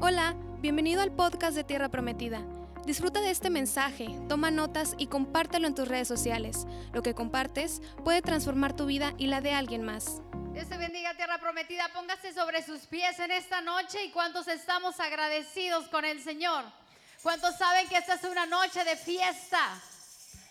Hola, bienvenido al podcast de Tierra Prometida. Disfruta de este mensaje, toma notas y compártelo en tus redes sociales. Lo que compartes puede transformar tu vida y la de alguien más. Dios te bendiga, Tierra Prometida. Póngase sobre sus pies en esta noche y cuántos estamos agradecidos con el Señor. ¿Cuántos saben que esta es una noche de fiesta?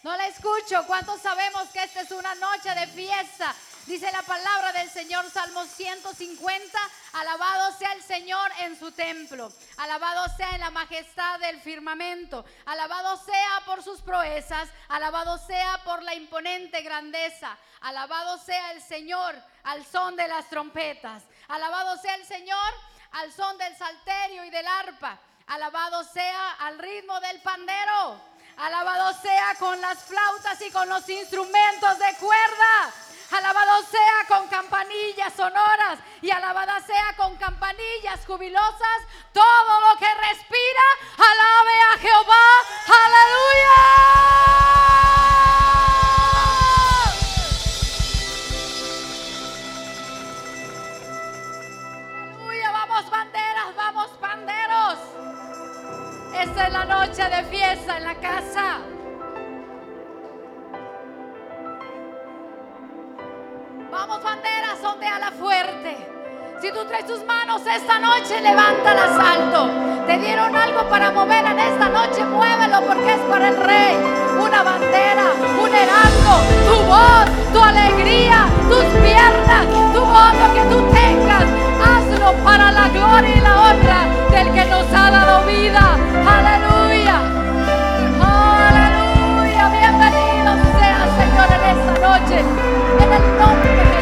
No la escucho. ¿Cuántos sabemos que esta es una noche de fiesta? Dice la palabra del Señor, Salmo 150, alabado sea el Señor en su templo, alabado sea en la majestad del firmamento, alabado sea por sus proezas, alabado sea por la imponente grandeza, alabado sea el Señor al son de las trompetas, alabado sea el Señor al son del salterio y del arpa, alabado sea al ritmo del pandero, alabado sea con las flautas y con los instrumentos de cuerda. Alabado sea con campanillas sonoras y alabada sea con campanillas jubilosas todo lo que respira. Alabe a Jehová. Aleluya. Aleluya. Vamos banderas, vamos panderos. Esta es la noche de fiesta en la casa. Vamos banderas, la fuerte. Si tú traes tus manos esta noche, levántalas alto. Te dieron algo para mover en esta noche, muévelo porque es para el rey. Una bandera, un heraldo, tu voz, tu alegría, tus piernas, tu voz, que tú tengas. Hazlo para la gloria y la honra del que nos ha dado vida. Aleluya. Esta noche. En el nombre de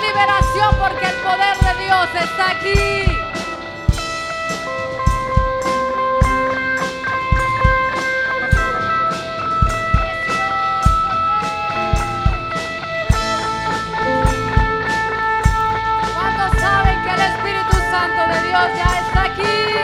Liberación porque el poder de Dios está aquí. ¿Cuántos saben que el Espíritu Santo de Dios ya está aquí?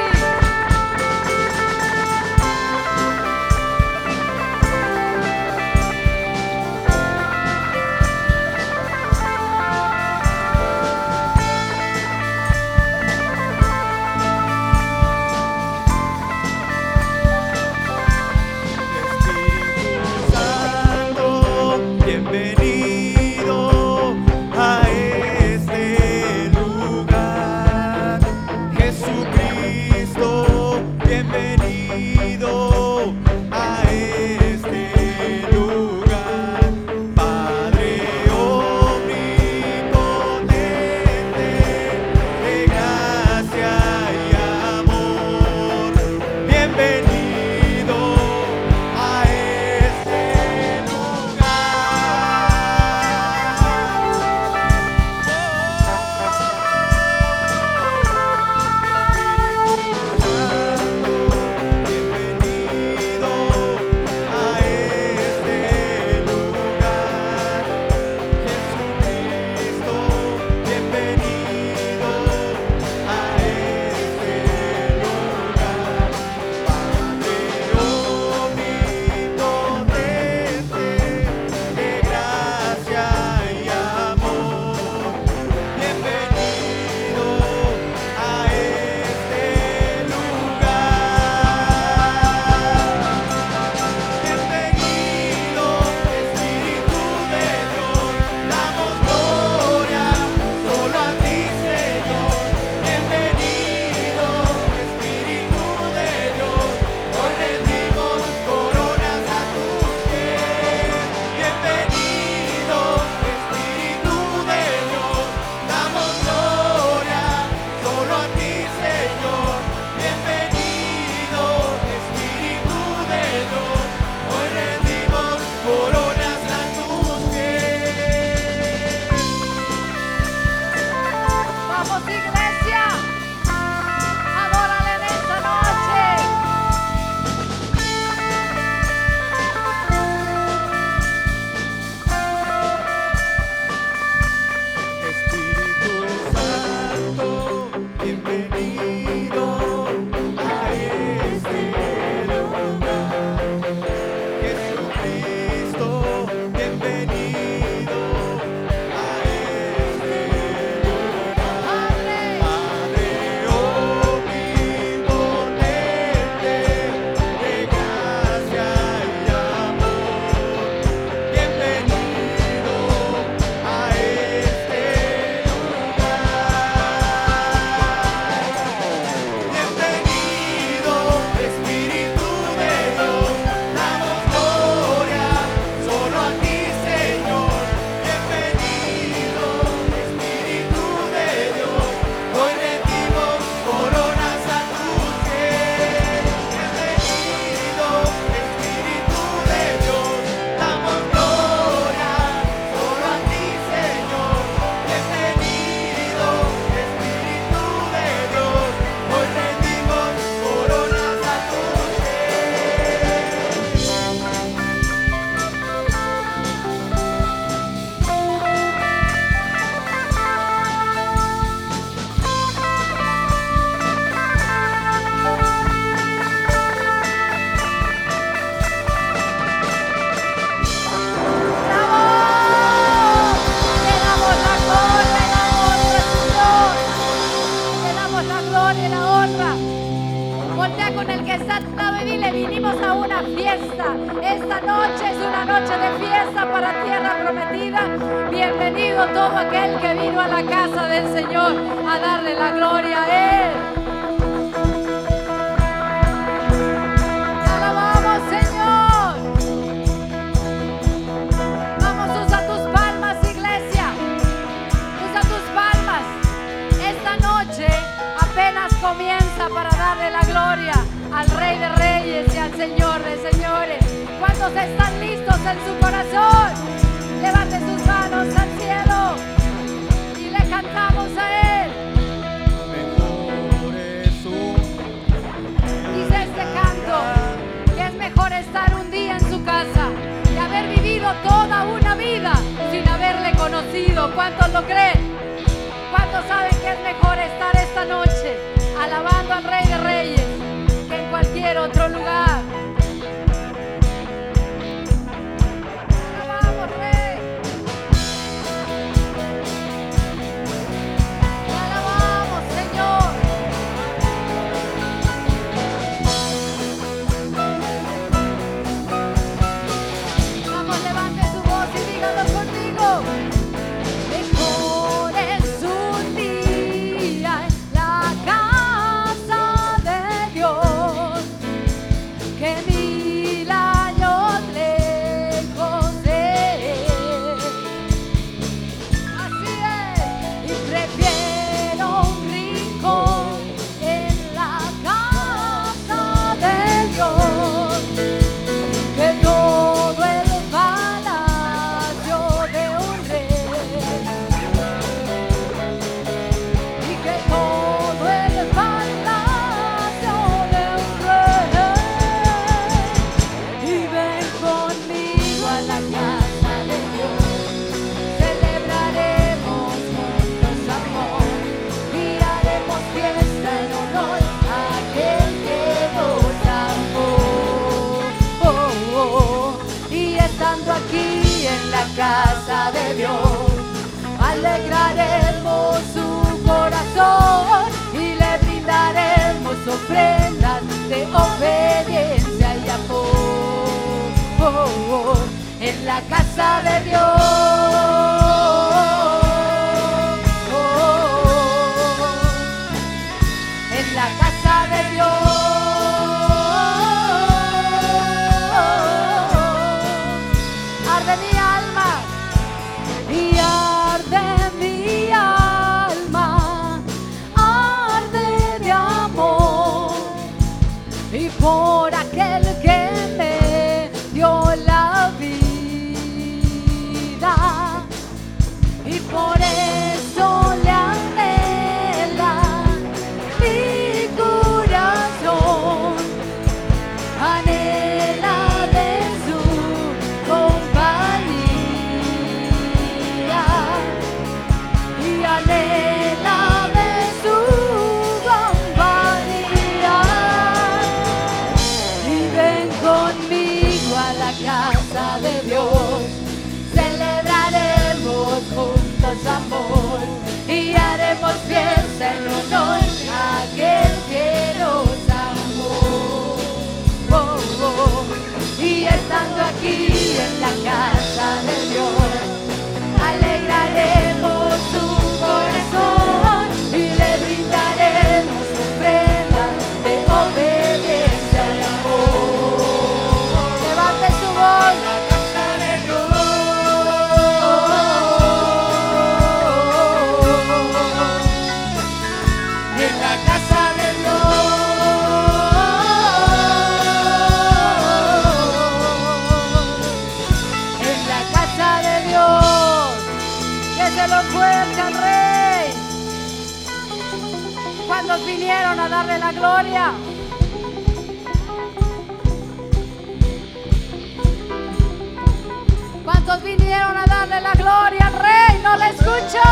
¿Cuántos vinieron a darle la gloria al Rey? No le escucho.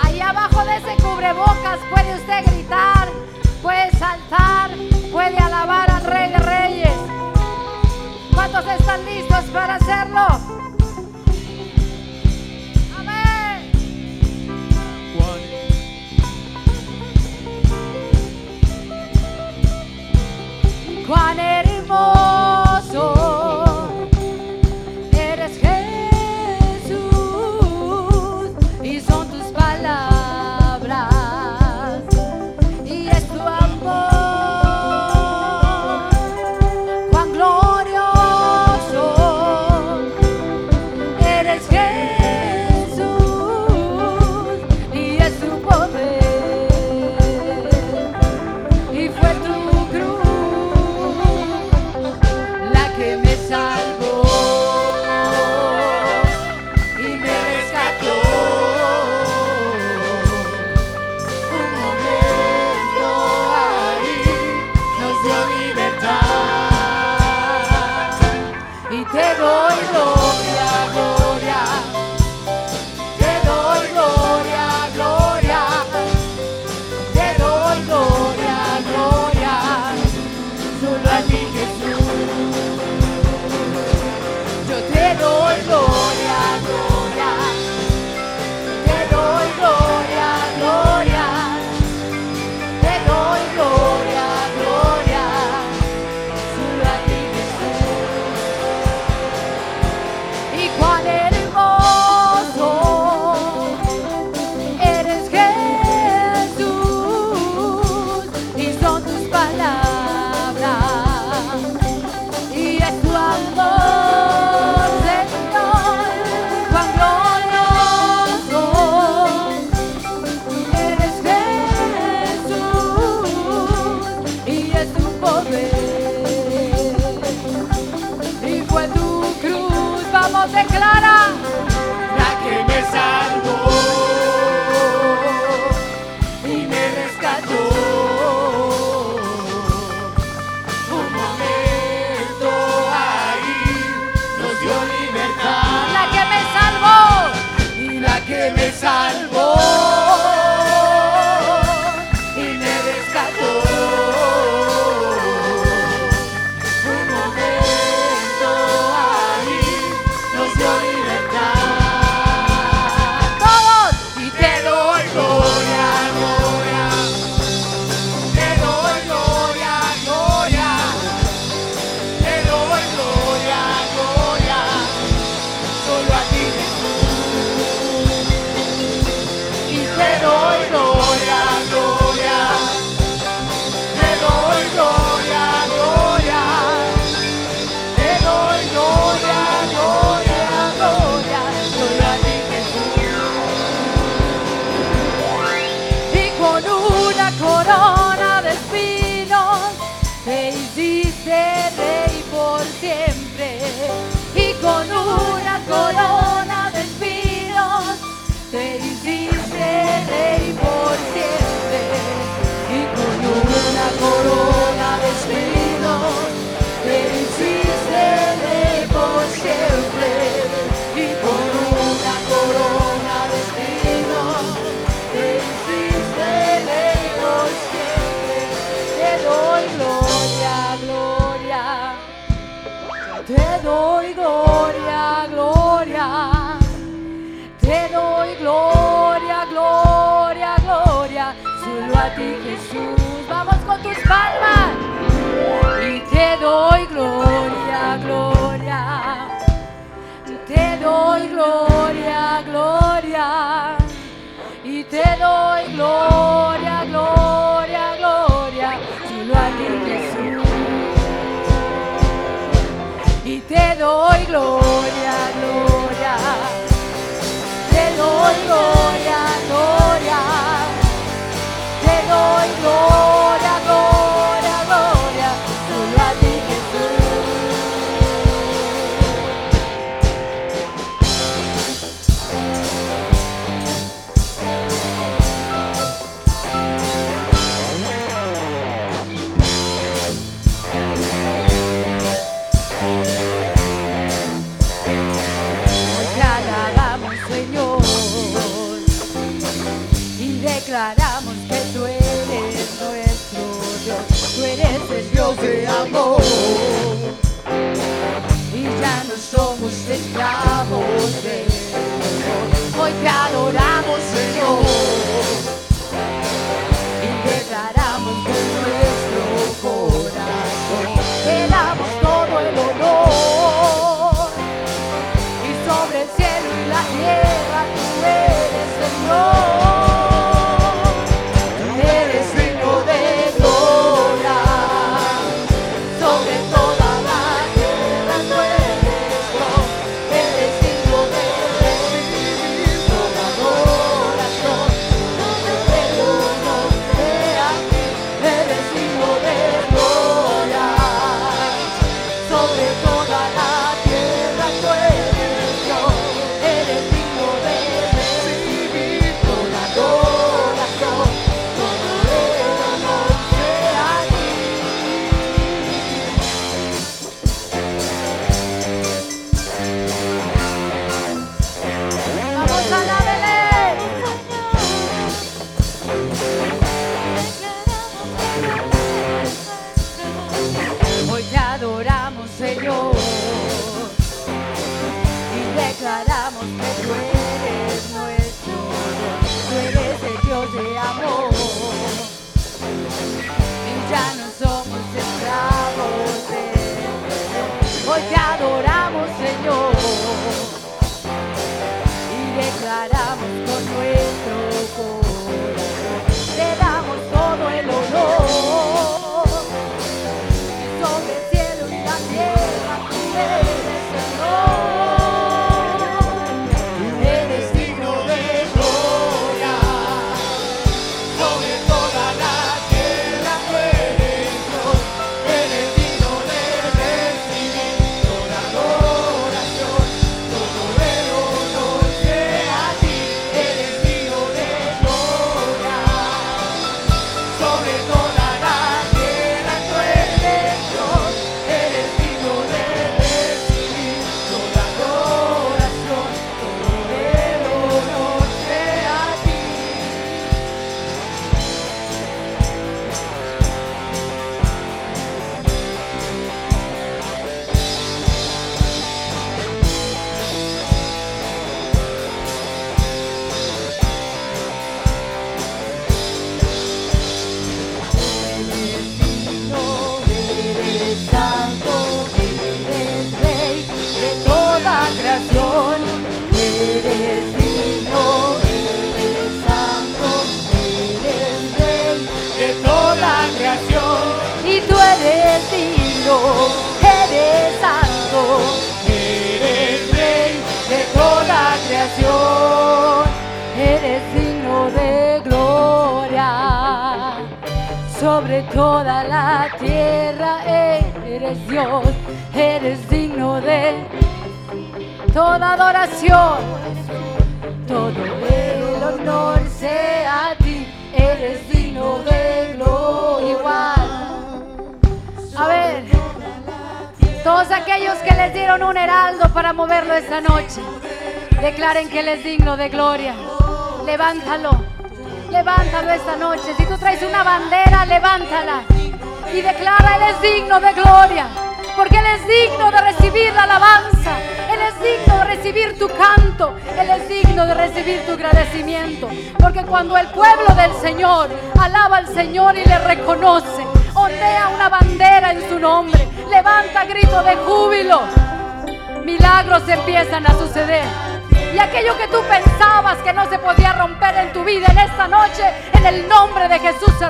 Ahí abajo de ese cubrebocas puede usted gritar, puede saltar, puede alabar al Rey de Reyes. ¿Cuántos están listos para hacerlo? Amén.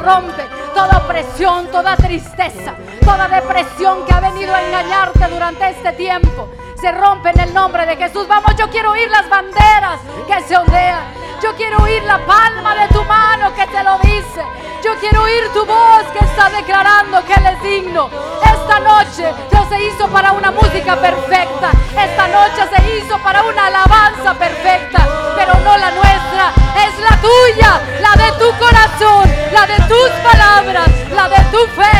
Rompe. Toda opresión, toda tristeza, toda depresión que ha venido a engañarte durante este tiempo, se rompe en el nombre de Jesús. Vamos, yo quiero oír las banderas que se ondean. Yo quiero oír la palma de tu mano que te lo dice. Yo quiero oír tu voz que está declarando que Él es digno. Esta noche Dios se hizo para una música perfecta. Esta noche se hizo para una alabanza perfecta. Pero no la nuestra, es la tuya, la de tu corazón, la de tus palabras, la de tu fe.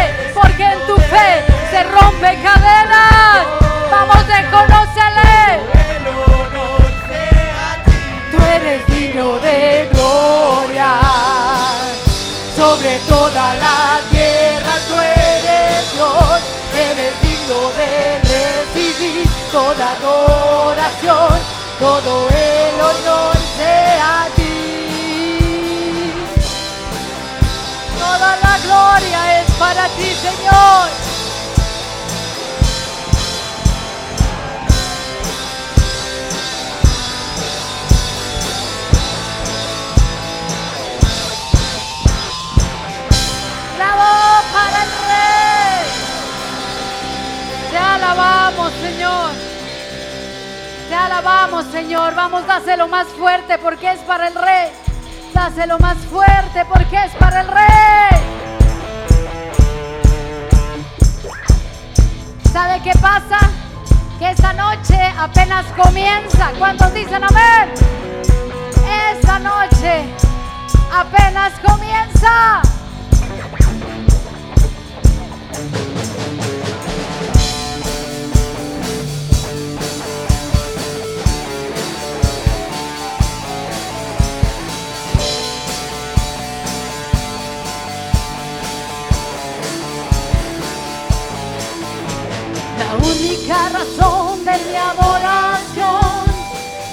Señor. ¡Bravo para el Rey! Te alabamos, Señor. Te alabamos, Señor. Vamos, dáselo más fuerte porque es para el Rey. Dáselo más fuerte porque es para el Rey. ¿Sabe qué pasa? Que esta noche apenas comienza. ¿Cuántos dicen amén? Esta noche apenas comienza. Única razón de mi adoración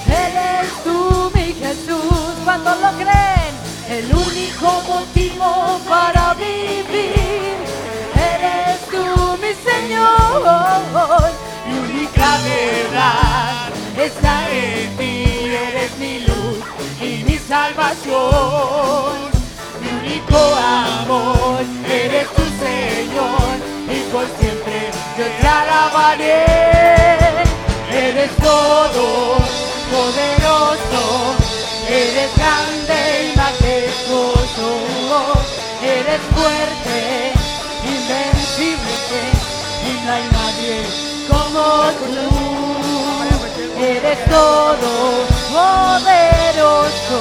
eres tú, mi Jesús, cuando lo creen. El único motivo para vivir eres tú, mi Señor. Mi única verdad está en ti, eres mi luz y mi salvación. Mi único amor eres tu Señor alabaré. Eres todo poderoso, eres grande y majestuoso, eres fuerte, invencible y no hay nadie como tú. Eres todo poderoso,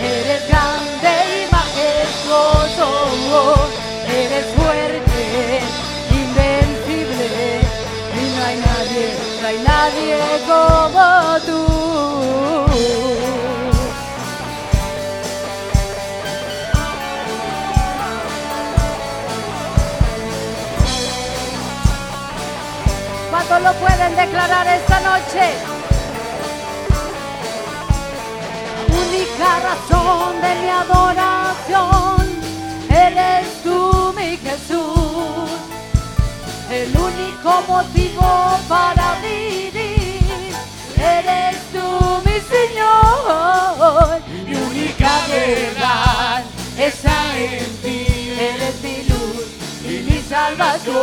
eres grande y majestuoso, eres hay nadie como tú. ¿Cuántos lo pueden declarar esta noche? Única razón de mi adoración motivo para vivir eres tú, mi Señor. Mi única verdad está en ti. Eres mi luz y mi salvación.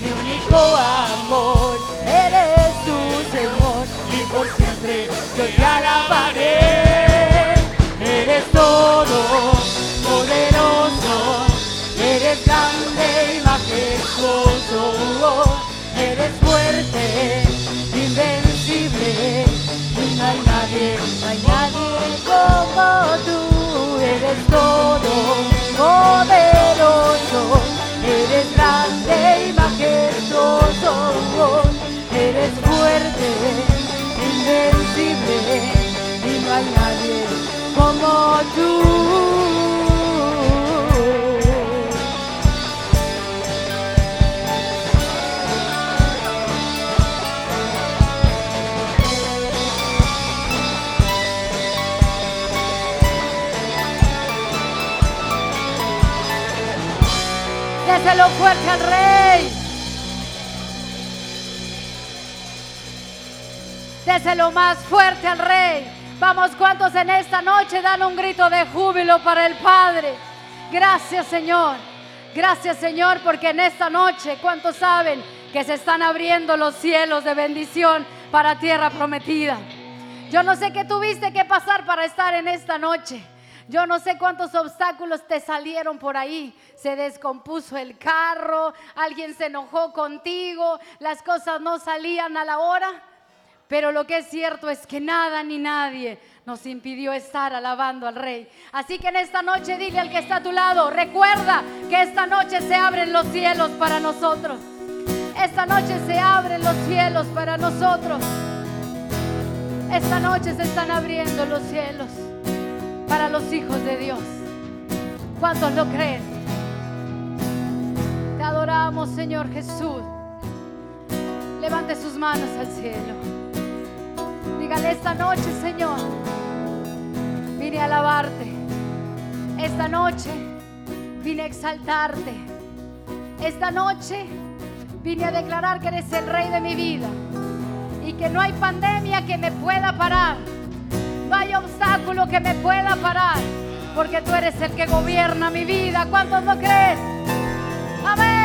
Mi único amor eres tú, Señor. Y por siempre yo te alabaré. Eres todo todo poderoso, eres grande y majestuoso, eres fuerte, invencible y no hay nadie como tú. Déselo fuerte al rey. Déselo más fuerte al rey. Vamos, ¿cuántos en esta noche dan un grito de júbilo para el Padre? Gracias, Señor. Gracias, Señor, porque en esta noche, ¿cuántos saben que se están abriendo los cielos de bendición para tierra prometida? Yo no sé qué tuviste que pasar para estar en esta noche. Yo no sé cuántos obstáculos te salieron por ahí. Se descompuso el carro, alguien se enojó contigo, las cosas no salían a la hora. Pero lo que es cierto es que nada ni nadie nos impidió estar alabando al Rey. Así que en esta noche dile al que está a tu lado, recuerda que esta noche se abren los cielos para nosotros. Esta noche se abren los cielos para nosotros. Esta noche se están abriendo los cielos para los hijos de Dios. ¿Cuántos lo creen? Te adoramos, Señor Jesús. Levante sus manos al cielo. Dígale esta noche, Señor, vine a alabarte. Esta noche vine a exaltarte. Esta noche vine a declarar que eres el rey de mi vida y que no hay pandemia que me pueda parar. No hay obstáculo que me pueda parar, porque tú eres el que gobierna mi vida. ¿Cuántos lo creen? Amén.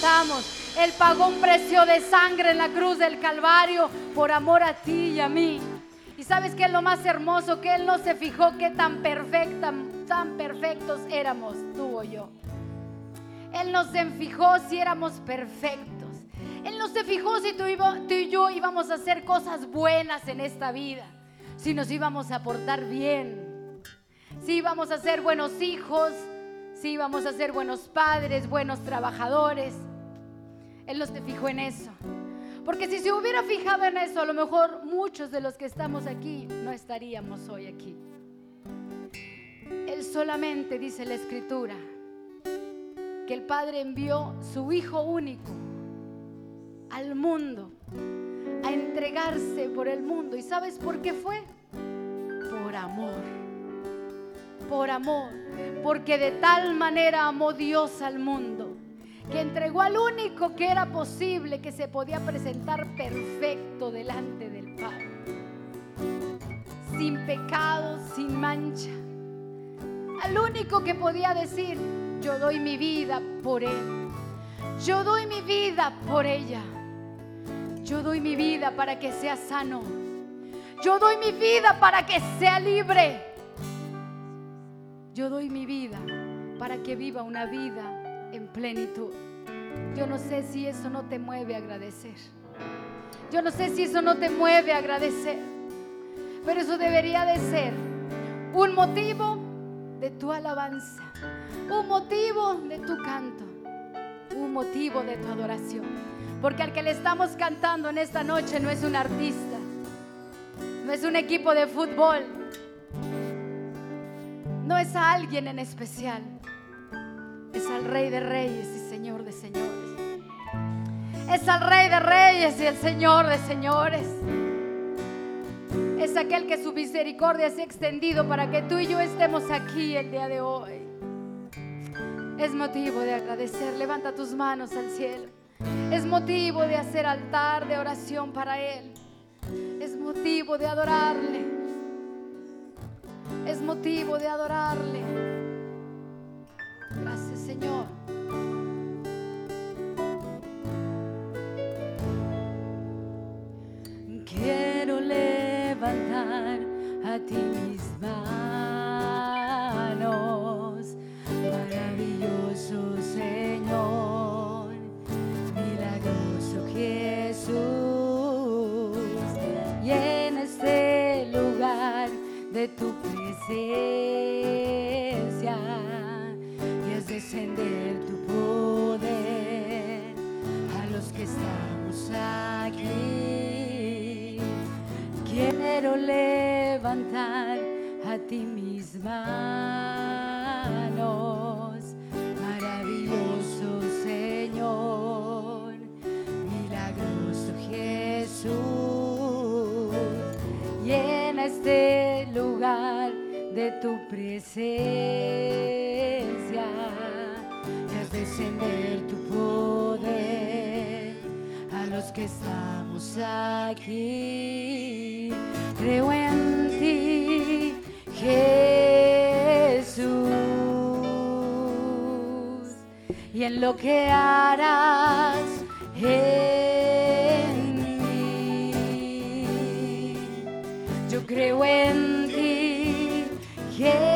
Cantamos. Él pagó un precio de sangre en la cruz del Calvario por amor a ti y a mí. Y sabes que es lo más hermoso, que Él no se fijó qué tan perfecta, perfectos éramos tú o yo. Él no se fijó si éramos perfectos. Él no se fijó si tú, tú y yo íbamos a hacer cosas buenas en esta vida, si nos íbamos a portar bien, si íbamos a ser buenos hijos, si íbamos a ser buenos padres, buenos trabajadores. Él no se fijó en eso. Porque si se hubiera fijado en eso, a lo mejor muchos de los que estamos aquí no estaríamos hoy aquí. Él solamente dice la escritura que el Padre envió su Hijo único al mundo a entregarse por el mundo. ¿Y sabes por qué fue? Por amor. Por amor. Porque de tal manera amó Dios al mundo que entregó al único que era posible, que se podía presentar perfecto delante del Padre. Sin pecado, sin mancha. Al único que podía decir, yo doy mi vida por él. Yo doy mi vida por ella. Yo doy mi vida para que sea sano. Yo doy mi vida para que sea libre. Yo doy mi vida para que viva una vida en plenitud. Yo no sé si eso no te mueve a agradecer. Yo no sé si eso no te mueve a agradecer. Pero eso debería de ser un motivo de tu alabanza, un motivo de tu canto, un motivo de tu adoración. Porque al que le estamos cantando en esta noche no es un artista, no es un equipo de fútbol, no es a alguien en especial, es al Rey de Reyes y Señor de Señores. Es al Rey de Reyes y el Señor de Señores. Es aquel que su misericordia se ha extendido para que tú y yo estemos aquí el día de hoy. Es motivo de agradecer. Levanta tus manos al cielo. Es motivo de hacer altar de oración para Él. Es motivo de adorarle. Es motivo de adorarle. Gracias Señor. Quiero levantar a ti mis manos, maravilloso Señor, milagroso Jesús, y en este lugar de tu presencia, descender tu poder a los que estamos aquí. Quiero levantar a ti mis manos, maravilloso Señor, milagroso Jesús, llena este lugar de tu presencia, descender tu poder a los que estamos aquí. Creo en ti, Jesús, y en lo que harás en mí. Yo creo en ti, Jesús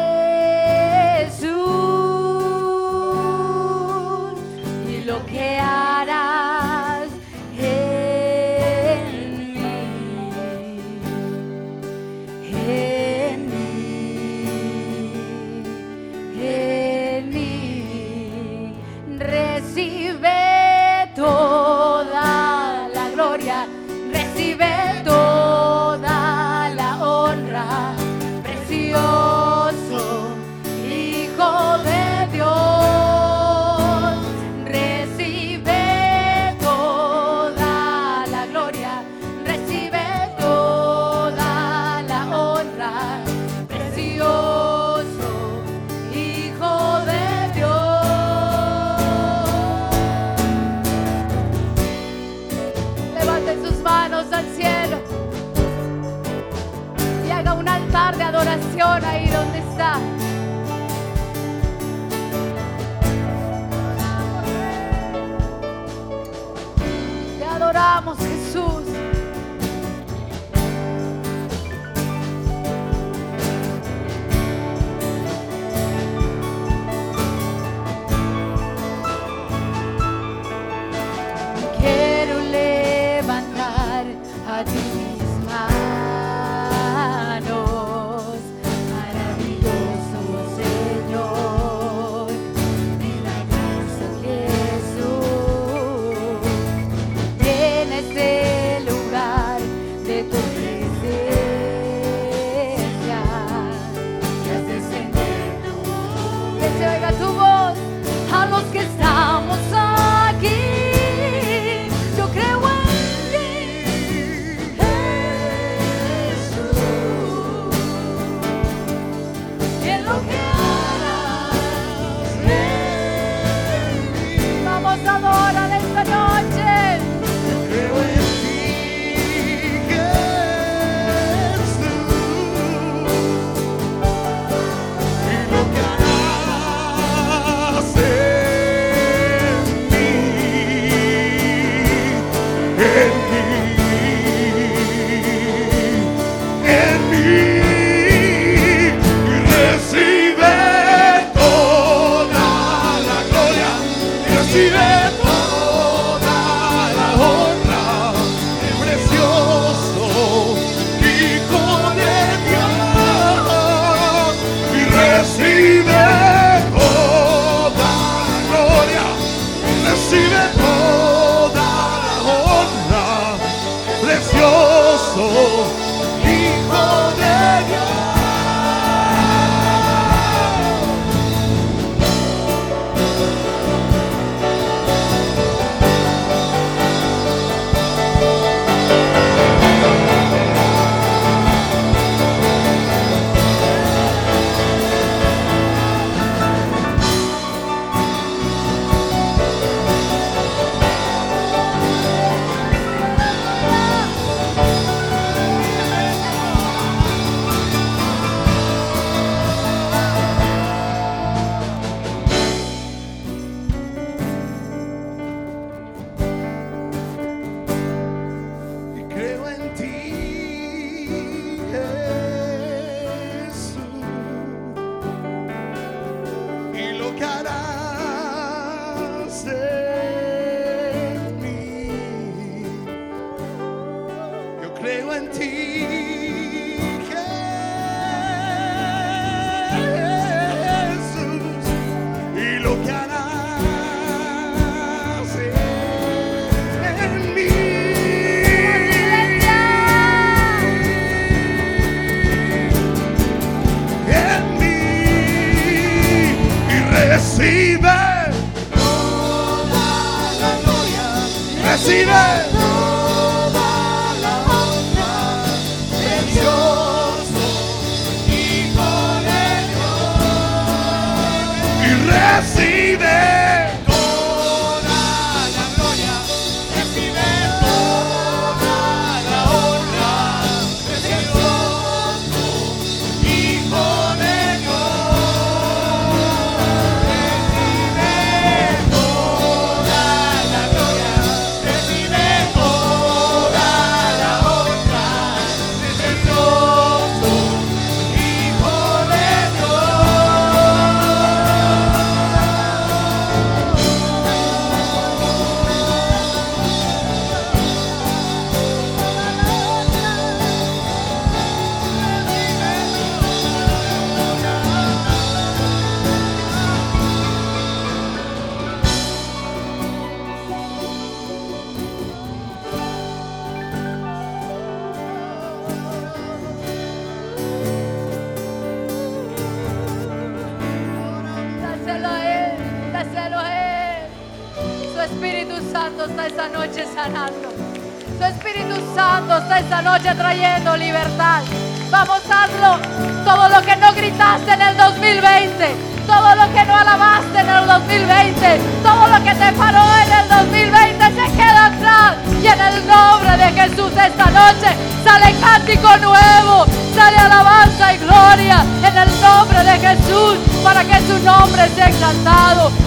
nombre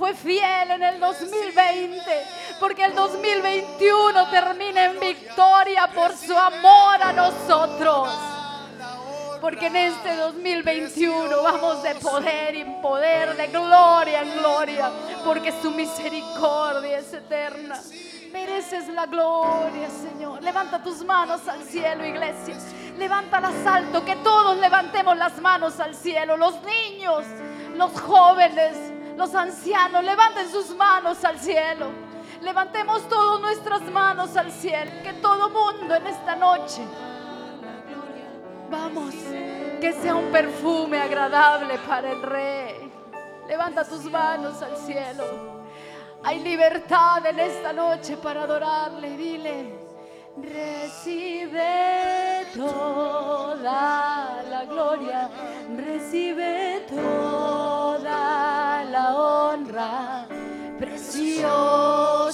fue fiel en el 2020. Porque el 2021 termina en victoria por su amor a nosotros. Porque en este 2021 vamos de poder en poder, de gloria en gloria, porque su misericordia es eterna. Mereces la gloria, Señor. Levanta tus manos al cielo, iglesia. Levántalas alto, que todos levantemos las manos al cielo. Los niños, los jóvenes, los ancianos, levanten sus manos al cielo. Levantemos todas nuestras manos al cielo. Que todo mundo en esta noche Vamos, que sea un perfume agradable para el rey. Levanta tus manos al cielo. Hay libertad en esta noche para adorarle. Dile, recibe toda la gloria, recibe toda la honra. Precioso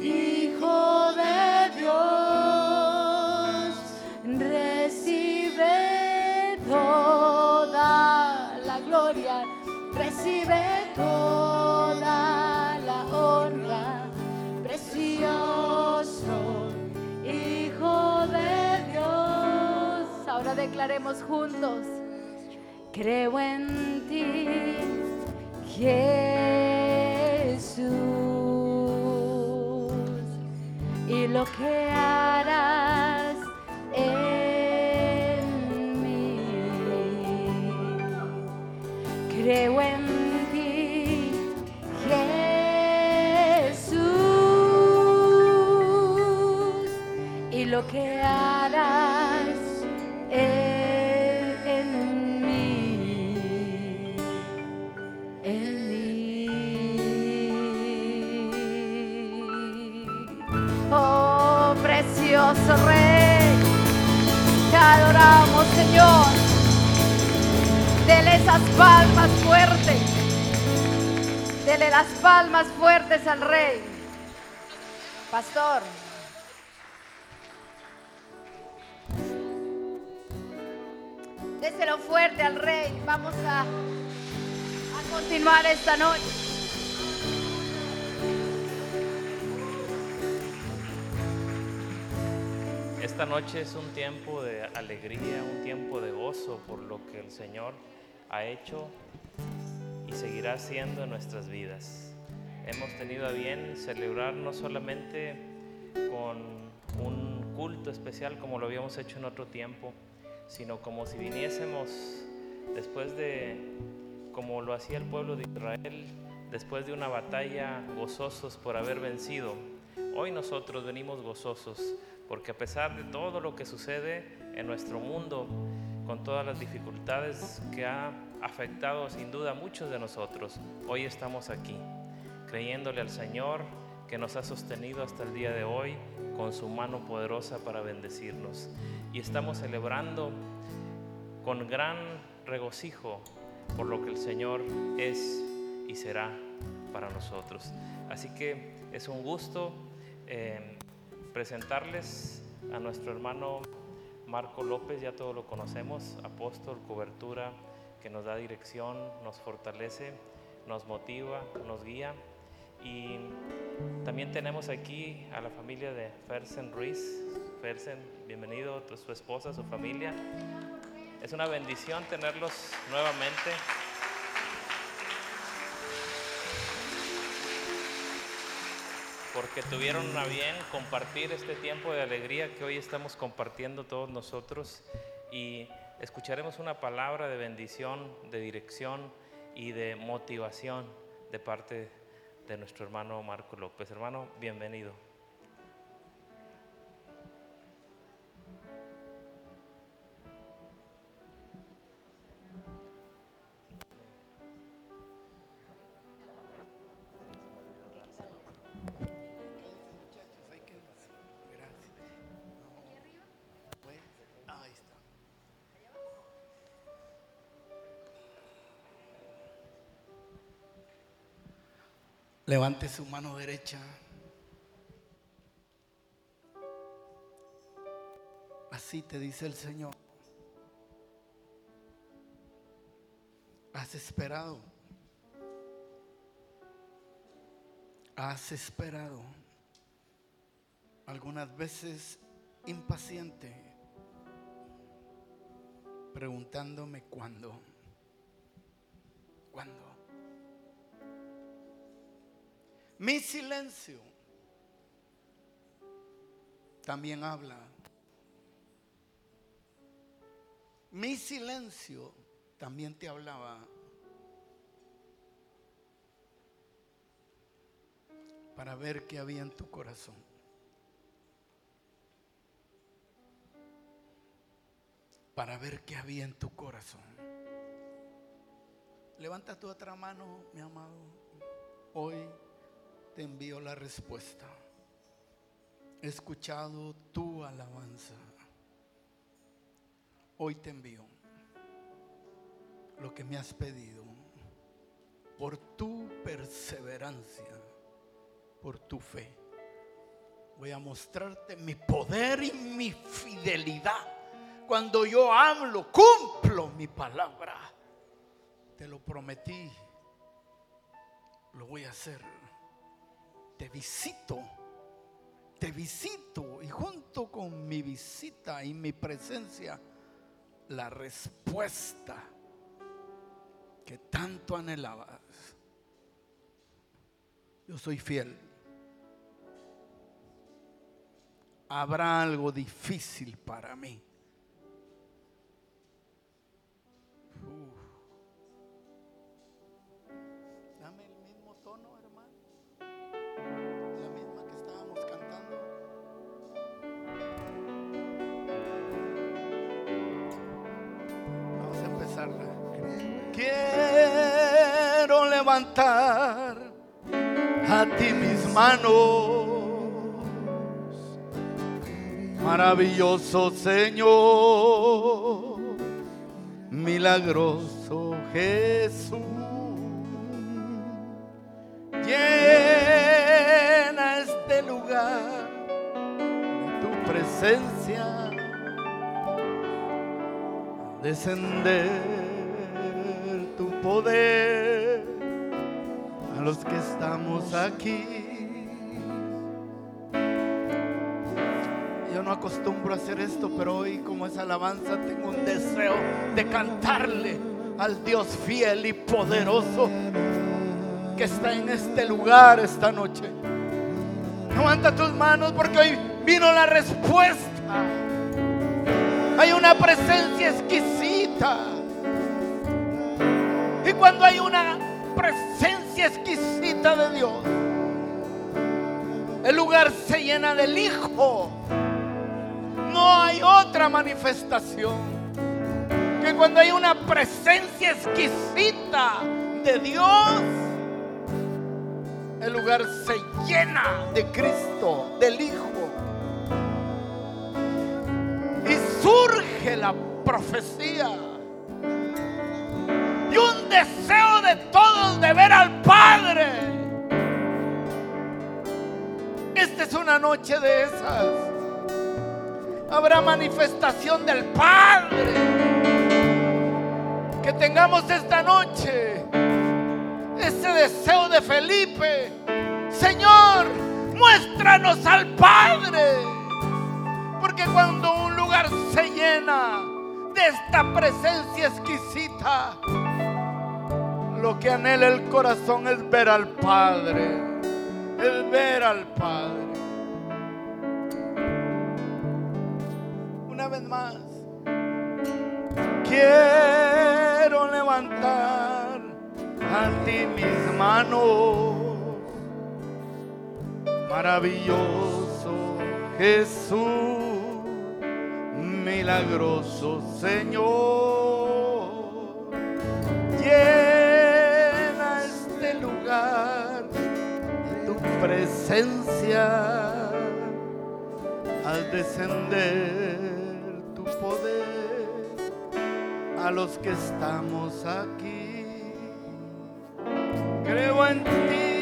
Hijo de Dios, recibe toda la gloria, recibe toda declaremos juntos, creo en ti, Jesús. Y lo que harás precioso Rey, te adoramos, Señor. Dele esas palmas fuertes. Dele las palmas fuertes al Rey. Pastor. Déselo fuerte al Rey. Vamos a, a continuar esta noche. Esta noche es un tiempo de alegría, un tiempo de gozo por lo que el Señor ha hecho y seguirá haciendo en nuestras vidas. Hemos tenido a bien celebrar no solamente con un culto especial como lo habíamos hecho en otro tiempo, sino como si viniésemos después de, como lo hacía el pueblo de Israel, después de una batalla, gozosos por haber vencido. Hoy nosotros venimos gozosos porque a pesar de todo lo que sucede en nuestro mundo, con todas las dificultades que ha afectado sin duda a muchos de nosotros, hoy estamos aquí, creyéndole al Señor que nos ha sostenido hasta el día de hoy con su mano poderosa para bendecirnos. Y estamos celebrando con gran regocijo por lo que el Señor es y será para nosotros. Así que es un gusto eh, presentarles a nuestro hermano Marco López, ya todos lo conocemos, apóstol, cobertura, que nos da dirección, nos fortalece, nos motiva, nos guía. Y también tenemos aquí a la familia de Fersen Ruiz. Fersen, bienvenido, su esposa, su familia. Es una bendición tenerlos nuevamente. Porque tuvieron a bien compartir este tiempo de alegría que hoy estamos compartiendo todos nosotros y escucharemos una palabra de bendición, de dirección y de motivación de parte de nuestro hermano Marco López. Hermano, bienvenido. Levante su mano derecha. Así te dice el Señor. Has esperado. Has esperado. Algunas veces impaciente, preguntándome cuándo. ¿Cuándo? Mi silencio también habla. Mi silencio también te hablaba. Para ver qué había en tu corazón. Para ver qué había en tu corazón. Levanta tu otra mano, mi amado. Hoy te envío la respuesta. He escuchado tu alabanza. Hoy te envío lo que me has pedido por tu perseverancia, por tu fe. Voy a mostrarte mi poder y mi fidelidad. Cuando yo hablo, cumplo mi palabra. Te lo prometí. Lo voy a hacer te visito, te visito y junto con mi visita y mi presencia, la respuesta que tanto anhelabas. Yo soy fiel. Habrá algo difícil para mí. Quiero levantar a ti mis manos. Maravilloso Señor, milagroso Jesús. Llena este lugar de tu presencia. Descender tu poder a los que estamos aquí. Yo no acostumbro a hacer esto, pero hoy como es alabanza tengo un deseo de cantarle al Dios fiel y poderoso que está en este lugar esta noche. Levanta tus manos porque hoy vino la respuesta. Hay una presencia exquisita. Y cuando hay una presencia exquisita de Dios, el lugar se llena del Hijo. No hay otra manifestación que cuando hay una presencia exquisita de Dios, el lugar se llena de Cristo, del Hijo. Surge la profecía. Y un deseo de todos de ver al Padre. Esta es una noche de esas. Habrá manifestación del Padre. Que tengamos esta noche ese deseo de Felipe. Señor, muéstranos al Padre. Porque cuando lugar se llena de esta presencia exquisita, lo que anhela el corazón es ver al Padre. Es ver al Padre. Una vez más, quiero levantar a ti mis manos. Maravilloso Jesús, milagroso Señor. Llena este lugar de tu presencia al descender tu poder a los que estamos aquí. Creo en ti.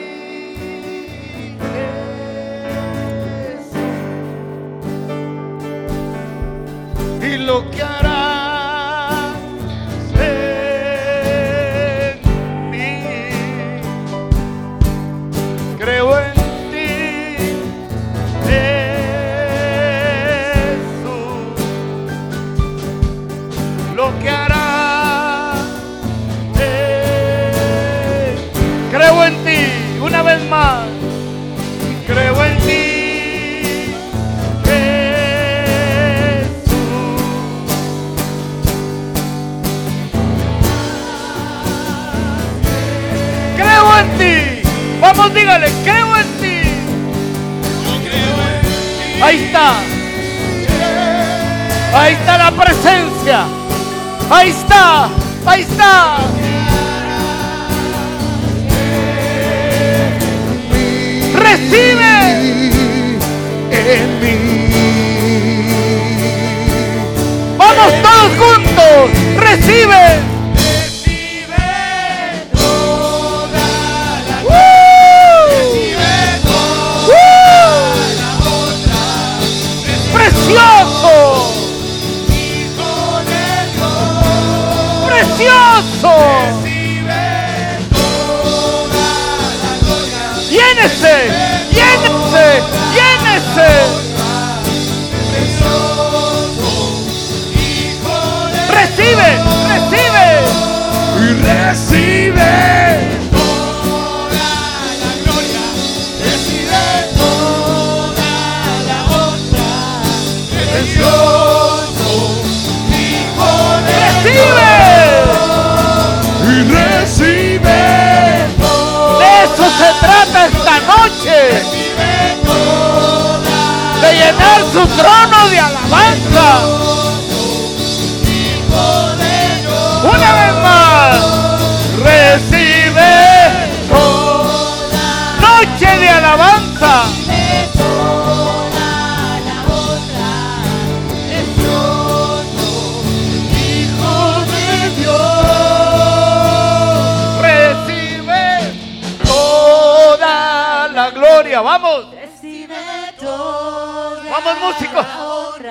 Lo que harás Vamos, dígale, creo en ti. Ahí está. Ahí está la presencia. Ahí está. Ahí está. Recibe. En mí. Vamos todos juntos. Recibe. Precioso. Llénese, llénese, llénese. Recibe, recibe. Y recibe. Gloria. Vamos. Vamos músicos.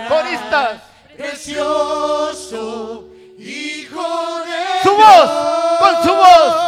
Coristas. Precioso Hijo de Su voz. Con su voz.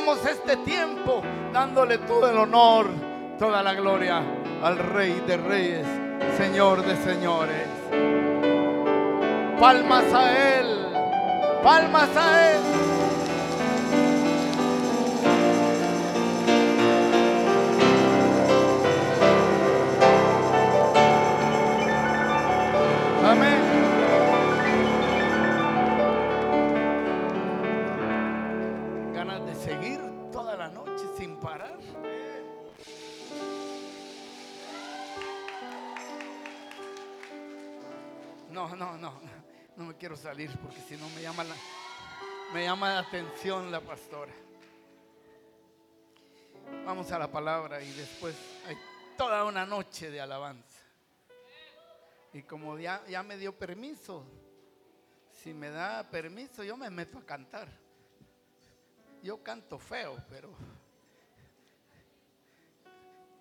Este tiempo dándole todo el honor, toda la gloria al Rey de Reyes, Señor de Señores. Palmas a Él. Palmas a Él. Quiero salir porque si no me llama la, me llama la atención la pastora. Vamos a la palabra y después hay toda una noche de alabanza. Y como ya, ya me dio permiso, si me da permiso, yo me meto a cantar. Yo canto feo, pero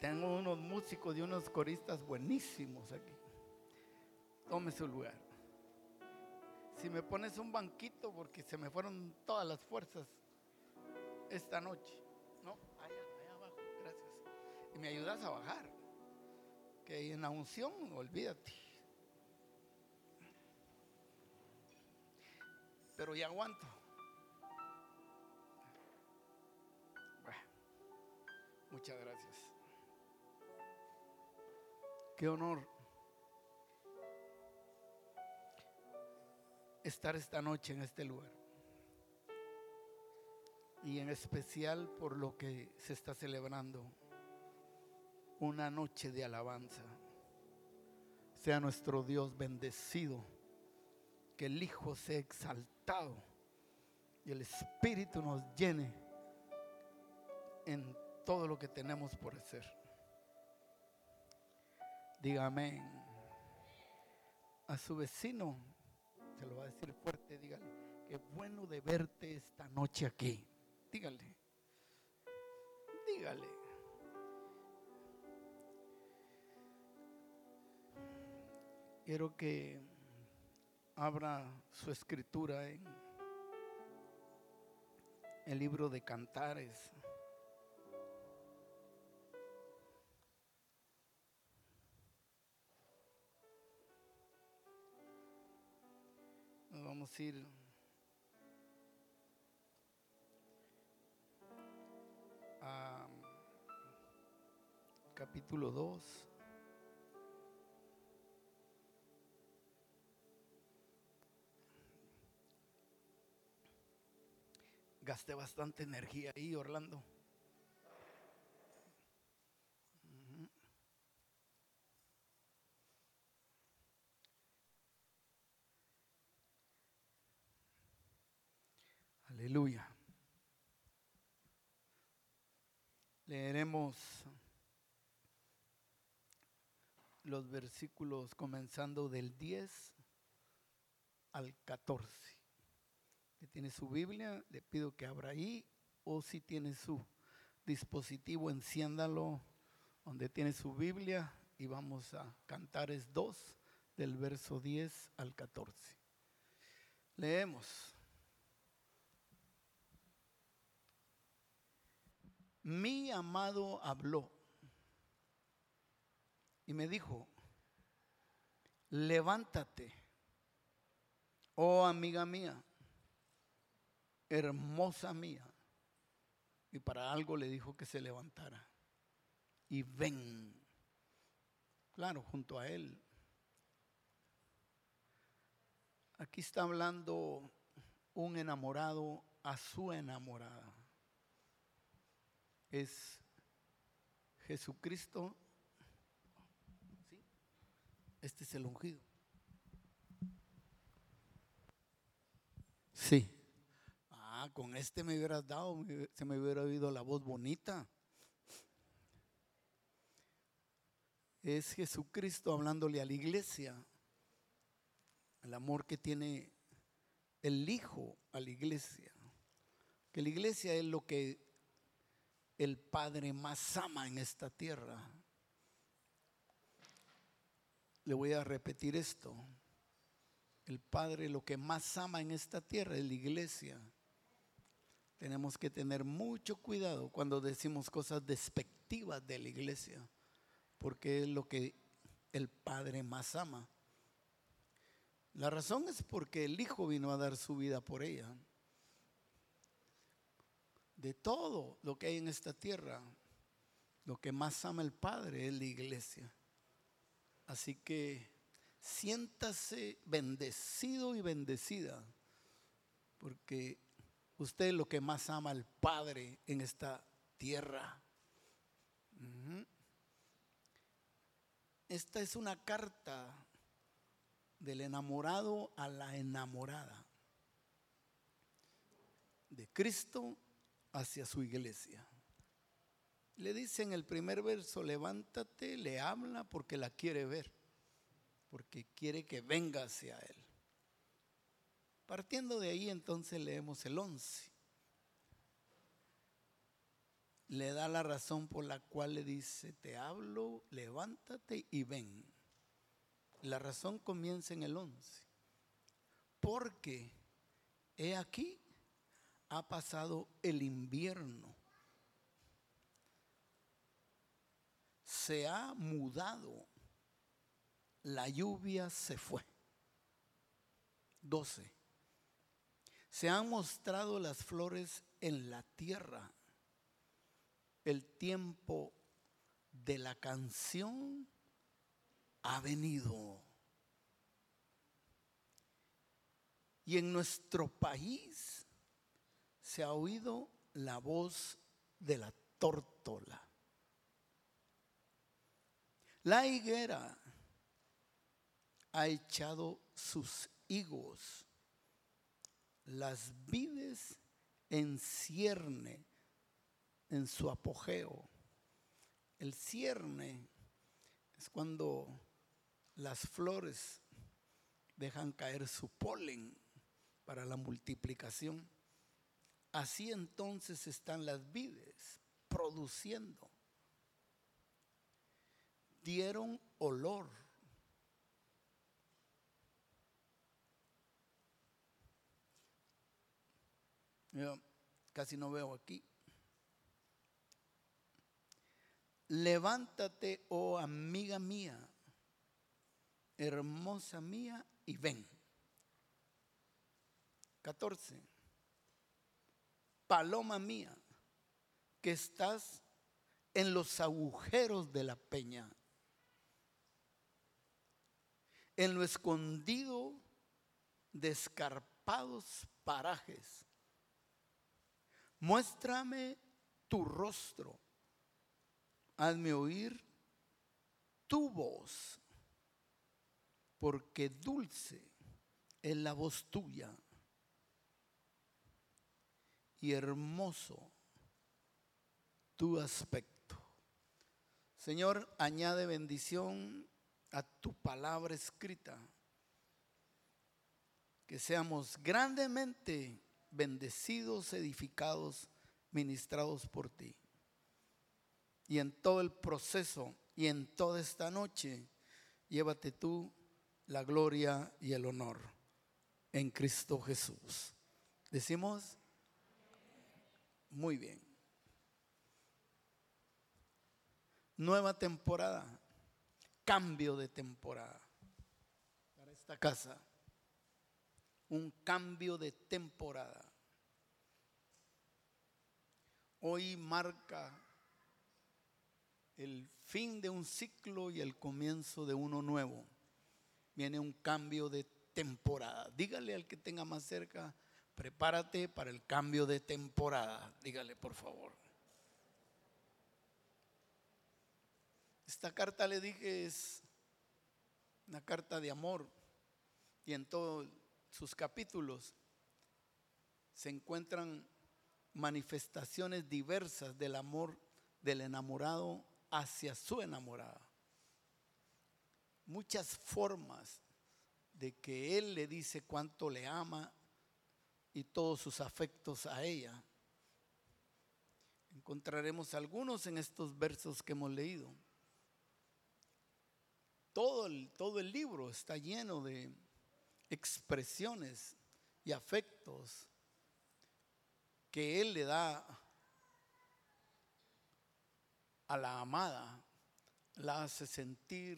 tengo unos músicos y unos coristas buenísimos aquí. Tome su lugar. Si me pones un banquito, porque se me fueron todas las fuerzas esta noche. No, allá, allá abajo, gracias. Y me ayudas a bajar. Que en la unción, olvídate. Pero ya aguanto. Bueno, muchas gracias. Qué honor estar esta noche en este lugar. Y en especial por lo que se está celebrando. Una noche de alabanza. Sea nuestro Dios bendecido. Que el Hijo sea exaltado. Y el Espíritu nos llene en todo lo que tenemos por hacer. Diga amén. A su vecino se lo va a decir fuerte, dígale, qué bueno de verte esta noche aquí. Dígale, dígale. Quiero que abra su escritura en el libro de Cantares. Vamos a ir a capítulo 2. Gasté bastante energía ahí, Orlando. Aleluya. Leeremos los versículos comenzando del 10 al 14. Si tiene su Biblia, le pido que abra ahí o si tiene su dispositivo, enciéndalo donde tiene su Biblia y vamos a cantar es 2 del verso 10 al 14. Leemos. Mi amado habló y me dijo, levántate, oh amiga mía, hermosa mía. Y para algo le dijo que se levantara. Y ven, claro, junto a él. Aquí está hablando un enamorado a su enamorada es Jesucristo. ¿Sí? Este es el ungido. Sí. Ah, con este me hubieras dado, se me hubiera oído la voz bonita. Es Jesucristo hablándole a la iglesia. El amor que tiene el Hijo a la iglesia. Que la iglesia es lo que el Padre más ama en esta tierra. Le voy a repetir esto. El Padre lo que más ama en esta tierra es la iglesia. Tenemos que tener mucho cuidado cuando decimos cosas despectivas de la iglesia, porque es lo que el Padre más ama. La razón es porque el Hijo vino a dar su vida por ella de todo lo que hay en esta tierra, lo que más ama el Padre es la iglesia. Así que siéntase bendecido y bendecida, porque usted es lo que más ama al Padre en esta tierra. Esta es una carta del enamorado a la enamorada de Cristo hacia su iglesia. Le dice en el primer verso, levántate, le habla porque la quiere ver, porque quiere que venga hacia él. Partiendo de ahí entonces leemos el 11. Le da la razón por la cual le dice, te hablo, levántate y ven. La razón comienza en el 11. Porque he aquí ha pasado el invierno. Se ha mudado. La lluvia se fue. 12. Se han mostrado las flores en la tierra. El tiempo de la canción ha venido. Y en nuestro país se ha oído la voz de la tórtola. La higuera ha echado sus higos, las vides en cierne, en su apogeo. El cierne es cuando las flores dejan caer su polen para la multiplicación. Así entonces están las vides produciendo. Dieron olor. Yo casi no veo aquí. Levántate, oh amiga mía, hermosa mía, y ven. 14 paloma mía, que estás en los agujeros de la peña, en lo escondido de escarpados parajes. Muéstrame tu rostro, hazme oír tu voz, porque dulce es la voz tuya y hermoso tu aspecto. Señor, añade bendición a tu palabra escrita. Que seamos grandemente bendecidos, edificados, ministrados por ti. Y en todo el proceso y en toda esta noche, llévate tú la gloria y el honor en Cristo Jesús. Decimos, muy bien. Nueva temporada, cambio de temporada para esta casa. Un cambio de temporada. Hoy marca el fin de un ciclo y el comienzo de uno nuevo. Viene un cambio de temporada. Dígale al que tenga más cerca, prepárate para el cambio de temporada. Dígale, por favor. Esta carta le dije es una carta de amor y en todos sus capítulos se encuentran manifestaciones diversas del amor del enamorado hacia su enamorada. Muchas formas de que él le dice cuánto le ama y todos sus afectos a ella. Encontraremos algunos en estos versos que hemos leído. Todo el, todo el libro está lleno de expresiones y afectos que él le da a la amada, la hace sentir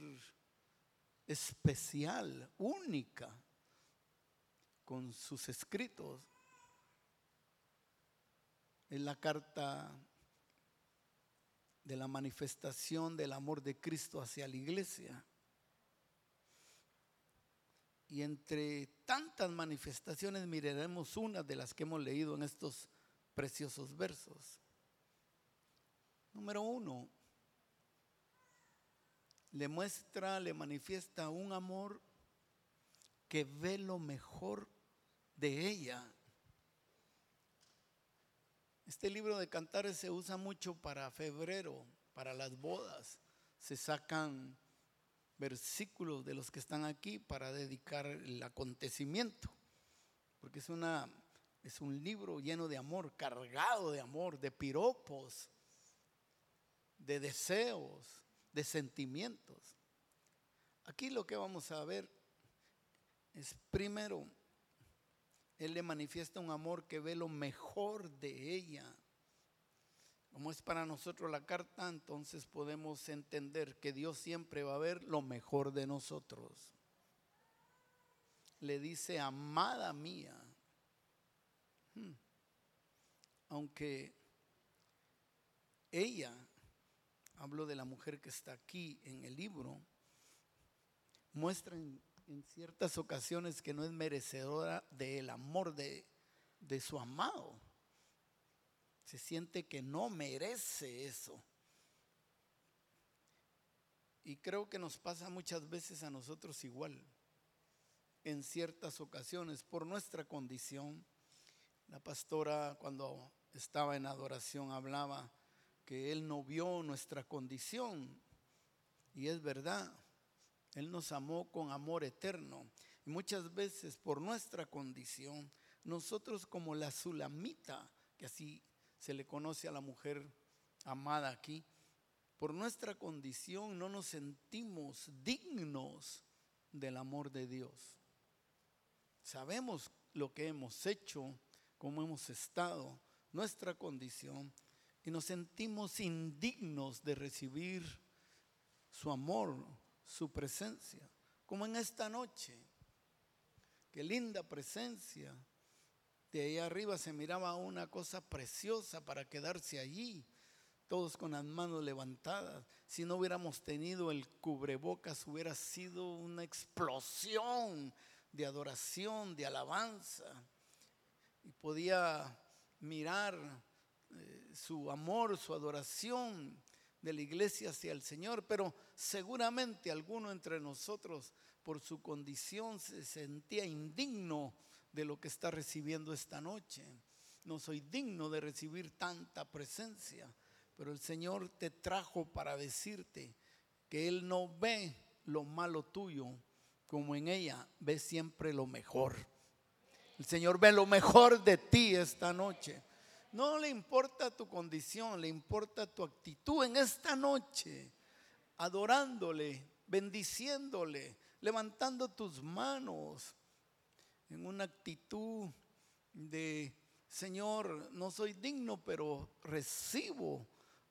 especial, única, con sus escritos. Es la carta de la manifestación del amor de Cristo hacia la iglesia. Y entre tantas manifestaciones miraremos una de las que hemos leído en estos preciosos versos. Número uno, le muestra, le manifiesta un amor que ve lo mejor de ella. Este libro de cantares se usa mucho para febrero, para las bodas. Se sacan versículos de los que están aquí para dedicar el acontecimiento, porque es una es un libro lleno de amor, cargado de amor, de piropos, de deseos, de sentimientos. Aquí lo que vamos a ver es primero, Él le manifiesta un amor que ve lo mejor de ella. Como es para nosotros la carta, entonces podemos entender que Dios siempre va a ver lo mejor de nosotros. Le dice, amada mía, hmm, aunque ella hablo de la mujer que está aquí en el libro, muestra en, ciertas ocasiones que no es merecedora del amor de, de su amado. Se siente que no merece eso. Y creo que nos pasa muchas veces a nosotros igual. En ciertas ocasiones, por nuestra condición, la pastora cuando estaba en adoración hablaba que Él no vio nuestra condición. Y es verdad, Él nos amó con amor eterno. Y muchas veces por nuestra condición, nosotros como la sulamita, que así se le conoce a la mujer amada aquí, por nuestra condición no nos sentimos dignos del amor de Dios. Sabemos lo que hemos hecho, cómo hemos estado, nuestra condición, y nos sentimos indignos de recibir su amor, su presencia, como en esta noche. Qué linda presencia. De ahí arriba se miraba una cosa preciosa para quedarse allí, todos con las manos levantadas. Si no hubiéramos tenido el cubrebocas, hubiera sido una explosión de adoración, de alabanza. Y podía mirar eh, su amor, su adoración de la iglesia hacia el Señor, pero seguramente alguno entre nosotros por su condición se sentía indigno de lo que está recibiendo esta noche. No soy digno de recibir tanta presencia, pero el Señor te trajo para decirte que Él no ve lo malo tuyo, como en ella ve siempre lo mejor. El Señor ve lo mejor de ti esta noche. No le importa tu condición, le importa tu actitud en esta noche, adorándole, bendiciéndole, levantando tus manos en una actitud de, Señor, no soy digno, pero recibo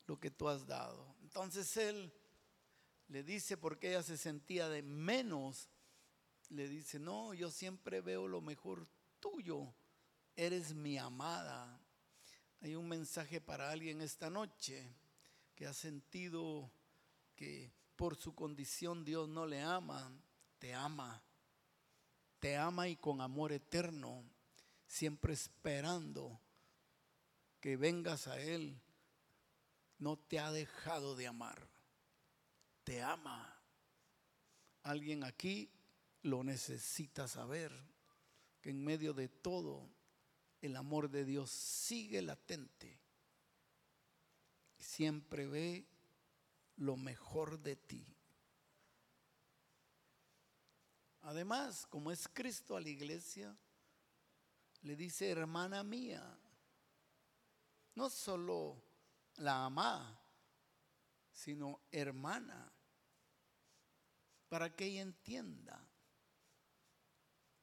lo que tú has dado. Entonces él le dice, porque ella se sentía de menos, le dice, no, yo siempre veo lo mejor tuyo, eres mi amada. Hay un mensaje para alguien esta noche que ha sentido que por su condición Dios no le ama, te ama. Te ama y con amor eterno, siempre esperando que vengas a Él. No te ha dejado de amar. Te ama. Alguien aquí lo necesita saber que en medio de todo el amor de Dios sigue latente. Siempre ve lo mejor de ti. Además, como es Cristo a la iglesia, le dice, hermana mía, no solo la ama, sino hermana, para que ella entienda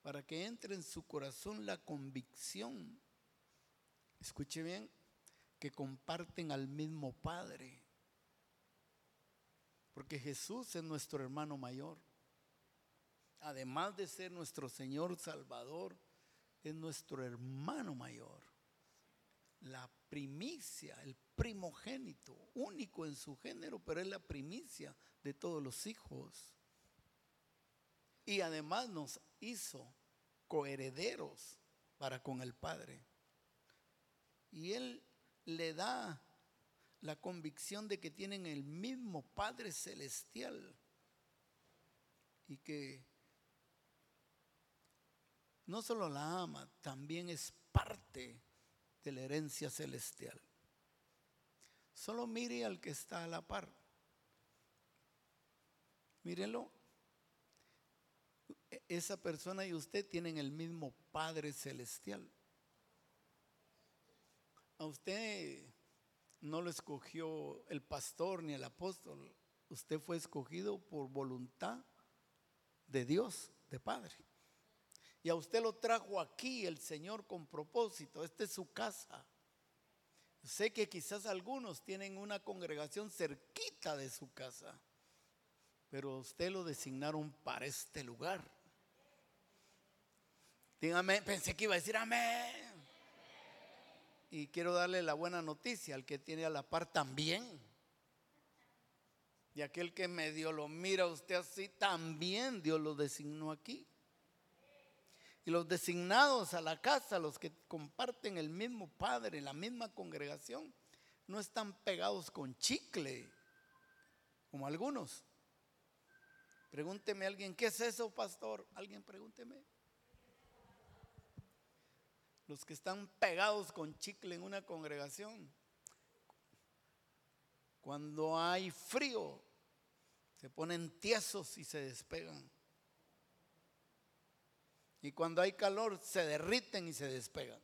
para que entre en su corazón la convicción, escuche bien, que comparten al mismo Padre. Porque Jesús es nuestro hermano mayor. Además de ser nuestro Señor Salvador, es nuestro hermano mayor. La primicia, el primogénito, único en su género, pero es la primicia de todos los hijos. Y además nos hizo coherederos para con el Padre. Y Él le da la convicción de que tienen el mismo Padre Celestial y que no solo la ama, también es parte de la herencia celestial. Solo mire al que está a la par. Mírelo esa persona y usted tienen el mismo Padre Celestial. A usted no lo escogió el pastor ni el apóstol, usted fue escogido por voluntad de Dios, de Padre. Y a usted lo trajo aquí el Señor con propósito, esta es su casa. Sé que quizás algunos tienen una congregación cerquita de su casa, pero usted lo designaron para este lugar. Dígame, pensé que iba a decir amén. Y quiero darle la buena noticia al que tiene a la par también. Y aquel que medio lo mira usted así, también Dios lo designó aquí. Y los designados a la casa, los que comparten el mismo Padre, la misma congregación, no están pegados con chicle, como algunos. Pregúnteme a alguien, ¿qué es eso, pastor? Alguien pregúnteme. Los que están pegados con chicle en una congregación. Cuando hay frío, se ponen tiesos y se despegan. Y cuando hay calor, se derriten y se despegan.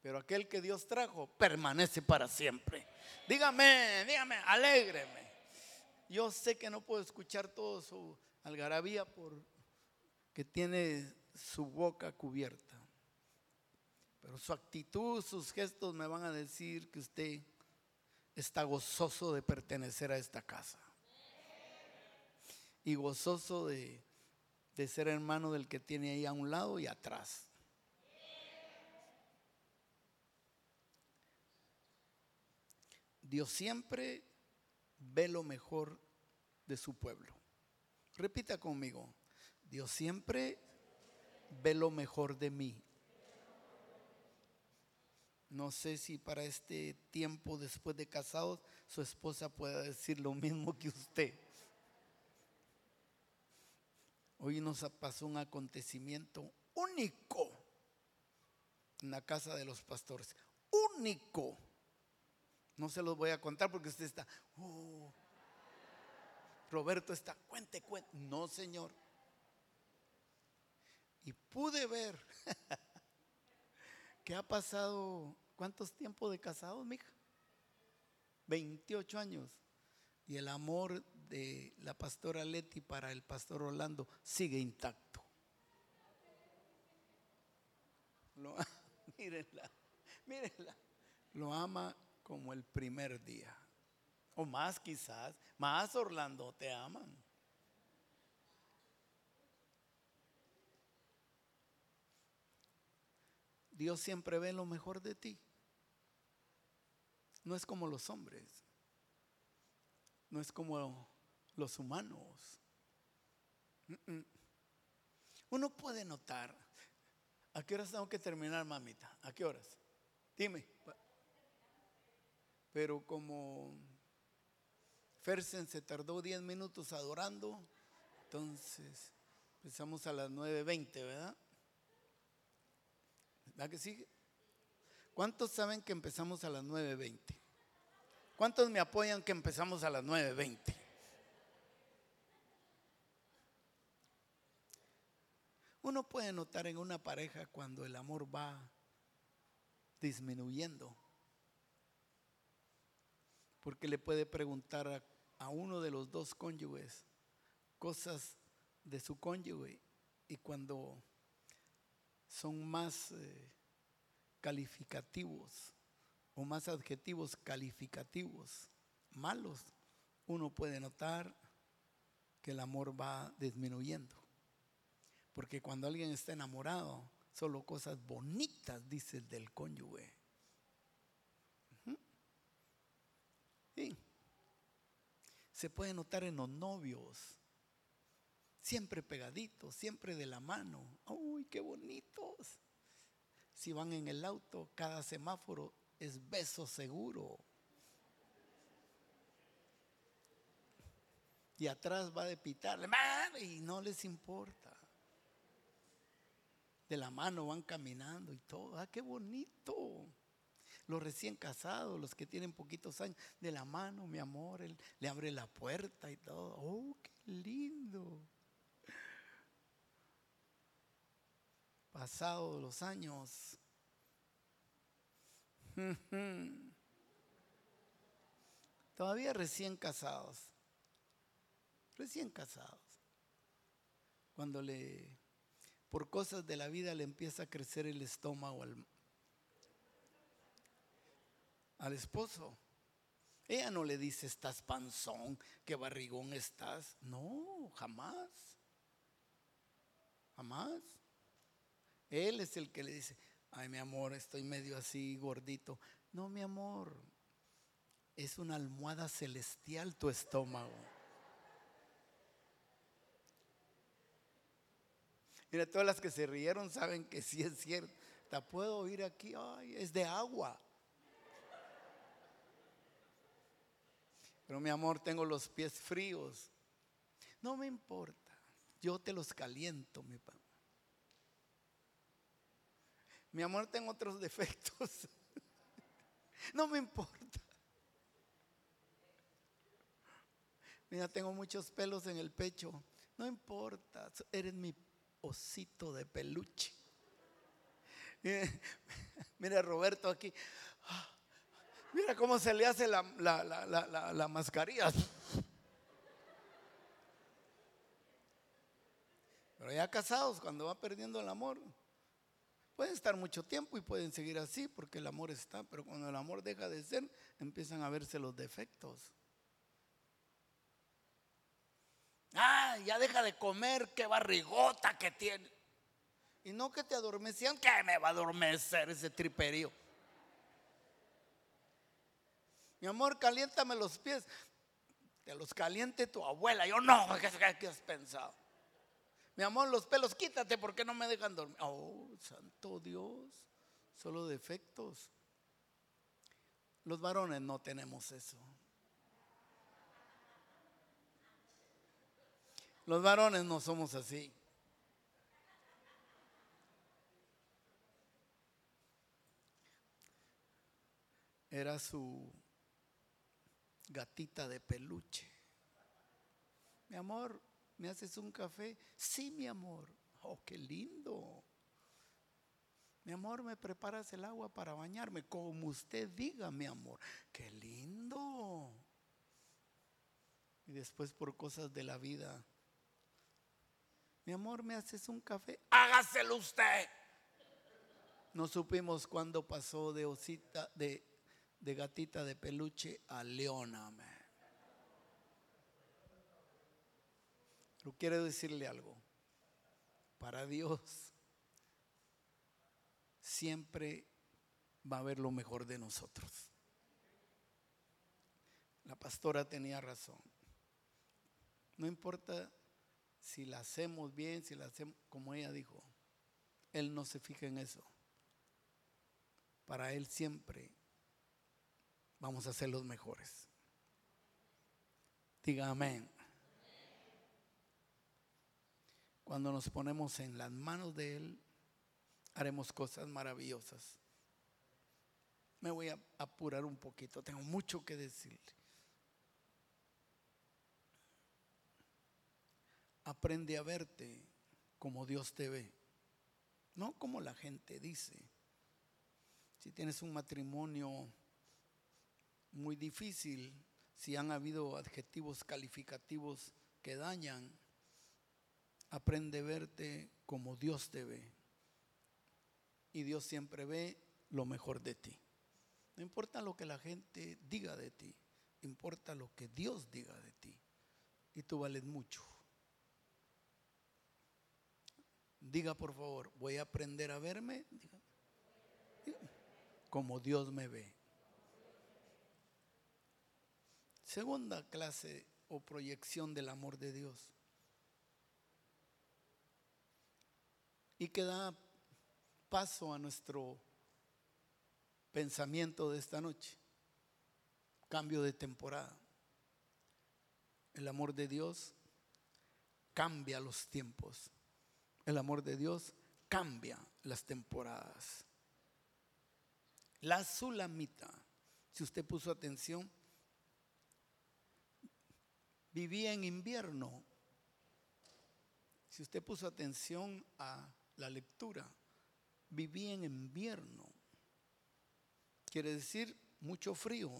Pero aquel que Dios trajo permanece para siempre. Dígame, dígame, alégreme. Yo sé que no puedo escuchar todo su algarabía porque tiene su boca cubierta. Pero su actitud, sus gestos me van a decir que usted está gozoso de pertenecer a esta casa. Y gozoso de, de ser hermano del que tiene ahí a un lado y atrás. Dios siempre ve lo mejor de su pueblo. Repita conmigo, Dios siempre ve lo mejor de mí. No sé si para este tiempo después de casados su esposa pueda decir lo mismo que usted. Hoy nos pasó un acontecimiento único en la casa de los pastores. Único. No se los voy a contar porque usted está, "Oh". Roberto está, cuente, cuente. No, señor. Y pude ver que ha pasado, ¿cuántos tiempos de casados, mija? 28 años. Y el amor de la pastora Leti para el pastor Orlando sigue intacto. Lo, mírenla, mírenla. Lo ama como el primer día. O más quizás. Más Orlando te aman. Dios siempre ve lo mejor de ti. No es como los hombres. No es como los humanos. Uno puede notar. ¿A qué horas tengo que terminar, mamita? ¿A qué horas? Dime. Pero como Fersen se tardó 10 minutos adorando, entonces empezamos a las 9.20, ¿verdad? ¿Verdad que sigue? ¿Cuántos saben que empezamos a las 9.20? ¿Cuántos me apoyan que empezamos a las 9.20? Uno puede notar en una pareja cuando el amor va disminuyendo. Porque le puede preguntar a, uno de los dos cónyuges cosas de su cónyuge y cuando son más eh, calificativos o más adjetivos calificativos malos, uno puede notar que el amor va disminuyendo. Porque cuando alguien está enamorado, solo cosas bonitas dice del cónyuge. Se puede notar en los novios, siempre pegaditos, siempre de la mano. ¡Uy, qué bonitos! Si van en el auto, cada semáforo es beso seguro. Y atrás va de pitarle, y no les importa. De la mano van caminando y todo. ¡Ah, qué bonito! Los recién casados, los que tienen poquitos años, de la mano, mi amor, él le abre la puerta y todo. ¡Oh, qué lindo! Pasados los años, todavía recién casados, recién casados, cuando le, por cosas de la vida le empieza a crecer el estómago al, al esposo. Ella no le dice, estás panzón, qué barrigón estás. No, jamás. Jamás. Él es el que le dice, ay mi amor, estoy medio así gordito. No, mi amor, es una almohada celestial tu estómago. Mira, todas las que se rieron saben que sí es cierto. Te puedo oír aquí, ay, es de agua. Pero mi amor, tengo los pies fríos. No me importa. Yo te los caliento, mi papá. Mi amor, tengo otros defectos. No me importa. Mira, tengo muchos pelos en el pecho. No importa. Eres mi osito de peluche. Mira, Roberto aquí. Mira cómo se le hace la, la, la, la, la mascarilla. Pero ya casados, cuando va perdiendo el amor, pueden estar mucho tiempo y pueden seguir así porque el amor está, pero cuando el amor deja de ser, empiezan a verse los defectos. Ah, ya deja de comer, qué barrigota que tiene. Y no que te adormecían, que me va a adormecer ese triperío. Mi amor, caliéntame los pies. Te los caliente tu abuela. Yo no, ¿qué, qué has pensado? Mi amor, los pelos, quítate porque no me dejan dormir. Oh, santo Dios, solo defectos. Los varones no tenemos eso. Los varones no somos así. Era su gatita de peluche. Mi amor, ¿me haces un café? Sí, mi amor. Oh, qué lindo. Mi amor, ¿me preparas el agua para bañarme? Como usted diga, mi amor. Qué lindo. Y después por cosas de la vida. Mi amor, ¿me haces un café? Hágaselo usted. No supimos cuándo pasó de osita, de, de gatita de peluche a leona. Pero quiero decirle algo. Para Dios siempre va a haber lo mejor de nosotros. La pastora tenía razón. No importa si la hacemos bien, si la hacemos como ella dijo. Él no se fija en eso. Para Él siempre vamos a ser los mejores. Diga amén. Cuando nos ponemos en las manos de Él, haremos cosas maravillosas. Me voy a apurar un poquito, tengo mucho que decirle. Aprende a verte como Dios te ve, no como la gente dice. Si tienes un matrimonio muy difícil, si han habido adjetivos calificativos que dañan, aprende a verte como Dios te ve. Y Dios siempre ve lo mejor de ti. No importa lo que la gente diga de ti, importa lo que Dios diga de ti. Y tú vales mucho. Diga por favor, voy a aprender a verme como Dios me ve. Segunda clase o proyección del amor de Dios. Y que da paso a nuestro pensamiento de esta noche. Cambio de temporada. El amor de Dios cambia los tiempos. El amor de Dios cambia las temporadas. La Sulamita, si usted puso atención, vivía en invierno. Si usted puso atención a la lectura, vivía en invierno. Quiere decir mucho frío,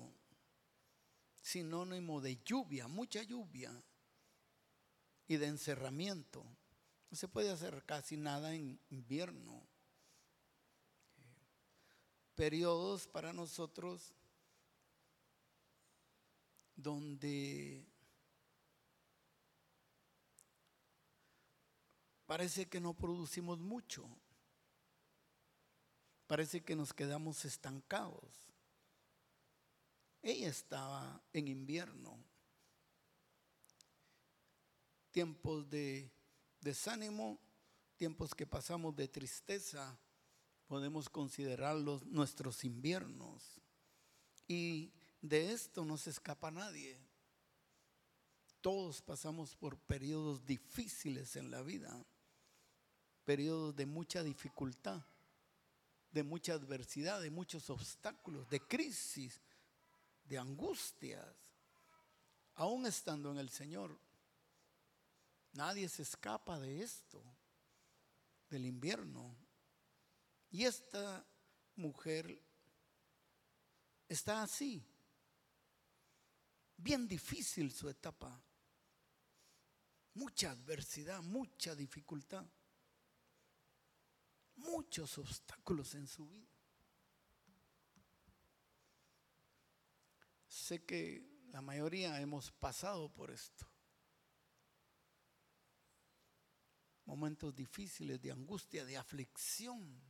sinónimo de lluvia, mucha lluvia y de encerramiento. No se puede hacer casi nada en invierno. Periodos para nosotros donde parece que no producimos mucho. Parece que nos quedamos estancados. Ella estaba en invierno. Tiempos de desánimo, tiempos que pasamos de tristeza, podemos considerarlos nuestros inviernos. Y de esto no se escapa nadie. Todos pasamos por periodos difíciles en la vida, periodos de mucha dificultad, de mucha adversidad, de muchos obstáculos, de crisis, de angustias, aún estando en el Señor. Nadie se escapa de esto, del invierno. Y esta mujer está así, bien difícil su etapa, mucha adversidad, mucha dificultad, muchos obstáculos en su vida. Sé que la mayoría hemos pasado por esto. momentos difíciles de angustia, de aflicción,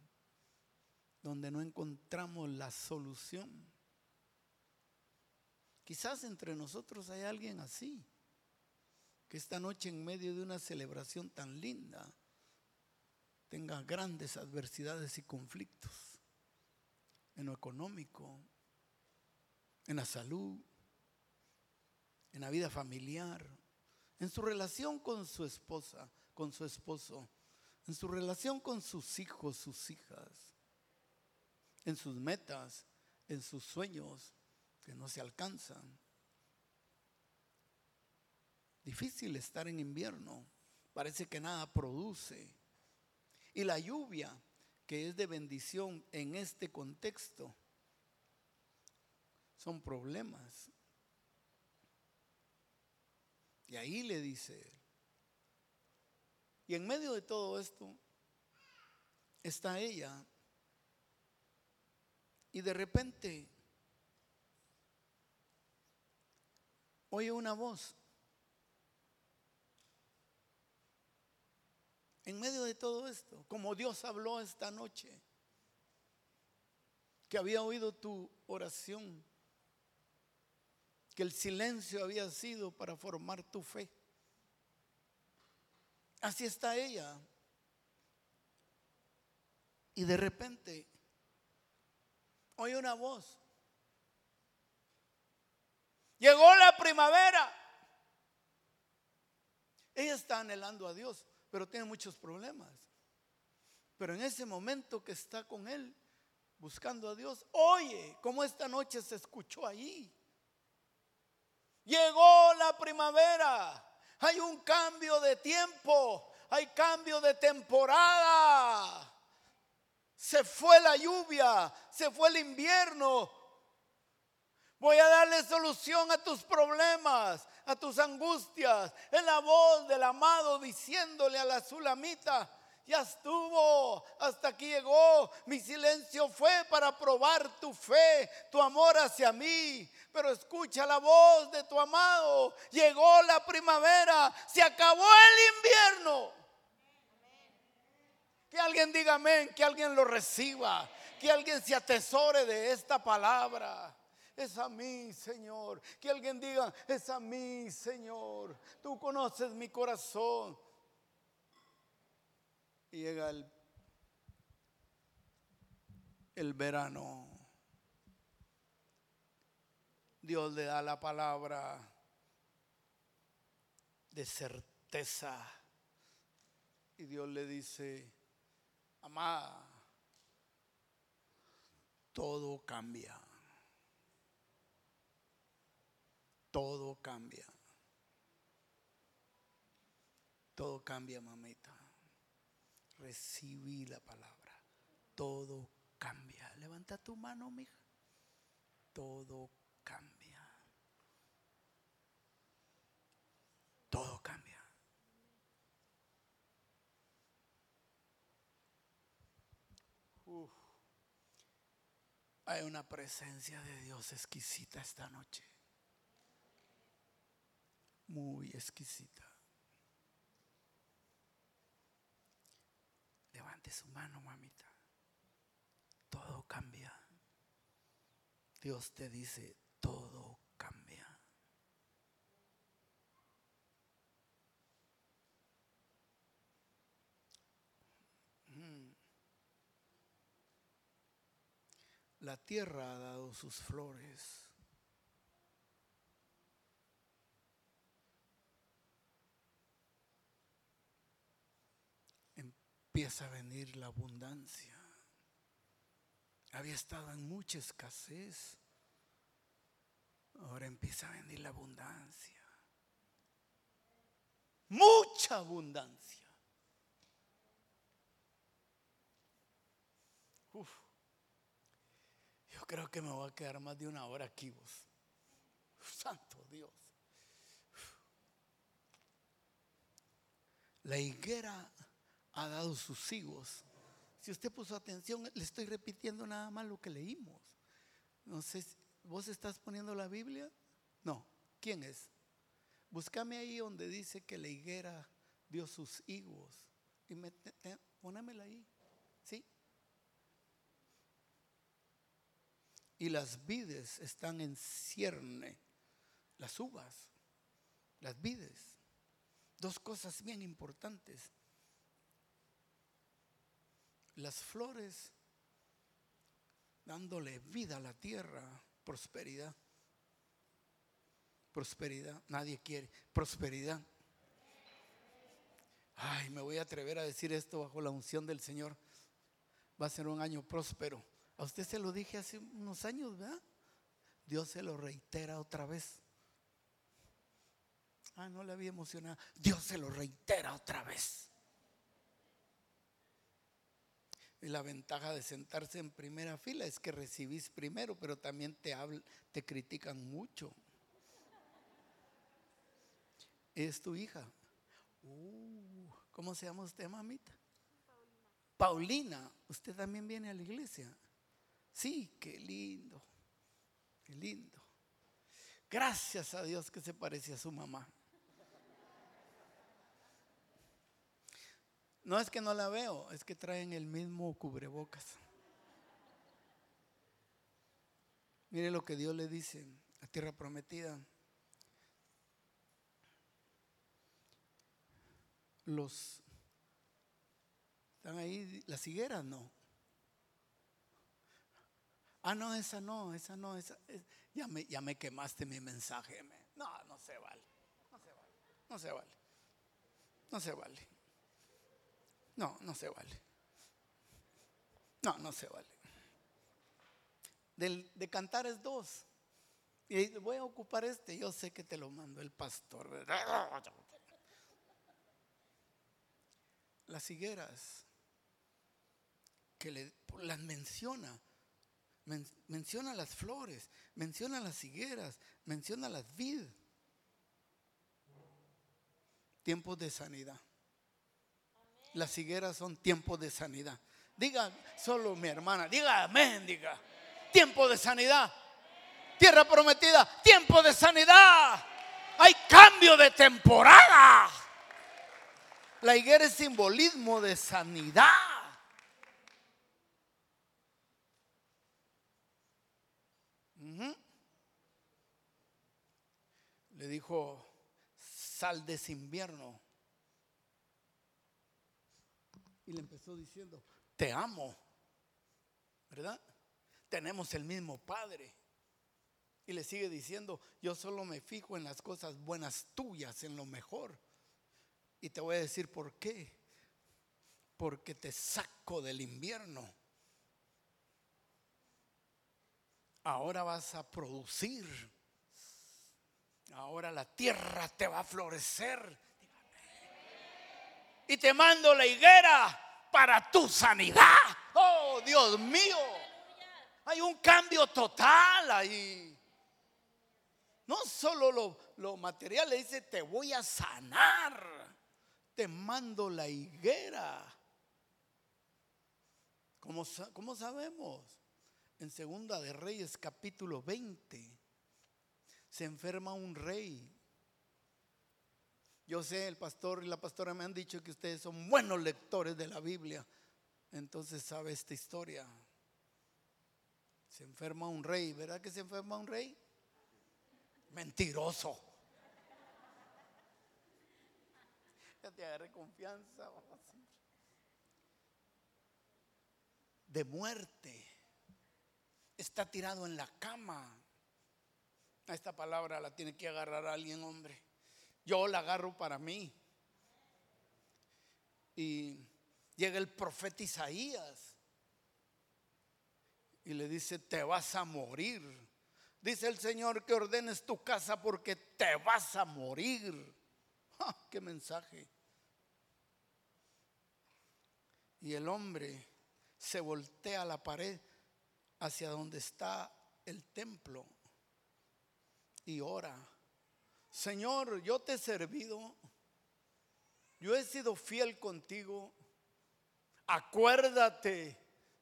donde no encontramos la solución. Quizás entre nosotros hay alguien así, que esta noche en medio de una celebración tan linda tenga grandes adversidades y conflictos en lo económico, en la salud, en la vida familiar, en su relación con su esposa, con su esposo, en su relación con sus hijos, sus hijas, en sus metas, en sus sueños que no se alcanzan, Difícil estar en invierno. Parece que nada produce. Y la lluvia, que es de bendición en este contexto, son problemas. Y ahí le dice. Y en medio de todo esto está ella. Y de repente oye una voz. En medio de todo esto, como Dios habló esta noche, que había oído tu oración, que el silencio había sido para formar tu fe. Así está ella. Y de repente oye una voz. Llegó la primavera. Ella está anhelando a Dios, pero tiene muchos problemas. Pero en ese momento que está con él, buscando a Dios, oye, como esta noche se escuchó allí. Llegó la primavera. Hay un cambio de tiempo. Hay cambio de temporada. Se fue la lluvia. Se fue el invierno. Voy a darle solución a tus problemas, a tus angustias. Es la voz del amado diciéndole a la sulamita, ya estuvo, hasta aquí llegó. Mi silencio fue para probar tu fe, tu amor hacia mí. Pero escucha la voz de tu amado. Llegó la primavera, se acabó el invierno. Que alguien diga amén, que alguien lo reciba, que alguien se atesore de esta palabra. Es a mí, Señor. Que alguien diga, es a mí, Señor. Tú conoces mi corazón. Y llega el, el verano. Dios le da la palabra de certeza. Y Dios le dice, amada, todo cambia. Todo cambia. Todo cambia, mamita. Recibí la palabra. Todo cambia. Levanta tu mano, mija. Todo cambia. Todo cambia. Hay una presencia de Dios exquisita esta noche muy exquisita. Levante su mano, mamita. Todo cambia. Dios te dice, todo cambia. Mm. La tierra ha dado sus flores. Empieza a venir la abundancia. Había estado en mucha escasez. Ahora empieza a venir la abundancia. Mucha abundancia. Uf. Yo creo que me voy a quedar más de una hora aquí vos. Santo Dios. La higuera ha dado sus higos. Si usted puso atención, le estoy repitiendo nada más lo que leímos. No sé, ¿vos estás poniendo la Biblia? No, ¿quién es? Búscame ahí donde dice que la higuera dio sus higos. Y me, ahí, ¿sí? Y las vides están en cierne, las uvas, las vides. Dos cosas bien importantes las flores dándole vida a la tierra, prosperidad. Prosperidad, nadie quiere prosperidad. Ay, me voy a atrever a decir esto bajo la unción del Señor. Va a ser un año próspero. A usted se lo dije hace unos años, ¿verdad? Dios se lo reitera otra vez. Ah, no le había emocionado. Dios se lo reitera otra vez. Y la ventaja de sentarse en primera fila es que recibís primero, pero también te, te critican mucho. Es tu hija. Uh, ¿Cómo se llama usted, mamita? Paulina. ¿Usted también viene a la iglesia? Sí, qué lindo. Qué lindo. Gracias a Dios que se parece a su mamá. No es que no la veo, es que traen el mismo cubrebocas. Mire lo que Dios le dice a tierra prometida. Los están ahí las higueras, no. Ah, no, esa no, esa no, esa, ya, me, ya me quemaste mi mensaje. no, no se vale. No se vale. No se vale. No se vale. No, no se vale. No, no se vale. De cantar es dos. Y voy a ocupar este. Yo sé que te lo mandó el pastor. Las higueras que le, las menciona. menciona las flores, menciona las higueras, menciona las vid. Tiempos de sanidad. Las higueras son tiempos de sanidad. Diga solo mi hermana, diga amén, diga. Tiempo de sanidad. Tierra prometida, tiempo de sanidad. Hay cambio de temporada. La higuera es simbolismo de sanidad. Le dijo, sal de ese invierno y le empezó diciendo, te amo, ¿verdad? Tenemos el mismo Padre. Y le sigue diciendo, yo solo me fijo en las cosas buenas tuyas, en lo mejor. Y te voy a decir por qué. Porque te saco del invierno. Ahora vas a producir. Ahora la tierra te va a florecer y te mando la higuera para tu sanidad. Oh, Dios mío. Hay un cambio total ahí. No solo lo, lo material, le dice, te voy a sanar. Te mando la higuera. ¿Cómo, cómo sabemos? En Segunda de Reyes capítulo 20 se enferma un rey yo sé, el pastor y la pastora me han dicho que ustedes son buenos lectores de la Biblia. Entonces sabe esta historia. Se enferma un rey, ¿verdad que se enferma un rey? Mentiroso. Ya te agarré confianza. De muerte. Está tirado en la cama. Esta palabra la tiene que agarrar alguien, hombre yo la agarro para mí. Y llega el profeta Isaías y le dice, te vas a morir. Dice el Señor que ordenes tu casa porque te vas a morir. ¡Qué mensaje! Y el hombre se voltea a la pared hacia donde está el templo y ora. Señor, yo te he servido, yo he sido fiel contigo, acuérdate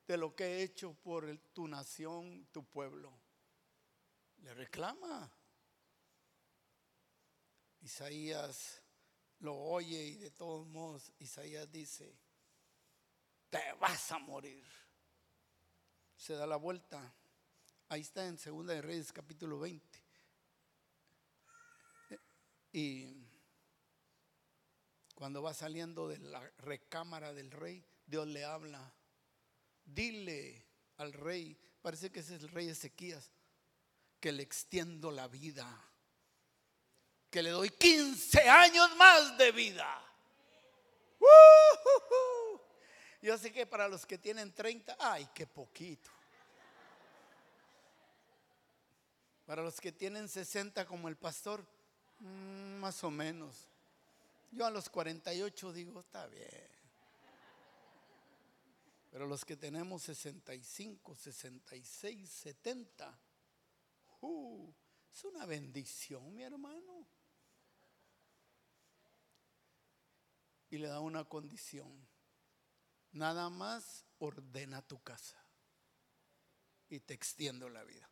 de lo que he hecho por tu nación, tu pueblo. Le reclama. Isaías lo oye y de todos modos Isaías dice, te vas a morir. Se da la vuelta. Ahí está en Segunda de Reyes capítulo 20. Y cuando va saliendo de la recámara del rey, Dios le habla. Dile al rey, parece que ese es el rey Ezequías, que le extiendo la vida, que le doy 15 años más de vida. Yo sé que para los que tienen 30, ay, qué poquito. Para los que tienen 60 como el pastor, Mm, más o menos. Yo a los 48 digo, está bien. Pero los que tenemos 65, 66, 70, uh, es una bendición, mi hermano. Y le da una condición. Nada más ordena tu casa y te extiendo la vida.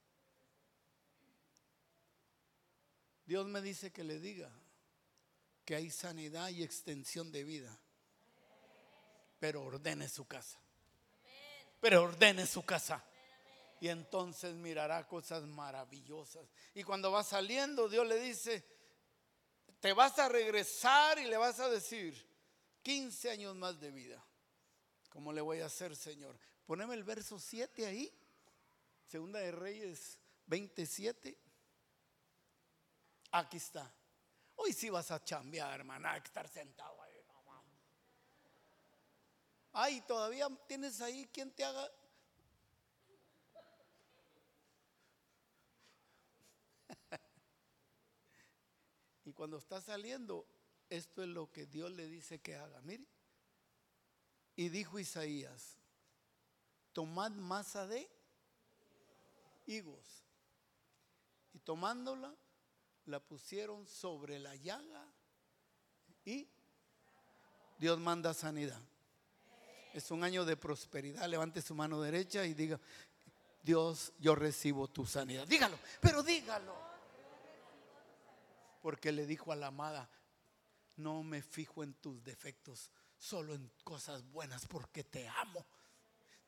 Dios me dice que le diga que hay sanidad y extensión de vida, pero ordene su casa. Pero ordene su casa. Y entonces mirará cosas maravillosas. Y cuando va saliendo, Dios le dice, te vas a regresar y le vas a decir, 15 años más de vida. ¿Cómo le voy a hacer, Señor? Poneme el verso 7 ahí. Segunda de Reyes 27. Aquí está. Hoy sí vas a chambear, hermana, hay que estar sentado ahí. Ay, todavía tienes ahí quien te haga. y cuando está saliendo, esto es lo que Dios le dice que haga. Mire. Y dijo Isaías: Tomad masa de higos. Y tomándola, la pusieron sobre la llaga y Dios manda sanidad. Es un año de prosperidad. Levante su mano derecha y diga, Dios, yo recibo tu sanidad. Dígalo, pero dígalo. Porque le dijo a la amada, no me fijo en tus defectos, solo en cosas buenas porque te amo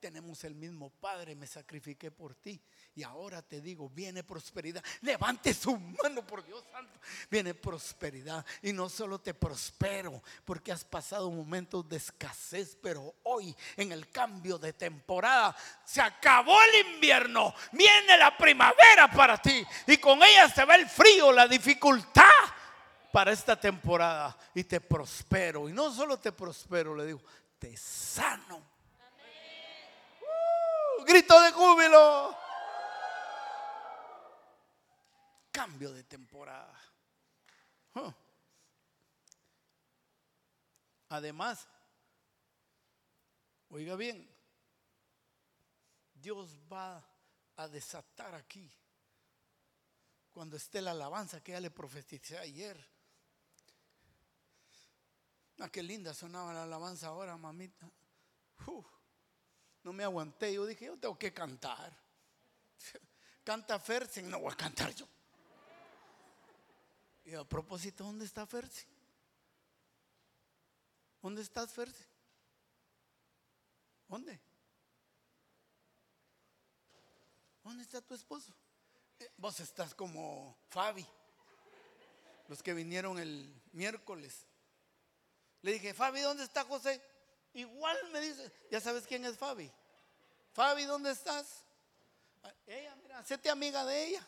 tenemos el mismo Padre, me sacrifiqué por ti. Y ahora te digo, viene prosperidad. Levante su mano, por Dios santo. Viene prosperidad. Y no solo te prospero, porque has pasado momentos de escasez, pero hoy en el cambio de temporada se acabó el invierno. Viene la primavera para ti. Y con ella se va el frío, la dificultad para esta temporada. Y te prospero. Y no solo te prospero, le digo, te sano grito de júbilo. Cambio de temporada. Además, oiga bien, Dios va a desatar aquí cuando esté la alabanza que ya le profeticé ayer. Ah, qué linda sonaba la alabanza ahora, mamita no me aguanté. Yo dije, yo tengo que cantar. Canta Fersen, no voy a cantar yo. Y a propósito, ¿dónde está Fersen? ¿Dónde estás, Fersen? ¿Dónde? ¿Dónde está tu esposo? Eh, vos estás como Fabi, los que vinieron el miércoles. Le dije, Fabi, ¿dónde está José? Igual me dice, ya sabes quién es Fabi. Fabi, ¿dónde estás? Ella, mira, hacete amiga de ella.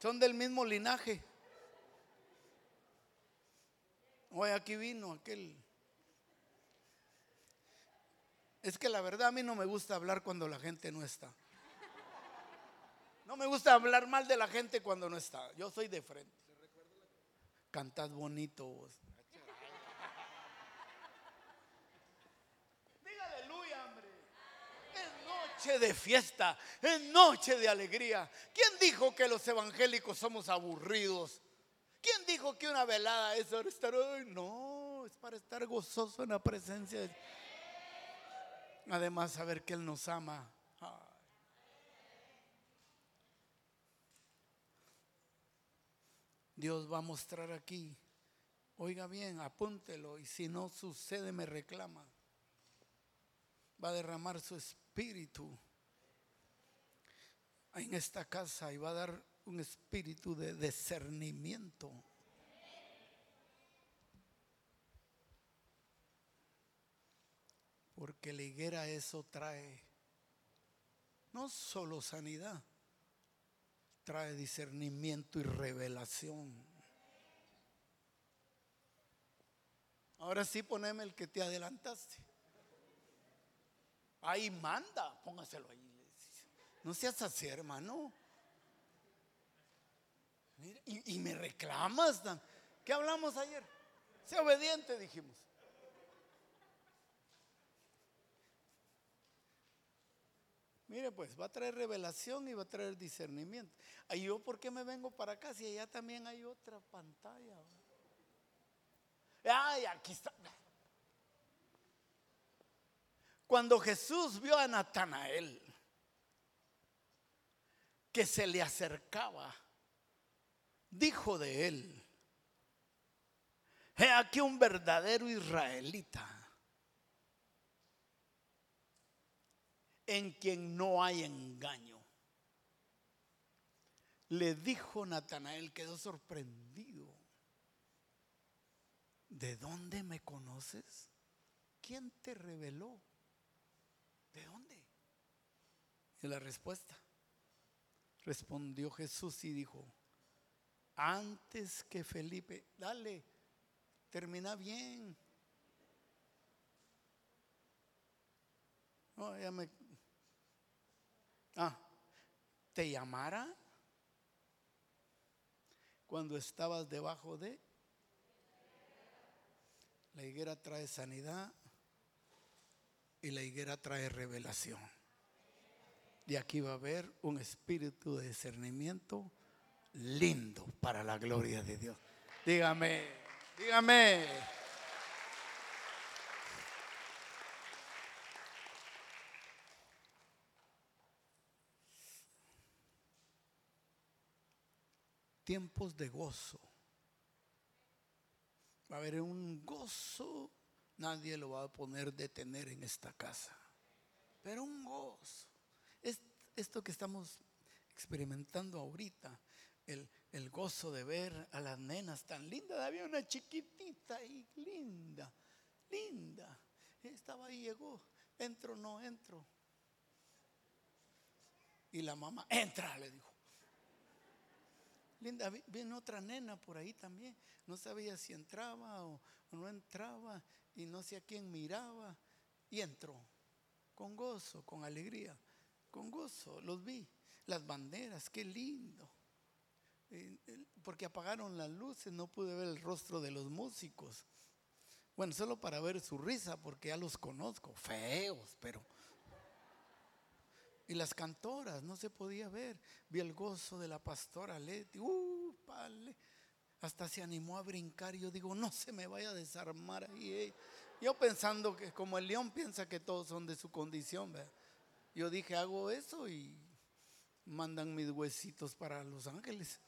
Son del mismo linaje. Hoy aquí vino aquel. Es que la verdad a mí no me gusta hablar cuando la gente no está. No me gusta hablar mal de la gente cuando no está. Yo soy de frente. Cantad bonito vos. Noche de fiesta, en noche de alegría. ¿Quién dijo que los evangélicos somos aburridos? ¿Quién dijo que una velada es para estar hoy? No, es para estar gozoso en la presencia de Además, saber que Él nos ama. Dios va a mostrar aquí. Oiga bien, apúntelo y si no sucede me reclama. Va a derramar su espíritu espíritu en esta casa y va a dar un espíritu de discernimiento. Porque la higuera eso trae no solo sanidad, trae discernimiento y revelación. Ahora sí poneme el que te adelantaste. Ahí manda, póngaselo ahí. No seas así, hermano. Y, me reclamas. tan- ¿Qué hablamos ayer? Sea obediente, dijimos. Mire, pues va a traer revelación y va a traer discernimiento. ¿Y yo por qué me vengo para acá si allá también hay otra pantalla? Ay, aquí está. Cuando Jesús vio a Natanael que se le acercaba, dijo de él, he aquí un verdadero israelita en quien no hay engaño. Le dijo Natanael, quedó sorprendido. ¿De dónde me conoces? ¿Quién te reveló? ¿De dónde? Y la respuesta. Respondió Jesús y dijo, antes que Felipe, dale, termina bien. No, ya me... Ah, te llamara cuando estabas debajo de... La higuera trae sanidad y la higuera trae revelación. Y aquí va a haber un espíritu de discernimiento lindo para la gloria de Dios. Dígame, dígame. Tiempos de gozo. Va a haber un gozo, nadie lo va a poner detener en esta casa. Pero un gozo. Es esto que estamos experimentando ahorita, el, el gozo de ver a las nenas tan lindas. Había una chiquitita y linda, linda. Estaba ahí, llegó, entro, no entro. Y la mamá, entra, le dijo. Linda, vi- viene otra nena por ahí también. No sabía si entraba o no entraba y no sé a quién miraba. Y entró con gozo, con alegría, con gozo. Los vi, las banderas, qué lindo. Eh, Porque apagaron las luces, no pude ver el rostro de los músicos. Bueno, solo para ver su risa, porque ya los conozco, feos, pero... Y las cantoras, no se podía ver. Vi el gozo de la pastora Leti. Uh, pale. Hasta se animó a brincar. Yo digo, no se me vaya a desarmar ahí. eh". Yo pensando que como el león piensa que todos son de su condición. ¿verdad? Yo dije, hago eso y mandan mis huesitos para Los Ángeles.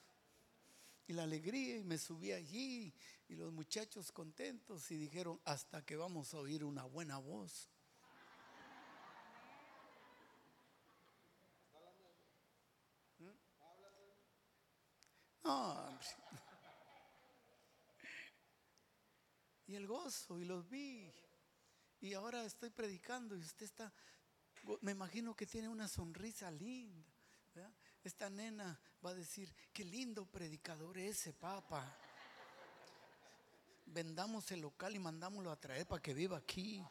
Y la alegría, y me subí allí. Y los muchachos contentos y dijeron, hasta que vamos a oír una buena voz. No, hombre. Y el gozo, y los vi. Y ahora estoy predicando y usted está, me imagino que tiene una sonrisa linda. Esta nena va a decir, qué lindo predicador ese, papa. Vendamos el local y mandámoslo a traer para que viva aquí.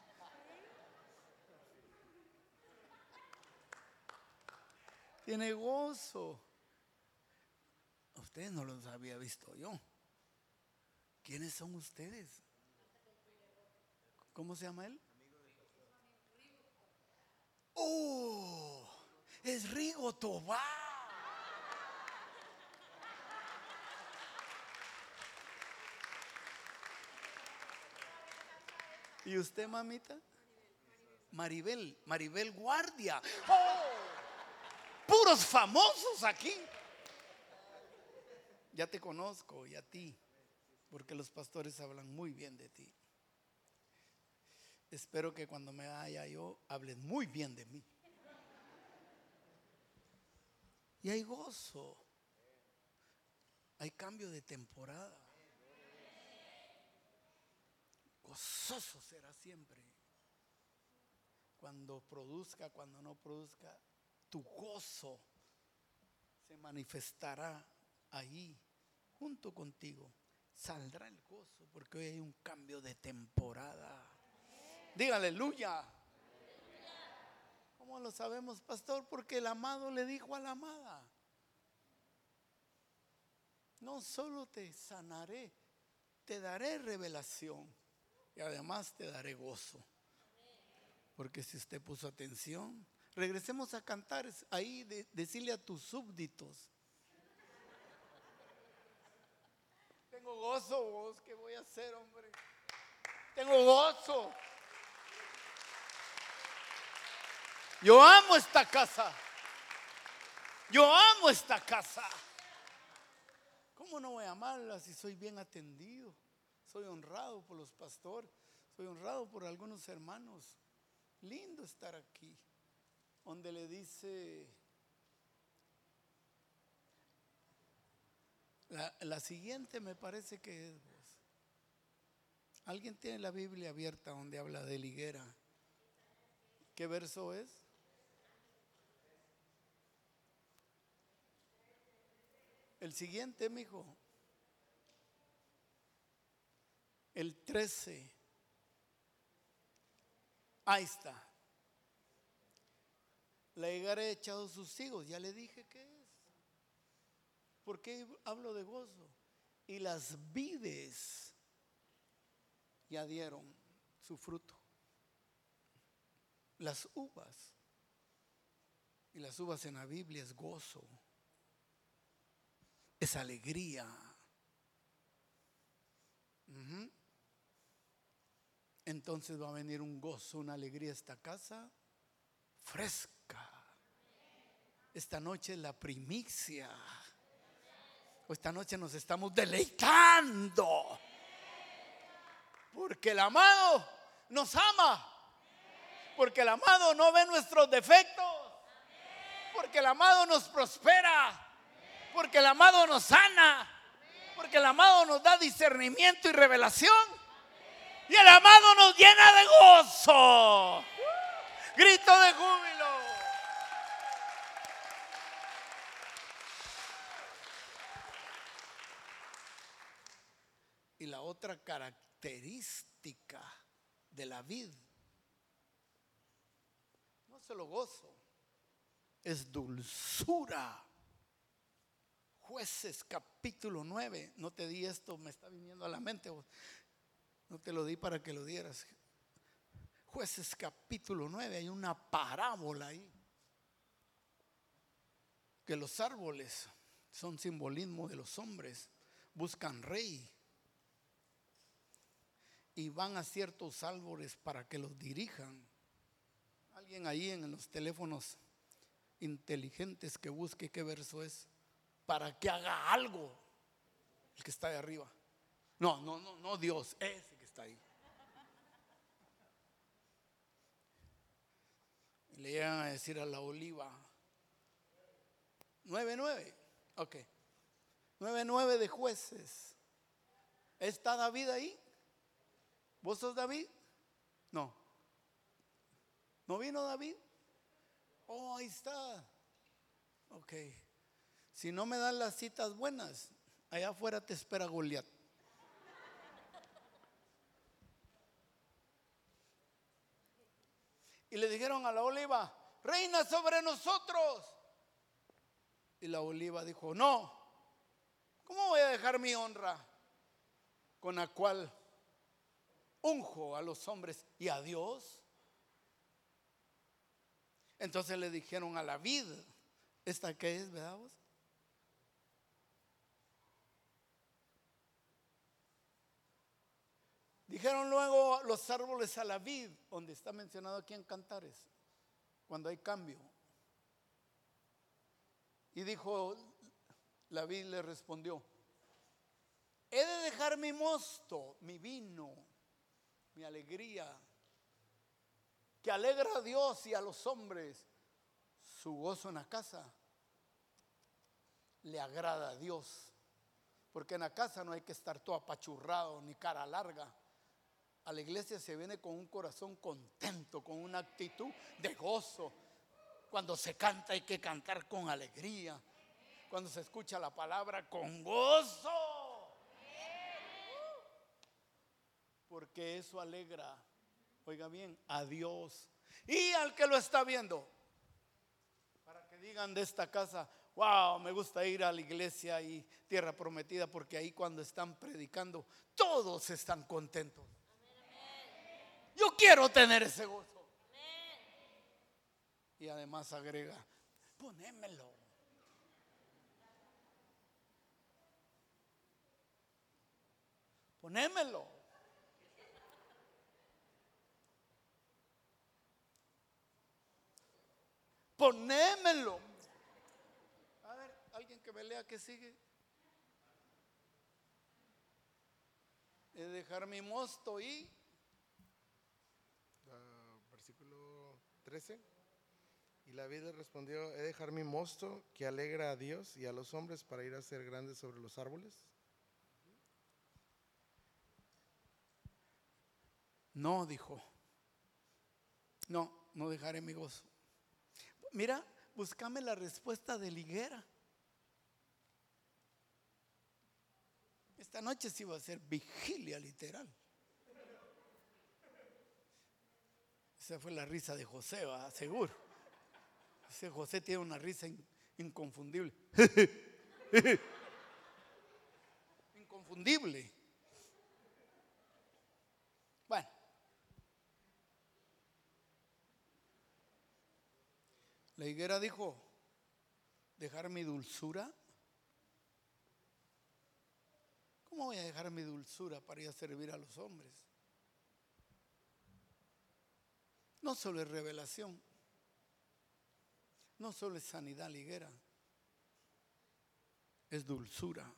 Tiene gozo. Ustedes no los había visto yo. ¿Quiénes son ustedes? ¿Cómo se llama él? ¡Oh! Es Rigo Tobar. ¿Y usted, mamita? Maribel, Maribel Guardia. ¡Oh! Puros famosos aquí. Ya te conozco y a ti, porque los pastores hablan muy bien de ti. Espero que cuando me vaya yo hablen muy bien de mí. Y hay gozo. Hay cambio de temporada. Gozoso será siempre. Cuando produzca, cuando no produzca, tu gozo se manifestará ahí junto contigo. Saldrá el gozo porque hoy hay un cambio de temporada. Diga aleluya. ¿Cómo lo sabemos, pastor? Porque el amado le dijo a la amada. no solo te sanaré, te daré revelación y además te daré gozo. Porque si usted puso atención, regresemos a cantar ahí, de, decirle a tus súbditos. Tengo gozo, vos, ¿qué voy a hacer, hombre? Tengo gozo. Yo amo esta casa. Yo amo esta casa. ¿Cómo no voy a amarla si soy bien atendido? Soy honrado por los pastores, soy honrado por algunos hermanos. Lindo estar aquí, donde le dice, la, siguiente me parece que es. ¿Alguien tiene la Biblia abierta donde habla de liguera? ¿Qué verso es? El siguiente, mijo. El 13. Ahí está. La higuera ha echado sus higos, ya le dije qué es. ¿Por qué hablo de gozo? Y las vides ya dieron su fruto. Las uvas. Y las uvas en la Biblia es gozo es alegría. Entonces va a venir un gozo, una alegría a esta casa fresca. Esta noche es la primicia. Esta noche nos estamos deleitando. Porque el amado nos ama. Porque el amado no ve nuestros defectos. Porque el amado nos prospera. Porque el amado nos sana. Porque el amado nos da discernimiento y revelación. Y el amado nos llena de gozo. Grito de júbilo. Y la otra característica de la vida, no solo gozo, es dulzura. Jueces capítulo 9. No te di esto, me está viniendo a la mente. No te lo di para que lo dieras. Jueces capítulo 9, hay una parábola ahí. Que los árboles son simbolismo de los hombres. Buscan rey. Y van a ciertos árboles para que los dirijan. Alguien ahí en los teléfonos inteligentes que busque qué verso es para que haga algo el que está ahí arriba. No, no, no, no Dios, ese que está ahí. Le llegan a decir a la oliva, 9-9, ok, 9-9 de jueces. ¿Está David ahí? ¿Vos sos David? No. ¿No vino David? Oh, ahí está. Ok. Si no me dan las citas buenas, allá afuera te espera Goliat. Y le dijeron a la oliva, reina sobre nosotros. Y la oliva dijo, no, ¿cómo voy a dejar mi honra con la cual unjo a los hombres y a Dios? Entonces le dijeron a la vid, ¿esta qué es, verdad vos? Dijeron luego los árboles a la vid, donde está mencionado aquí en Cantares, cuando hay cambio. Y dijo, la vid le respondió, he de dejar mi mosto, mi vino, mi alegría, que alegra a Dios y a los hombres, su gozo en la casa, le agrada a Dios. Porque en la casa no hay que estar todo apachurrado ni cara larga a la iglesia se viene con un corazón contento, con una actitud de gozo. Cuando se canta hay que cantar con alegría. Cuando se escucha la palabra con gozo. Porque eso alegra, oiga bien, a Dios y al que lo está viendo. Para que digan de esta casa, Wow, me gusta ir a la iglesia y tierra prometida porque ahí cuando están predicando todos están contentos. Yo quiero tener ese gozo. Y además agrega, ponémelo. Ponémelo. Ponémelo. A ver, alguien que me lea que sigue. De dejar mi mosto y Ah, versículo 13. Y la vida respondió, he de dejar mi mosto que alegra a Dios y a los hombres para ir a ser grandes sobre los árboles. No, dijo. No, no dejaré mi gozo. Mira, búscame la respuesta de la higuera. Esta noche sí va a ser vigilia literal. Esa fue la risa de José, ¿va? seguro. Ese José tiene una risa in- inconfundible. inconfundible. Bueno. La higuera dijo, dejar mi dulzura. ¿Cómo voy a dejar mi dulzura para ir a servir a los hombres? No solo es revelación, no solo es sanidad liguera, es dulzura.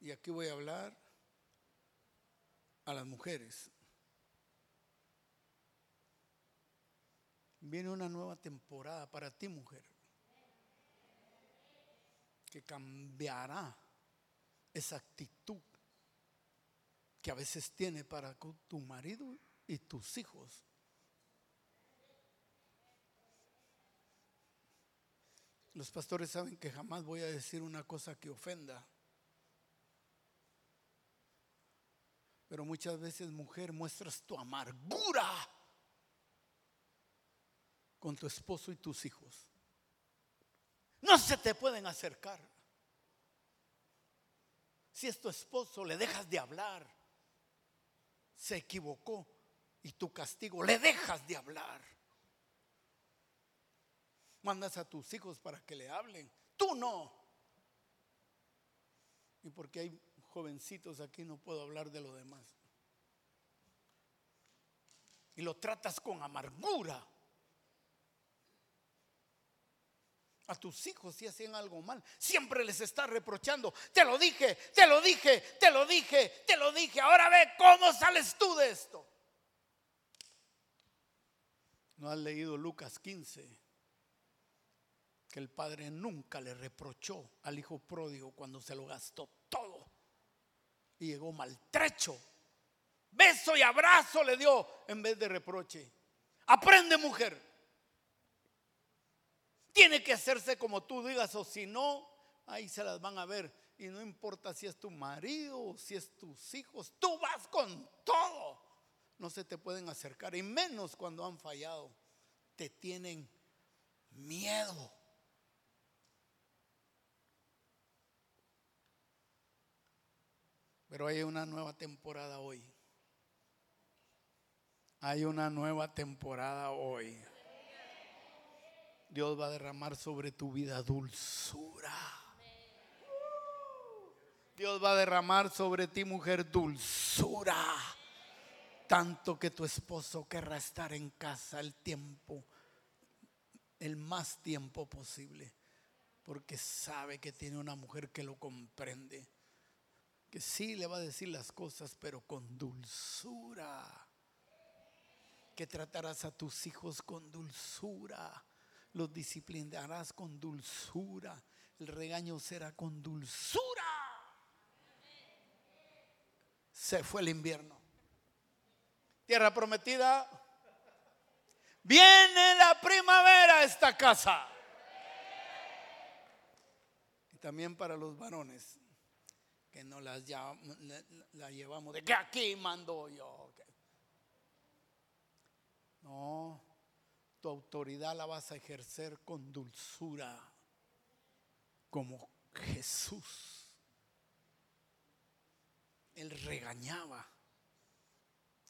Y aquí voy a hablar a las mujeres. Viene una nueva temporada para ti, mujer, que cambiará esa actitud que a veces tiene para tu marido y tus hijos. Los pastores saben que jamás voy a decir una cosa que ofenda. Pero muchas veces, mujer, muestras tu amargura con tu esposo y tus hijos. No se te pueden acercar. Si es tu esposo, le dejas de hablar. Se equivocó y tu castigo, le dejas de hablar. Mandas a tus hijos para que le hablen. Tú no. Y porque hay jovencitos aquí no puedo hablar de lo demás. Y lo tratas con amargura. A tus hijos si hacen algo mal, siempre les está reprochando. Te lo dije, te lo dije, te lo dije, te lo dije. Ahora ve cómo sales tú de esto. ¿No has leído Lucas 15? Que el padre nunca le reprochó al hijo pródigo cuando se lo gastó todo. Y llegó maltrecho. Beso y abrazo le dio en vez de reproche. Aprende mujer. Tiene que hacerse como tú digas o si no, ahí se las van a ver. Y no importa si es tu marido o si es tus hijos, tú vas con todo. No se te pueden acercar y menos cuando han fallado. Te tienen miedo. Pero hay una nueva temporada hoy. Hay una nueva temporada hoy. Dios va a derramar sobre tu vida dulzura. Dios va a derramar sobre ti, mujer, dulzura. Tanto que tu esposo querrá estar en casa el tiempo, el más tiempo posible. Porque sabe que tiene una mujer que lo comprende. Que sí le va a decir las cosas, pero con dulzura. Que tratarás a tus hijos con dulzura los disciplinarás con dulzura. El regaño será con dulzura. Se fue el invierno. Tierra prometida. Viene la primavera a esta casa. Y también para los varones que no las llam- la, llevamos de que aquí mando yo. No, Tu autoridad la vas a ejercer con dulzura, como Jesús. Él regañaba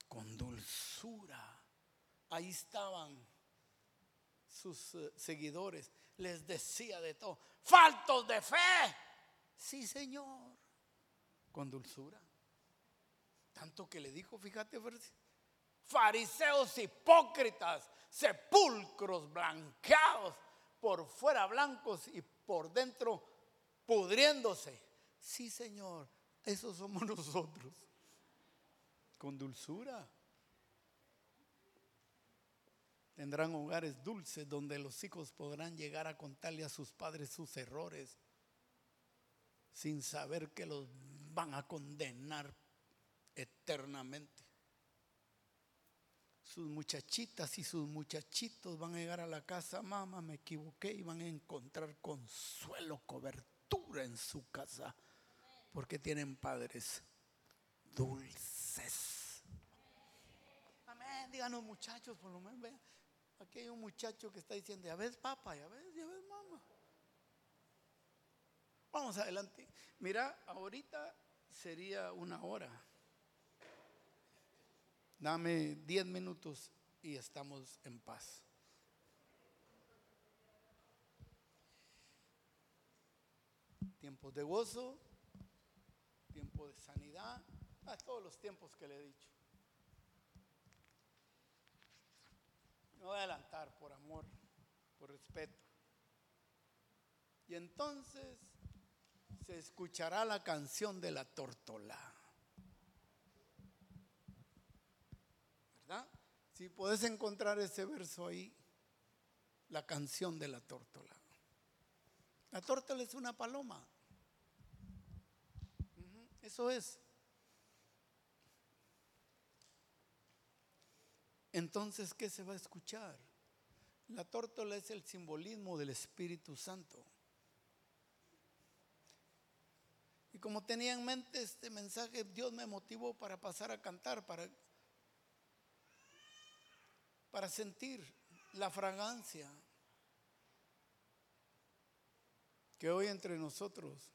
con dulzura. Ahí estaban sus eh, seguidores. Les decía de todo. Faltos de fe. Sí, Señor. Con dulzura. Tanto que le dijo, fíjate, fariseos hipócritas, sepulcros blanqueados, por fuera blancos y por dentro pudriéndose. Sí, Señor, esos somos nosotros. Con dulzura. Tendrán hogares dulces donde los hijos podrán llegar a contarle a sus padres sus errores sin saber que los van a condenar eternamente. Sus muchachitas y sus muchachitos van a llegar a la casa, mamá, me equivoqué y van a encontrar consuelo, cobertura en su casa, porque tienen padres dulces. Amén, díganos muchachos, por lo menos vean. Aquí hay un muchacho que está diciendo, ya ves papá, ya ves, ya ves mamá. Vamos adelante. Mira, ahorita sería una hora. Dame diez minutos y estamos en paz. Tiempos de gozo, tiempo de sanidad, a todos los tiempos que le he dicho. No voy a adelantar por amor, por respeto. Y entonces se escuchará la canción de la tórtola. ¿Verdad? Si puedes encontrar ese verso ahí, la canción de la tórtola. La tórtola es una paloma. Eso es. Entonces, ¿qué se va a escuchar? La tórtola es el simbolismo del Espíritu Santo. Y como tenía en mente este mensaje, Dios me motivó para pasar a cantar, para, para sentir la fragancia que hoy entre nosotros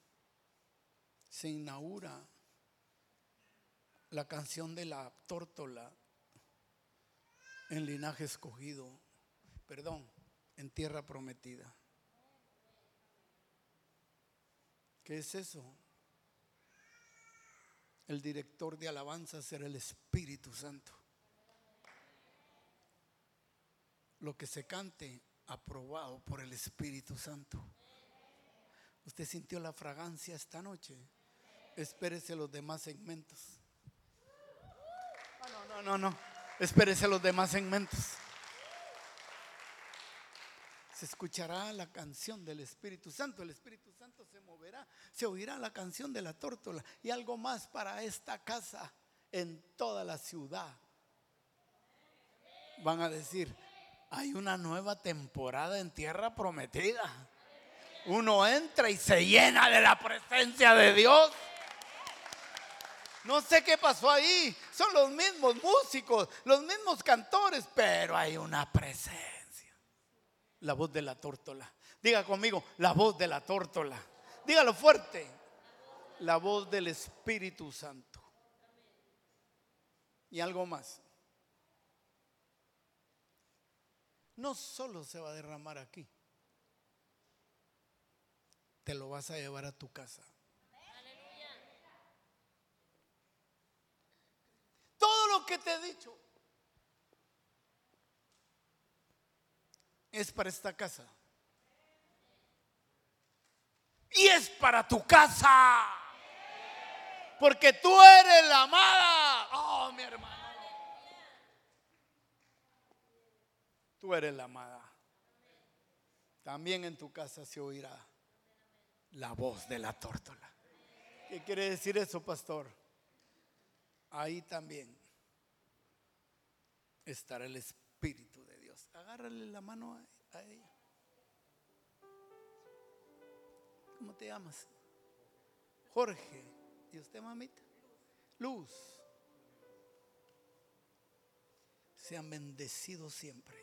se inaugura la canción de la tórtola en linaje escogido, perdón, en tierra prometida. ¿Qué es eso? El director de alabanza será el Espíritu Santo. Lo que se cante aprobado por el Espíritu Santo. ¿Usted sintió la fragancia esta noche? Espérese los demás segmentos. No, no, no, no. Espérese los demás segmentos. Se escuchará la canción del Espíritu Santo. El Espíritu Santo se moverá. Se oirá la canción de la tórtola. Y algo más para esta casa en toda la ciudad. Van a decir, hay una nueva temporada en tierra prometida. Uno entra y se llena de la presencia de Dios. No sé qué pasó ahí. Son los mismos músicos, los mismos cantores, pero hay una presencia. La voz de la tórtola. Diga conmigo, la voz de la tórtola. Dígalo fuerte. La voz del Espíritu Santo. Y algo más. No solo se va a derramar aquí. Te lo vas a llevar a tu casa. Todo lo que te he dicho es para esta casa. Y es para tu casa. Porque tú eres la amada. Oh, mi hermano. Tú eres la amada. También en tu casa se oirá la voz de la tórtola. ¿Qué quiere decir eso, pastor? Ahí también estará el Espíritu de Dios. Agárrale la mano a, ella. ¿Cómo te llamas? Jorge. ¿Y usted, mamita? Luz. Sean bendecidos siempre.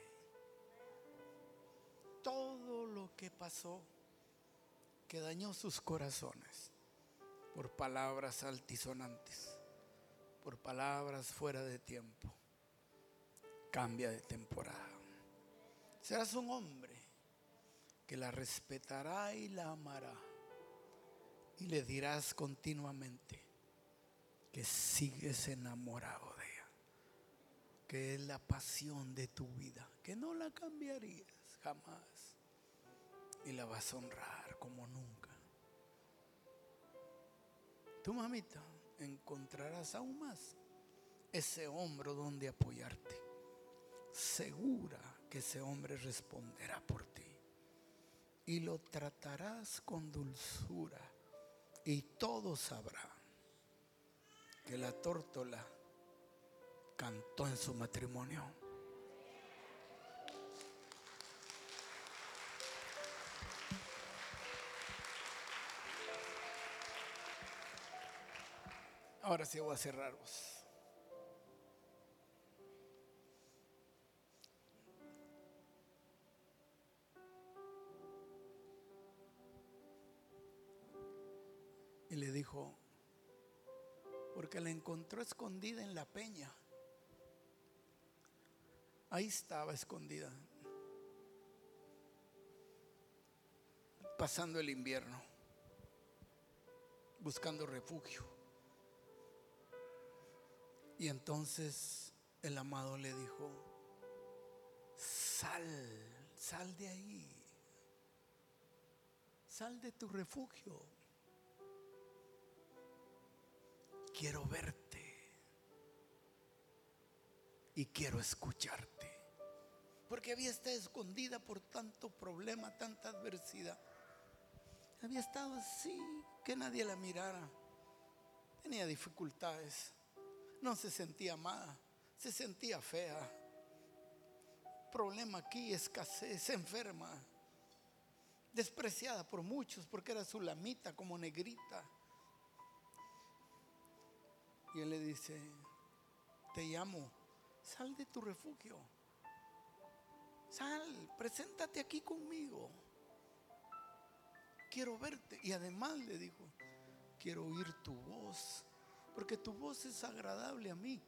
todo lo que pasó que dañó sus corazones por palabras altisonantes, por palabras fuera de tiempo. Cambia de temporada. Serás un hombre que la respetará y la amará. Y le dirás continuamente que sigues enamorado de ella, que es la pasión de tu vida, que no la cambiarías jamás. Y la vas a honrar como nunca. Tu mamita encontrarás aún más ese hombro donde apoyarte. Segura que ese hombre responderá por ti. Y lo tratarás con dulzura. Y todos sabrán que la tórtola cantó en su matrimonio. Ahora sí voy a cerraros. Y le dijo, porque la encontró escondida en la peña. Ahí estaba escondida, pasando el invierno, buscando refugio. Y entonces el amado le dijo, sal, sal de ahí, sal de tu refugio. Quiero verte y quiero escucharte. Porque había estado escondida por tanto problema, tanta adversidad. Había estado así, que nadie la mirara. Tenía dificultades no se sentía amada, se sentía fea. Problema aquí, escasez, enferma, despreciada por muchos porque era su lamita como negrita. Y él le dice, te llamo, sal de tu refugio, sal, preséntate aquí conmigo. Quiero verte. Y además le dijo, quiero oír tu voz porque tu voz es agradable a mí.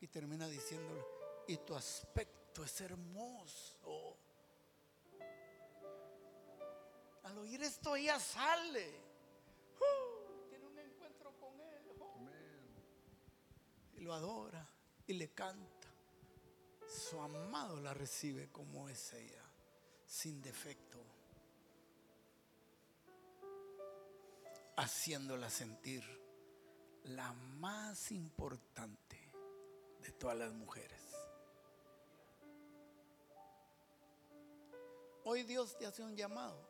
Y termina diciéndole, y tu aspecto es hermoso. Al oír esto ella sale. ¡Uh! tiene un encuentro con él. ¡Oh! Y lo adora y le canta. Su amado la recibe como es ella, sin defecto. Haciéndola sentir la más importante de todas las mujeres. Hoy Dios te hace un llamado.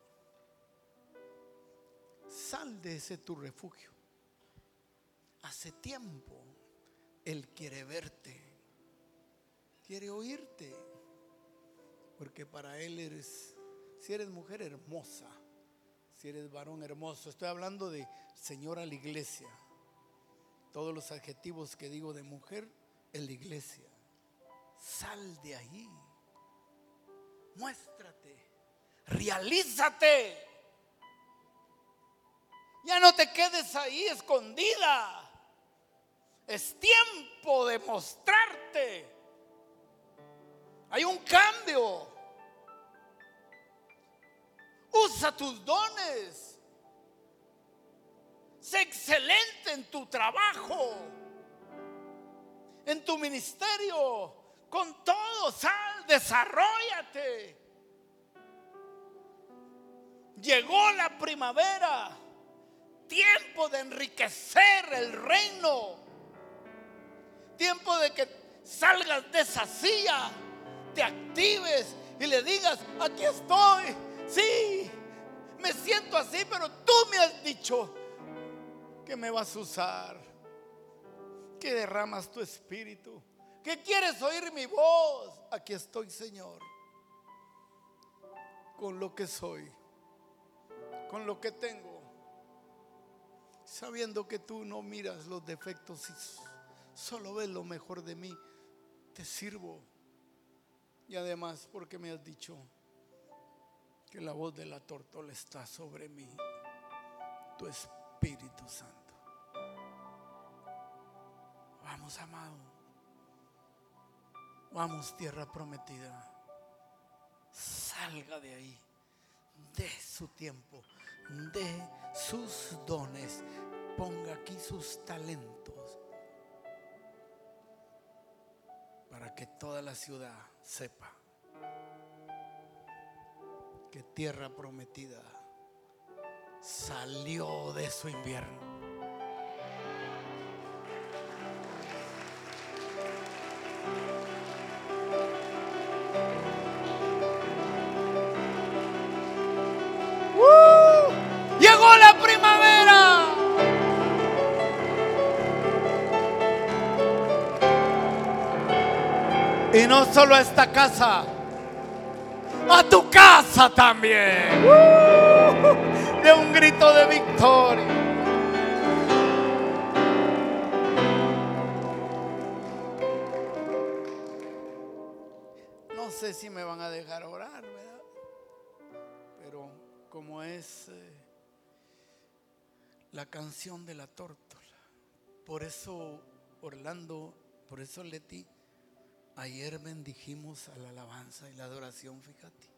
Sal de ese tu refugio. Hace tiempo Él quiere verte, quiere oírte, porque para Él eres, si eres mujer hermosa, si eres varón hermoso, estoy hablando de Señor a la iglesia todos los adjetivos que digo de mujer en la iglesia. Sal de ahí. Muéstrate. Realízate. Ya no te quedes ahí escondida. Es tiempo de mostrarte. Hay un cambio. Usa tus dones. Sé excelente en tu trabajo, en tu ministerio, con todo, sal, desarrollate. Llegó la primavera, tiempo de enriquecer el reino, tiempo de que salgas de esa silla, te actives y le digas, aquí estoy, sí, me siento así, pero tú me has dicho que me vas a usar, que derramas tu espíritu, que quieres oír mi voz. Aquí estoy, Señor, con lo que soy, con lo que tengo, sabiendo que tú no miras los defectos y solo ves lo mejor de mí. Te sirvo. Y además porque me has dicho que la voz de la tortola está sobre mí, tu Espíritu Santo. Vamos, amado. Vamos, tierra prometida. Salga de ahí. De su tiempo. De sus dones. Ponga aquí sus talentos. Para que toda la ciudad sepa que tierra prometida salió de su invierno. ¡Uh! Y no solo a esta casa, a tu casa también. ¡Uh! De un grito de victoria. No sé si me van a dejar orar, ¿verdad? Pero como es eh, la canción de la tórtola, por eso Orlando, por eso Leti, ayer bendijimos a la alabanza y la adoración, fíjate.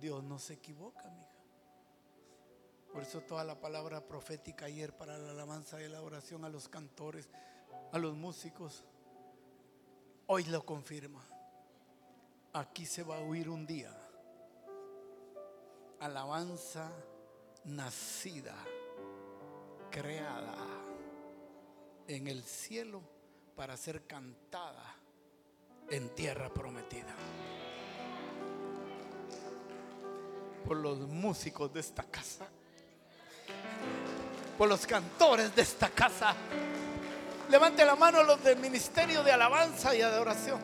Dios no se equivoca, mija. Por eso toda la palabra profética ayer para la alabanza y la adoración a los cantores, a los músicos, hoy lo confirma. Aquí se va a oír un día alabanza nacida, creada en el cielo para ser cantada en tierra prometida. Por los músicos de esta casa, por los cantores de esta casa. Levante la mano los del ministerio de alabanza y adoración.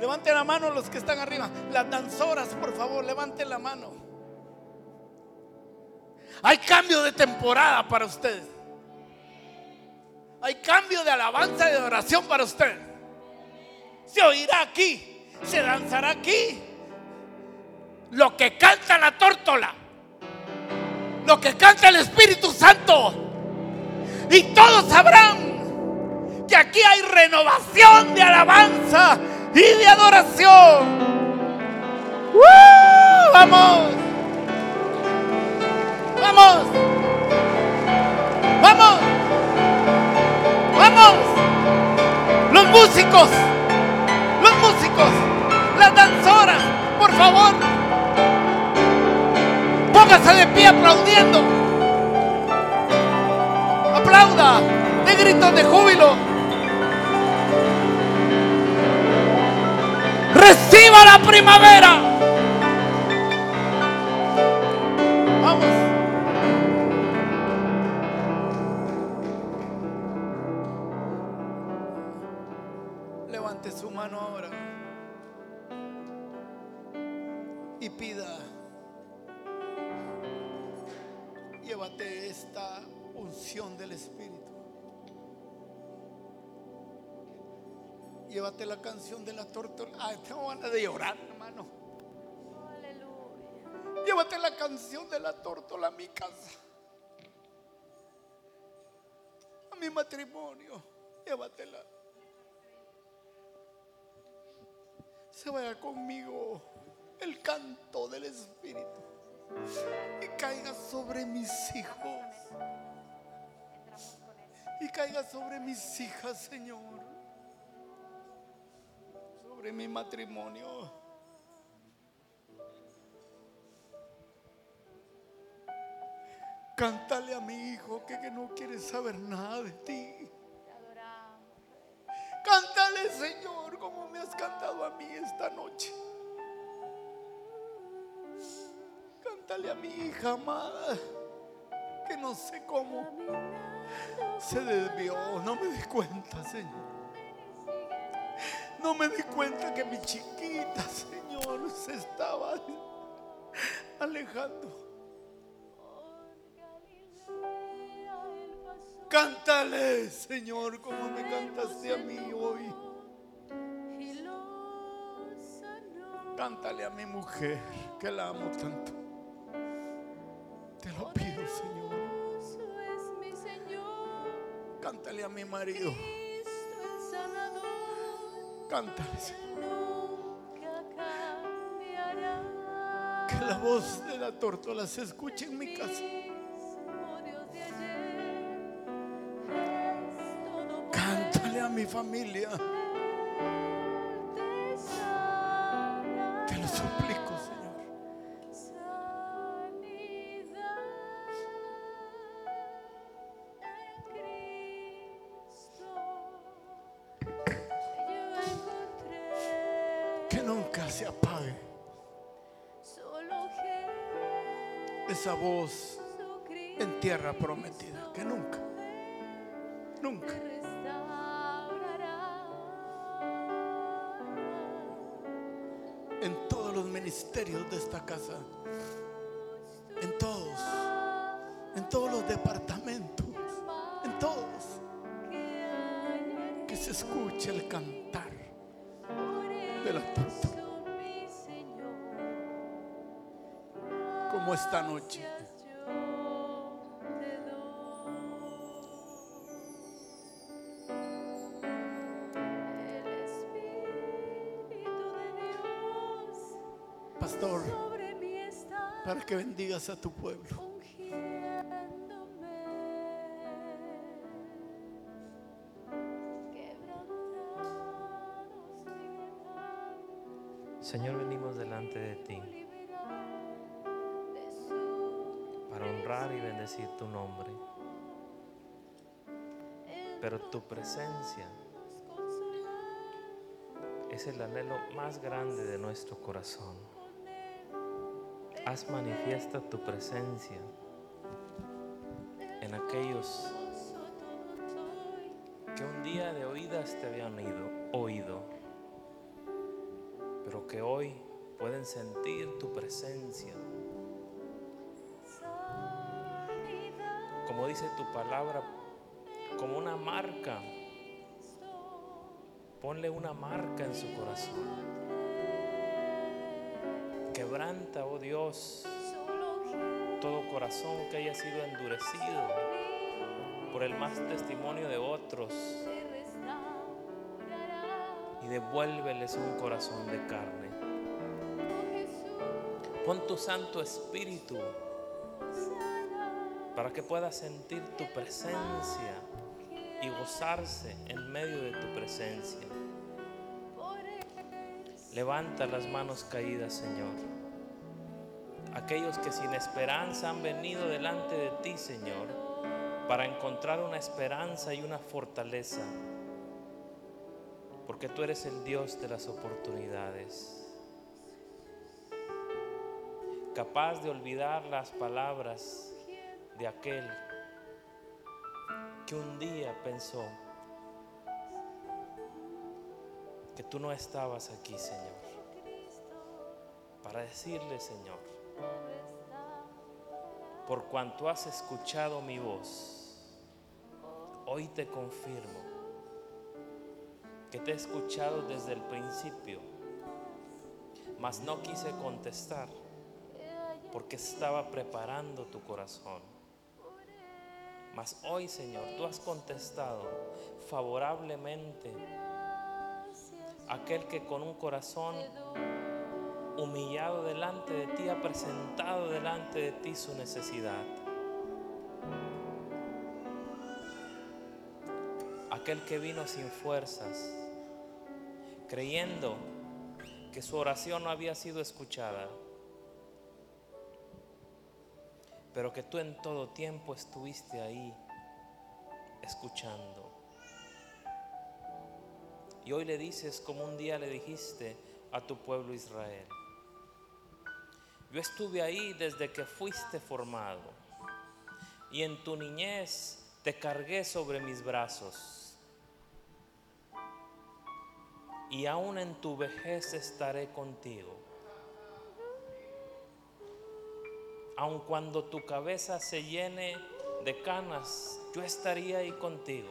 Levante la mano los que están arriba. Las danzoras, por favor, levanten la mano. Hay cambio de temporada para ustedes. Hay cambio de alabanza y de adoración para usted. Se oirá aquí, se danzará aquí. Lo que canta la tórtola, lo que canta el Espíritu Santo. Y todos sabrán que aquí hay renovación de alabanza y de adoración. ¡Uh! Vamos, vamos, vamos. Vamos. Los músicos. Los músicos. Las danzoras. Por favor. Póngase de pie aplaudiendo. Aplauda. De gritos de júbilo. Reciba la primavera. Vamos. Levante su mano ahora y pida. Llévate esta unción del Espíritu. Llévate la canción de la tortola. Ay, tengo ganas de llorar, hermano. Llévate la canción de la tórtola a mi casa. A mi matrimonio. Llévatela. se vaya conmigo el canto del Espíritu y caiga sobre mis hijos y caiga sobre mis hijas, Señor, sobre mi matrimonio. Cántale a mi hijo que, que no quiere saber nada de ti. Cántale a mi hija amada, que no sé cómo se desvió. No me di cuenta, Señor. No me di cuenta que mi chiquita, Señor, se estaba alejando. Cántale, Señor, como me cantaste a mí hoy. Cántale a mi mujer que la amo tanto. Te lo pido, Señor. Cántale a mi marido. Cristo el Sanador, Cántale, Señor. Que la voz de la tortola se escuche en mi casa. Cántale a mi familia. Esa voz en tierra prometida. Que nunca, nunca. En todos los ministerios de esta casa. En todos. En todos los departamentos. En todos. Que se escuche el cantar de la tortuga. Como esta noche. Pastor, para que bendigas a tu pueblo. Pero tu presencia es el anhelo más grande de nuestro corazón. Haz manifiesta tu presencia en aquellos que un día de oídas te habían oído, oído, pero que hoy pueden sentir tu presencia. Como dice tu palabra, como una marca. Ponle una marca en su corazón. Quebranta, oh Dios, todo corazón que haya sido endurecido por el más testimonio de otros y devuélveles un corazón de carne. Pon tu Santo Espíritu para que pueda sentir tu presencia y gozarse en medio de tu presencia. Levanta las manos caídas, Señor. Aquellos que sin esperanza han venido delante de ti, Señor, para encontrar una esperanza y una fortaleza. Porque tú eres el Dios de las oportunidades. Capaz de olvidar las palabras de aquel un día pensó que tú no estabas aquí, Señor, para decirle, Señor, por cuanto has escuchado mi voz, hoy te confirmo que te he escuchado desde el principio, mas no quise contestar porque estaba preparando tu corazón. Mas hoy, Señor, tú has contestado favorablemente aquel que con un corazón humillado delante de ti ha presentado delante de ti su necesidad. Aquel que vino sin fuerzas, creyendo que su oración no había sido escuchada pero que tú en todo tiempo estuviste ahí escuchando. Y hoy le dices como un día le dijiste a tu pueblo Israel, yo estuve ahí desde que fuiste formado y en tu niñez te cargué sobre mis brazos y aún en tu vejez estaré contigo. Aun cuando tu cabeza se llene de canas, yo estaría ahí contigo.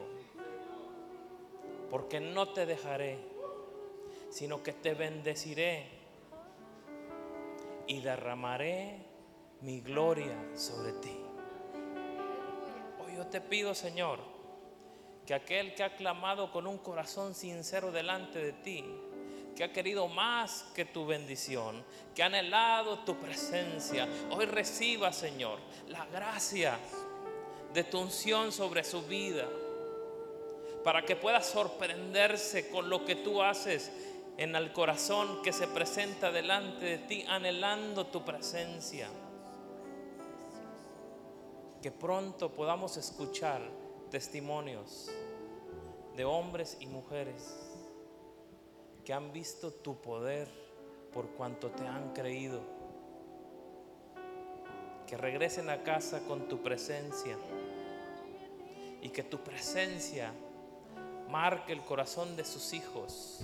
Porque no te dejaré, sino que te bendeciré y derramaré mi gloria sobre ti. Hoy yo te pido, Señor, que aquel que ha clamado con un corazón sincero delante de ti, que ha querido más que tu bendición, que ha anhelado tu presencia, hoy reciba, Señor, la gracia de tu unción sobre su vida, para que pueda sorprenderse con lo que tú haces en el corazón que se presenta delante de ti, anhelando tu presencia. Que pronto podamos escuchar testimonios de hombres y mujeres han visto tu poder por cuanto te han creído. Que regresen a casa con tu presencia y que tu presencia marque el corazón de sus hijos.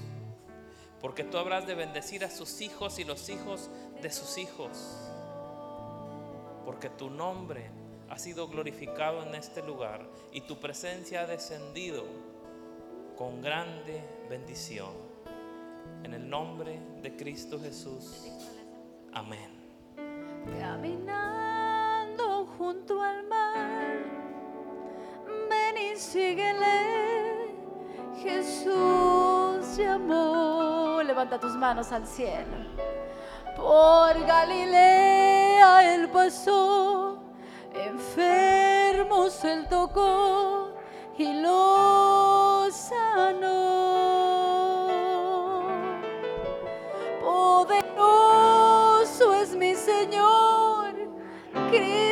Porque tú habrás de bendecir a sus hijos y los hijos de sus hijos. Porque tu nombre ha sido glorificado en este lugar y tu presencia ha descendido con grande bendición. En el nombre de Cristo Jesús. Amén. Caminando junto al mar, ven y síguele. Jesús llamó, levanta tus manos al cielo. Por Galilea él pasó, enfermos él tocó y los sanó. Cristo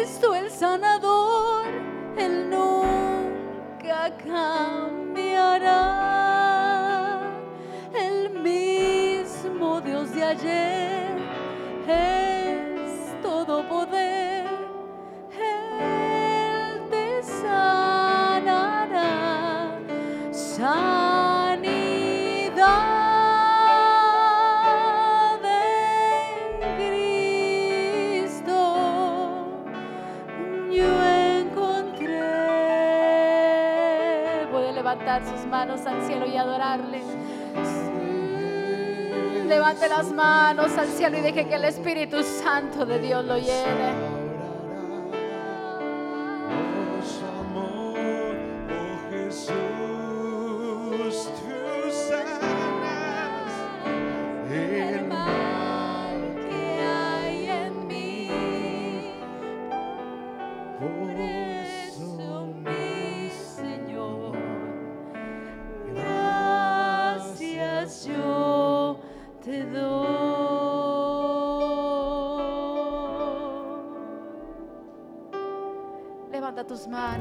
levantar sus manos al cielo y adorarle. Mm, Levante las manos al cielo y deje que el Espíritu Santo de Dios lo llene.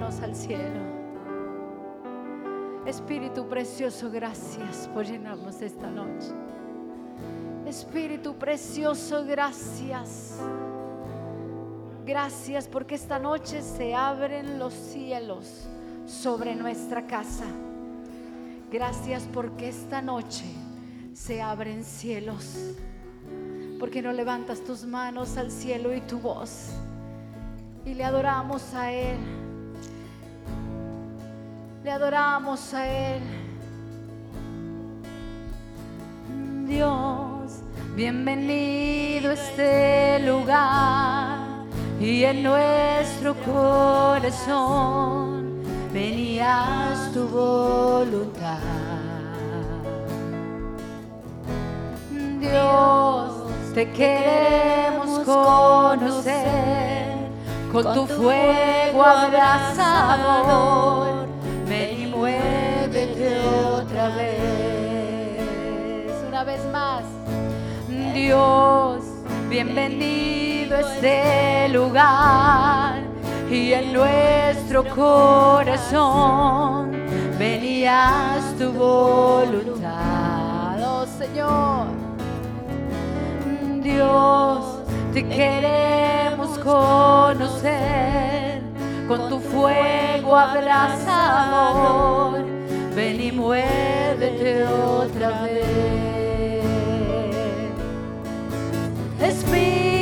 Al cielo. Espíritu precioso, gracias por llenarnos esta noche. Espíritu precioso, gracias. Gracias porque esta noche se abren los cielos sobre nuestra casa. Gracias porque esta noche se abren cielos. Porque no levantas tus manos al cielo y tu voz. Y le adoramos a Él. Le adoramos a Él. Dios, bienvenido a este lugar y en nuestro corazón venías tu voluntad. Dios, te queremos conocer con tu fuego abrasador. Vez más. Dios, bienvenido a este lugar y en nuestro corazón venías tu voluntad, oh Señor. Dios, te queremos conocer con tu fuego abrasador. Ven y muévete otra vez. Espíritu,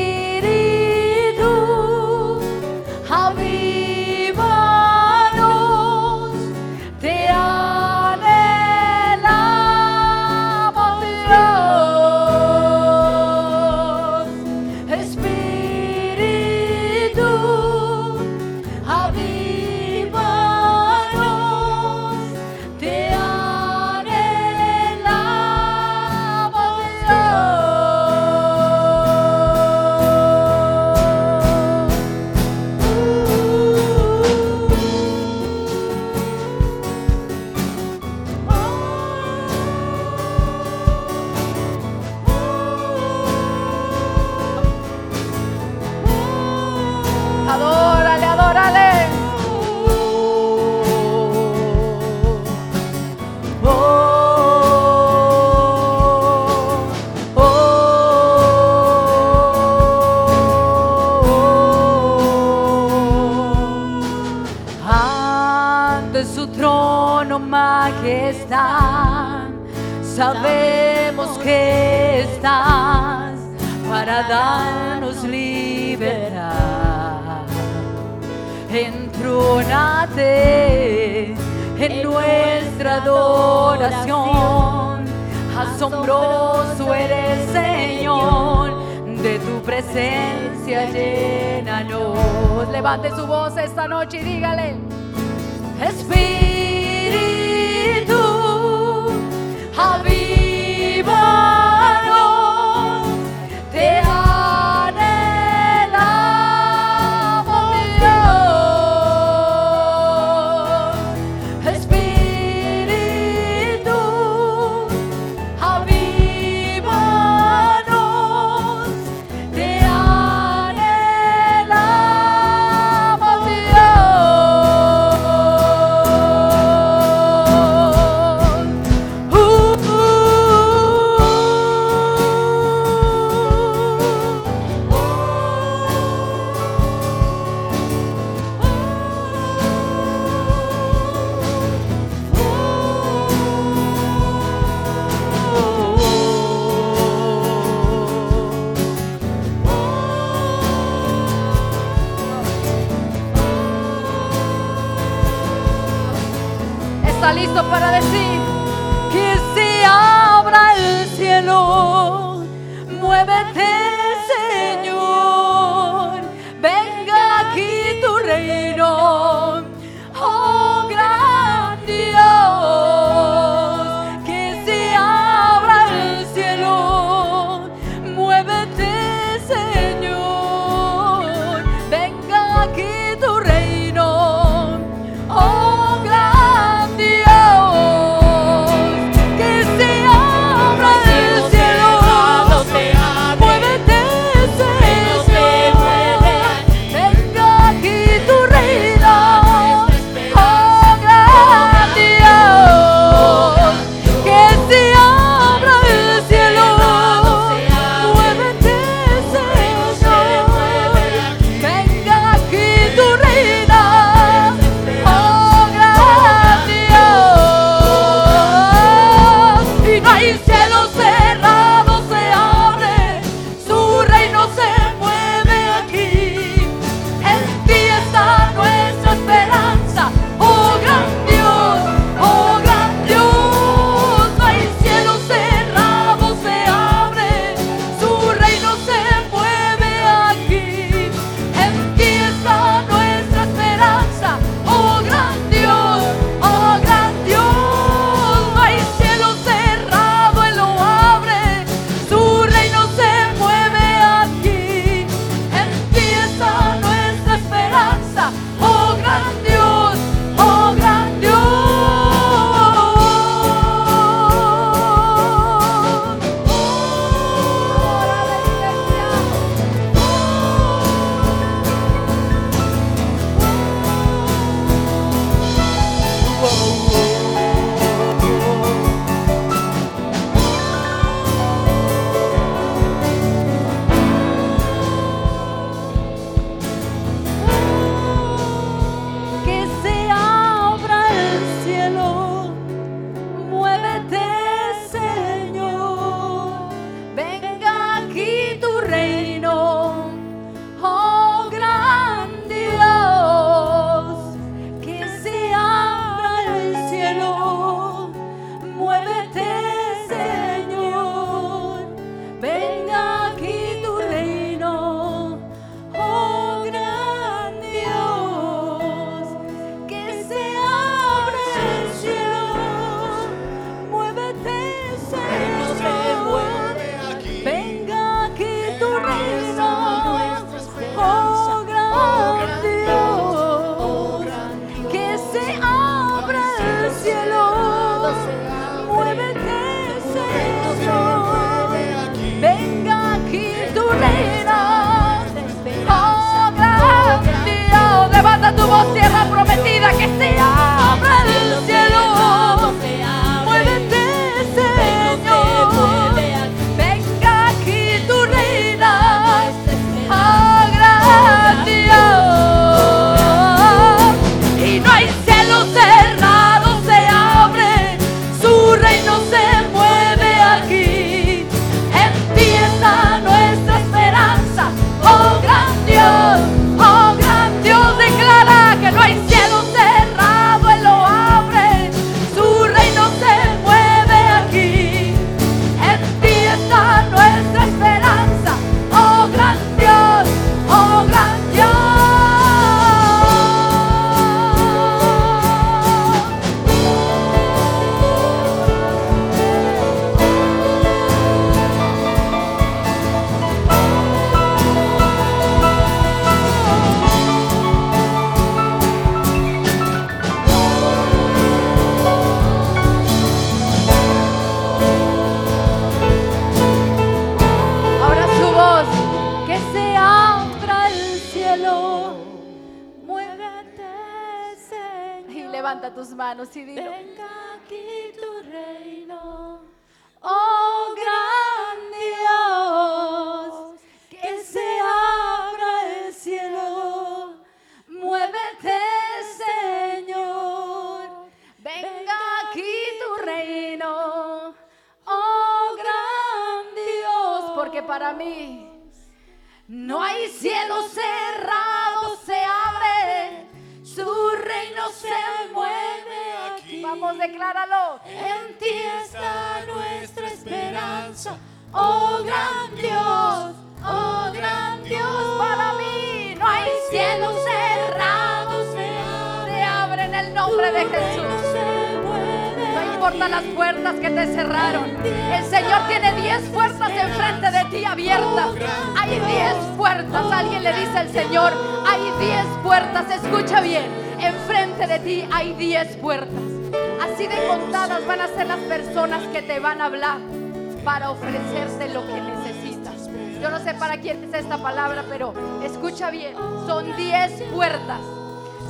palabra, pero escucha bien. Son 10 puertas.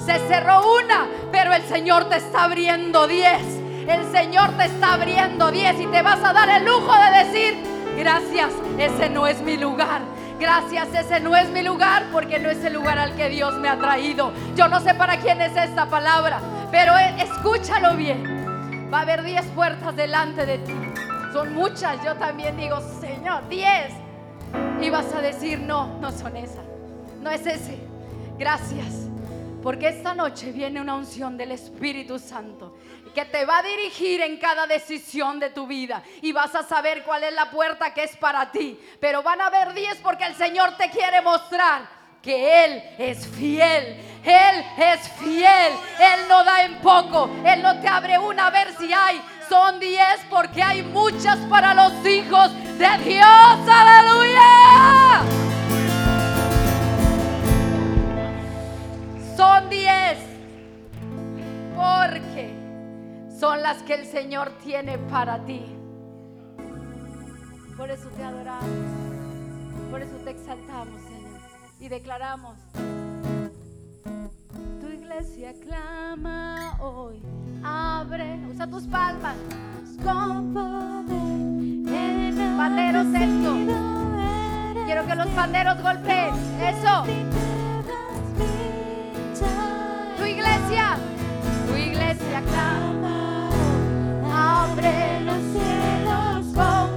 Se cerró una, pero el Señor te está abriendo 10. El Señor te está abriendo 10 y te vas a dar el lujo de decir, gracias, ese no es mi lugar. Gracias, ese no es mi lugar porque no es el lugar al que Dios me ha traído. Yo no sé para quién es esta palabra, pero eh, escúchalo bien. Va a haber 10 puertas delante de ti. Son muchas, yo también digo, Señor, 10. Y vas a decir, no, no son esas. No es ese. Gracias. Porque esta noche viene una unción del Espíritu Santo que te va a dirigir en cada decisión de tu vida y vas a saber cuál es la puerta que es para ti. Pero van a haber 10 porque el Señor te quiere mostrar que Él es fiel. Él es fiel. Él no da en poco. Él no te abre una a ver si hay. Son 10 porque hay muchas para los hijos de Dios. Aleluya. Son 10 porque son las que el Señor tiene para ti. Por eso te adoramos, por eso te exaltamos, Señor, y declaramos. Tu iglesia clama hoy, abre, usa tus palmas, Con poder, Panderos, esto. quiero que los panderos golpeen, eso, tu iglesia, tu iglesia clama, abre los cielos con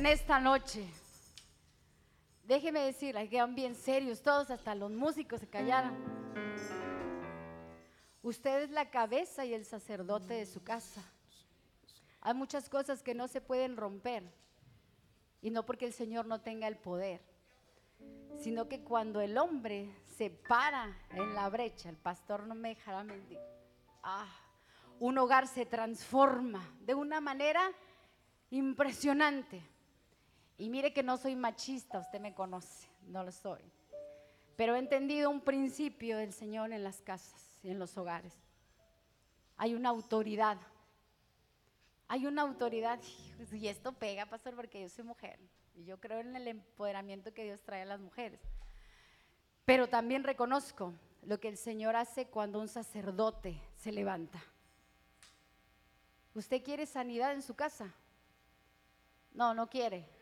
en esta noche. Déjeme decir, ahí quedan bien serios todos, hasta los músicos se callaron. Usted es la cabeza y el sacerdote de su casa. Hay muchas cosas que no se pueden romper. Y no porque el Señor no tenga el poder, sino que cuando el hombre se para en la brecha, el pastor no me dejará mentir. Ah, un hogar se transforma de una manera impresionante. Y mire que no soy machista, usted me conoce, no lo soy. Pero he entendido un principio del Señor en las casas y en los hogares. Hay una autoridad. Hay una autoridad. Y esto pega, pastor, porque yo soy mujer. Y yo creo en el empoderamiento que Dios trae a las mujeres. Pero también reconozco lo que el Señor hace cuando un sacerdote se levanta. ¿Usted quiere sanidad en su casa? No, no quiere.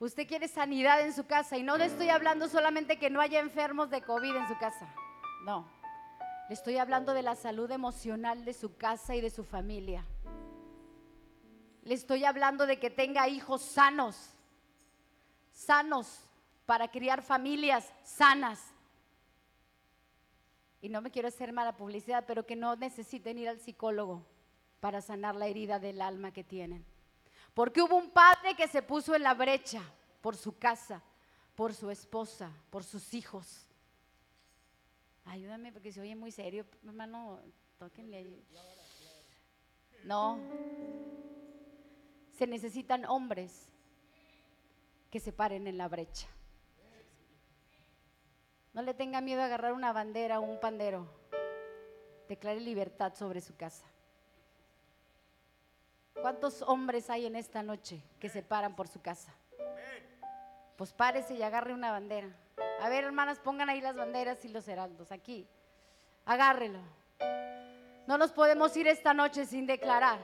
Usted quiere sanidad en su casa y no le estoy hablando solamente que no haya enfermos de COVID en su casa. No. Le estoy hablando de la salud emocional de su casa y de su familia. Le estoy hablando de que tenga hijos sanos, sanos para criar familias sanas. Y no me quiero hacer mala publicidad, pero que no necesiten ir al psicólogo para sanar la herida del alma que tienen. Porque hubo un padre que se puso en la brecha por su casa, por su esposa, por sus hijos. Ayúdame porque se oye muy serio, hermano, tóquenle. No. Se necesitan hombres que se paren en la brecha. No le tenga miedo a agarrar una bandera o un pandero. Declare libertad sobre su casa. ¿Cuántos hombres hay en esta noche que se paran por su casa? Pues párese y agarre una bandera. A ver, hermanas, pongan ahí las banderas y los heraldos. Aquí. Agárrelo. No nos podemos ir esta noche sin declarar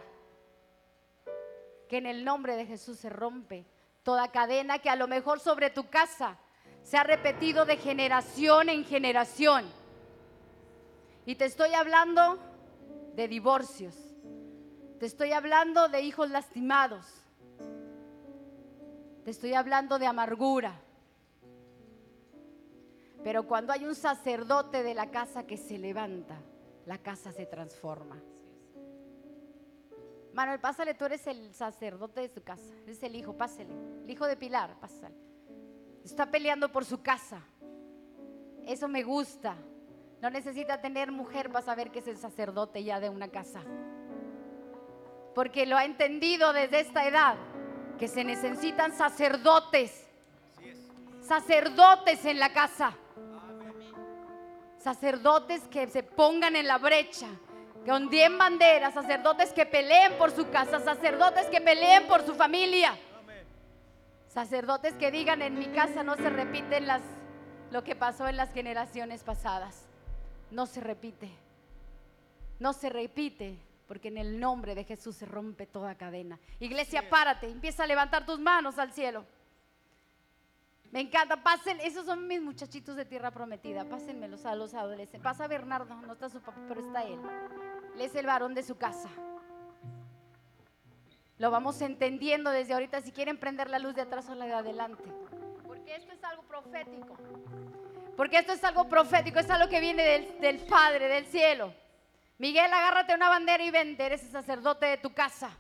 que en el nombre de Jesús se rompe toda cadena que a lo mejor sobre tu casa se ha repetido de generación en generación. Y te estoy hablando de divorcios. Te estoy hablando de hijos lastimados. Te estoy hablando de amargura. Pero cuando hay un sacerdote de la casa que se levanta, la casa se transforma. Manuel, pásale, tú eres el sacerdote de su casa. Eres el hijo, pásale. El hijo de Pilar, pásale. Está peleando por su casa. Eso me gusta. No necesita tener mujer para saber que es el sacerdote ya de una casa. Porque lo ha entendido desde esta edad, que se necesitan sacerdotes. Sacerdotes en la casa. Sacerdotes que se pongan en la brecha, que ondien banderas, sacerdotes que peleen por su casa, sacerdotes que peleen por su familia. Sacerdotes que digan en mi casa no se repiten las lo que pasó en las generaciones pasadas. No se repite. No se repite, porque en el nombre de Jesús se rompe toda cadena. Iglesia, párate, empieza a levantar tus manos al cielo. Me encanta, pasen, esos son mis muchachitos de tierra prometida, pásenmelos a los adolescentes. Pasa Bernardo, no está su papá, pero está él. Él es el varón de su casa. Lo vamos entendiendo desde ahorita. Si quieren prender la luz de atrás o la de adelante. Porque esto es algo profético. Porque esto es algo profético. Es algo que viene del, del Padre, del cielo. Miguel, agárrate una bandera y vente. Eres el sacerdote de tu casa.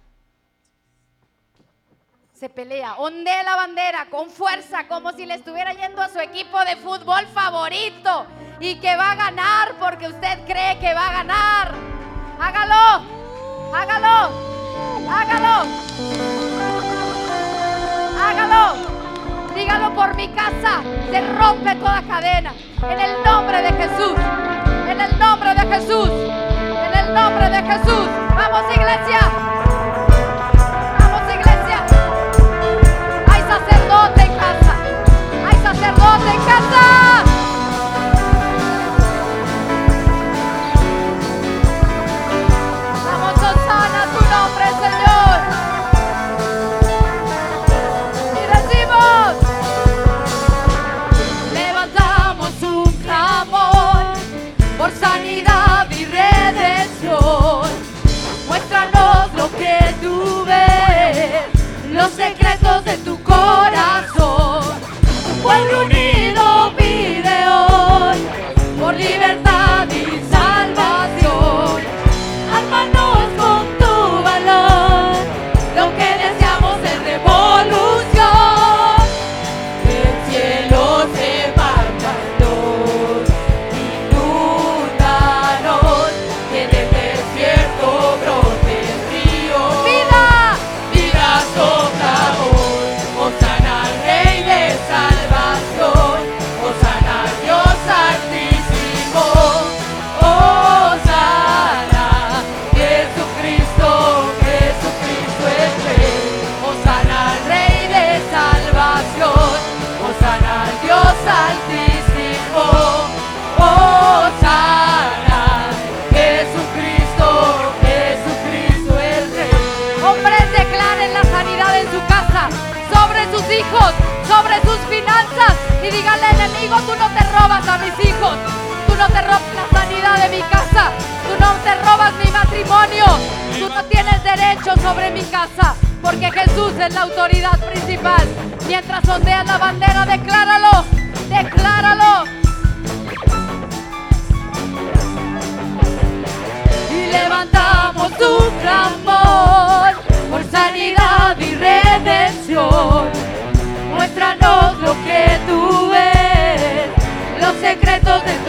Se pelea. Ondea la bandera con fuerza, como si le estuviera yendo a su equipo de fútbol favorito. Y que va a ganar porque usted cree que va a ganar. Hágalo. Hágalo. Hágalo. Hágalo. Dígalo por mi casa. Se rompe toda cadena. En el nombre de Jesús. En el nombre de Jesús. Nombre de Jesús. Vamos iglesia. Vamos iglesia. Hay sacerdote en casa. Hay sacerdote en casa. los secretos de tu corazón. Un pueblo unido. derecho sobre mi casa, porque Jesús es la autoridad principal. Mientras ondeas la bandera, decláralo, decláralo. Y levantamos tu clamor por sanidad y redención. Muéstranos lo que tú ves, los secretos de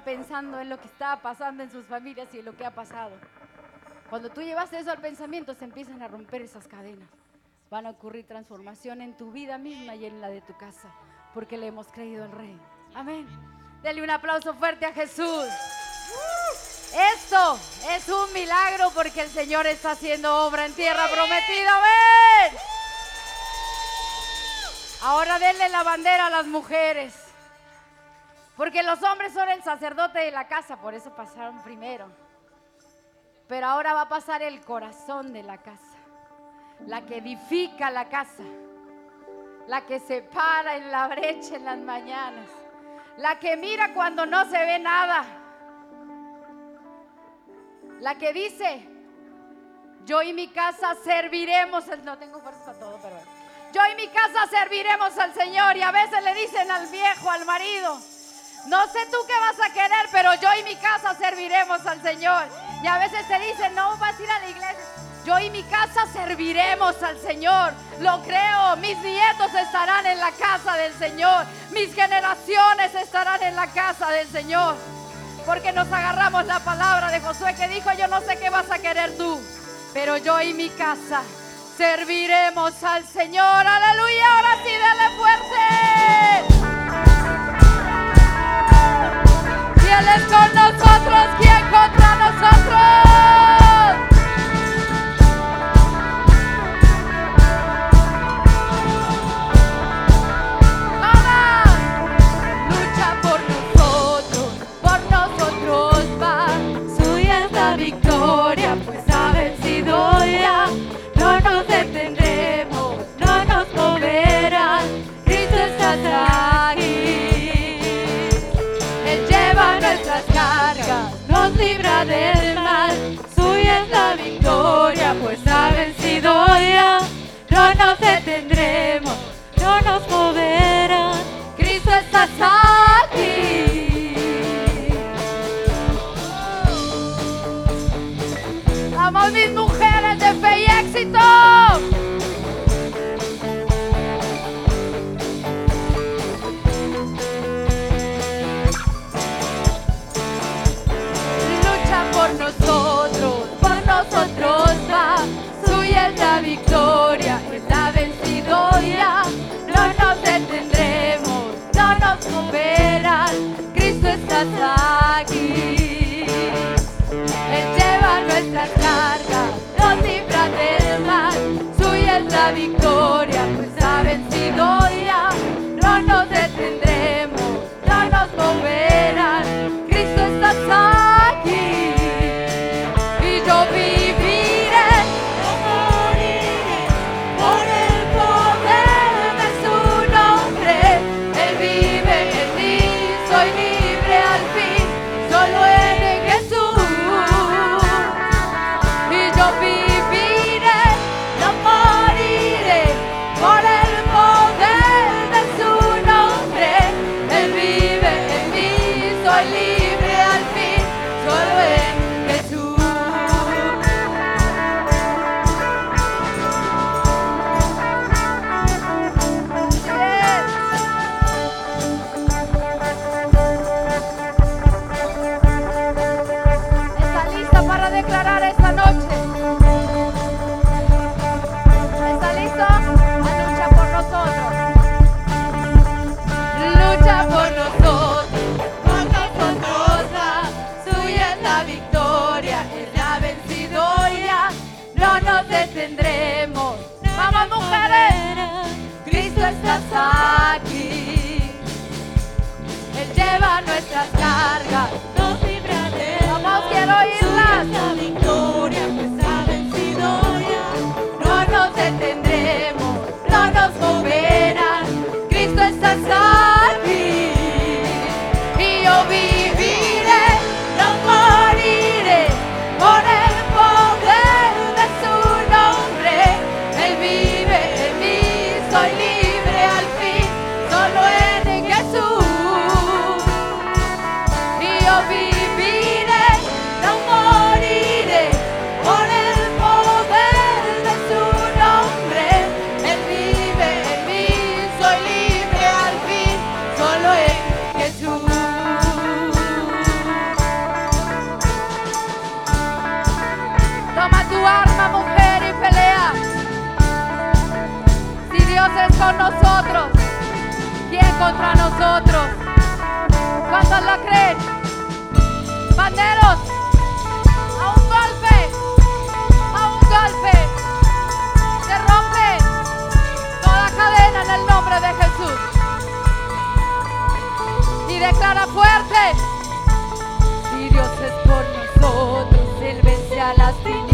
pensando en lo que estaba pasando en sus familias y en lo que ha pasado. Cuando tú llevas eso al pensamiento, se empiezan a romper esas cadenas. Van a ocurrir transformación en tu vida misma y en la de tu casa, porque le hemos creído al Rey. Amén. Dale un aplauso fuerte a Jesús. Esto es un milagro porque el Señor está haciendo obra en tierra prometida. Ahora denle la bandera a las mujeres. Porque los hombres son el sacerdote de la casa, por eso pasaron primero. Pero ahora va a pasar el corazón de la casa, la que edifica la casa, la que se para en la brecha en las mañanas, la que mira cuando no se ve nada, la que dice, yo y mi casa serviremos, no tengo fuerza todo, pero yo y mi casa serviremos al Señor y a veces le dicen al viejo, al marido, no sé tú qué vas a querer, pero yo y mi casa serviremos al Señor. Y a veces te dicen, no vas a ir a la iglesia. Yo y mi casa serviremos al Señor. Lo creo. Mis nietos estarán en la casa del Señor. Mis generaciones estarán en la casa del Señor. Porque nos agarramos la palabra de Josué que dijo, yo no sé qué vas a querer tú, pero yo y mi casa serviremos al Señor. Aleluya. Ahora sí, dale fuerte. Él es con nosotros, ¿quién contra nosotros? No nos detendremos, no nos moverán. Cristo está aquí. Vamos mis mujeres de fe y éxito. Victoria, está vencido ya. No nos detendremos, no nos moverán. Cristo está aquí. Él lleva nuestras cargas, nos libra del mal. Suya es la victoria, pues ha vencido ya. No nos detendremos, no nos moverán. Cristo está aquí. Está aquí. Él lleva nuestras cargas, nos libra de Vamos, quiero oírlas. la victoria, pues ha vencido ya. No nos detendremos, no nos moverán. Cristo está aquí. A un golpe, a un golpe. Se rompe toda cadena en el nombre de Jesús. Y declara dice, si Dios es por nosotros, Él vence a las tinieblas,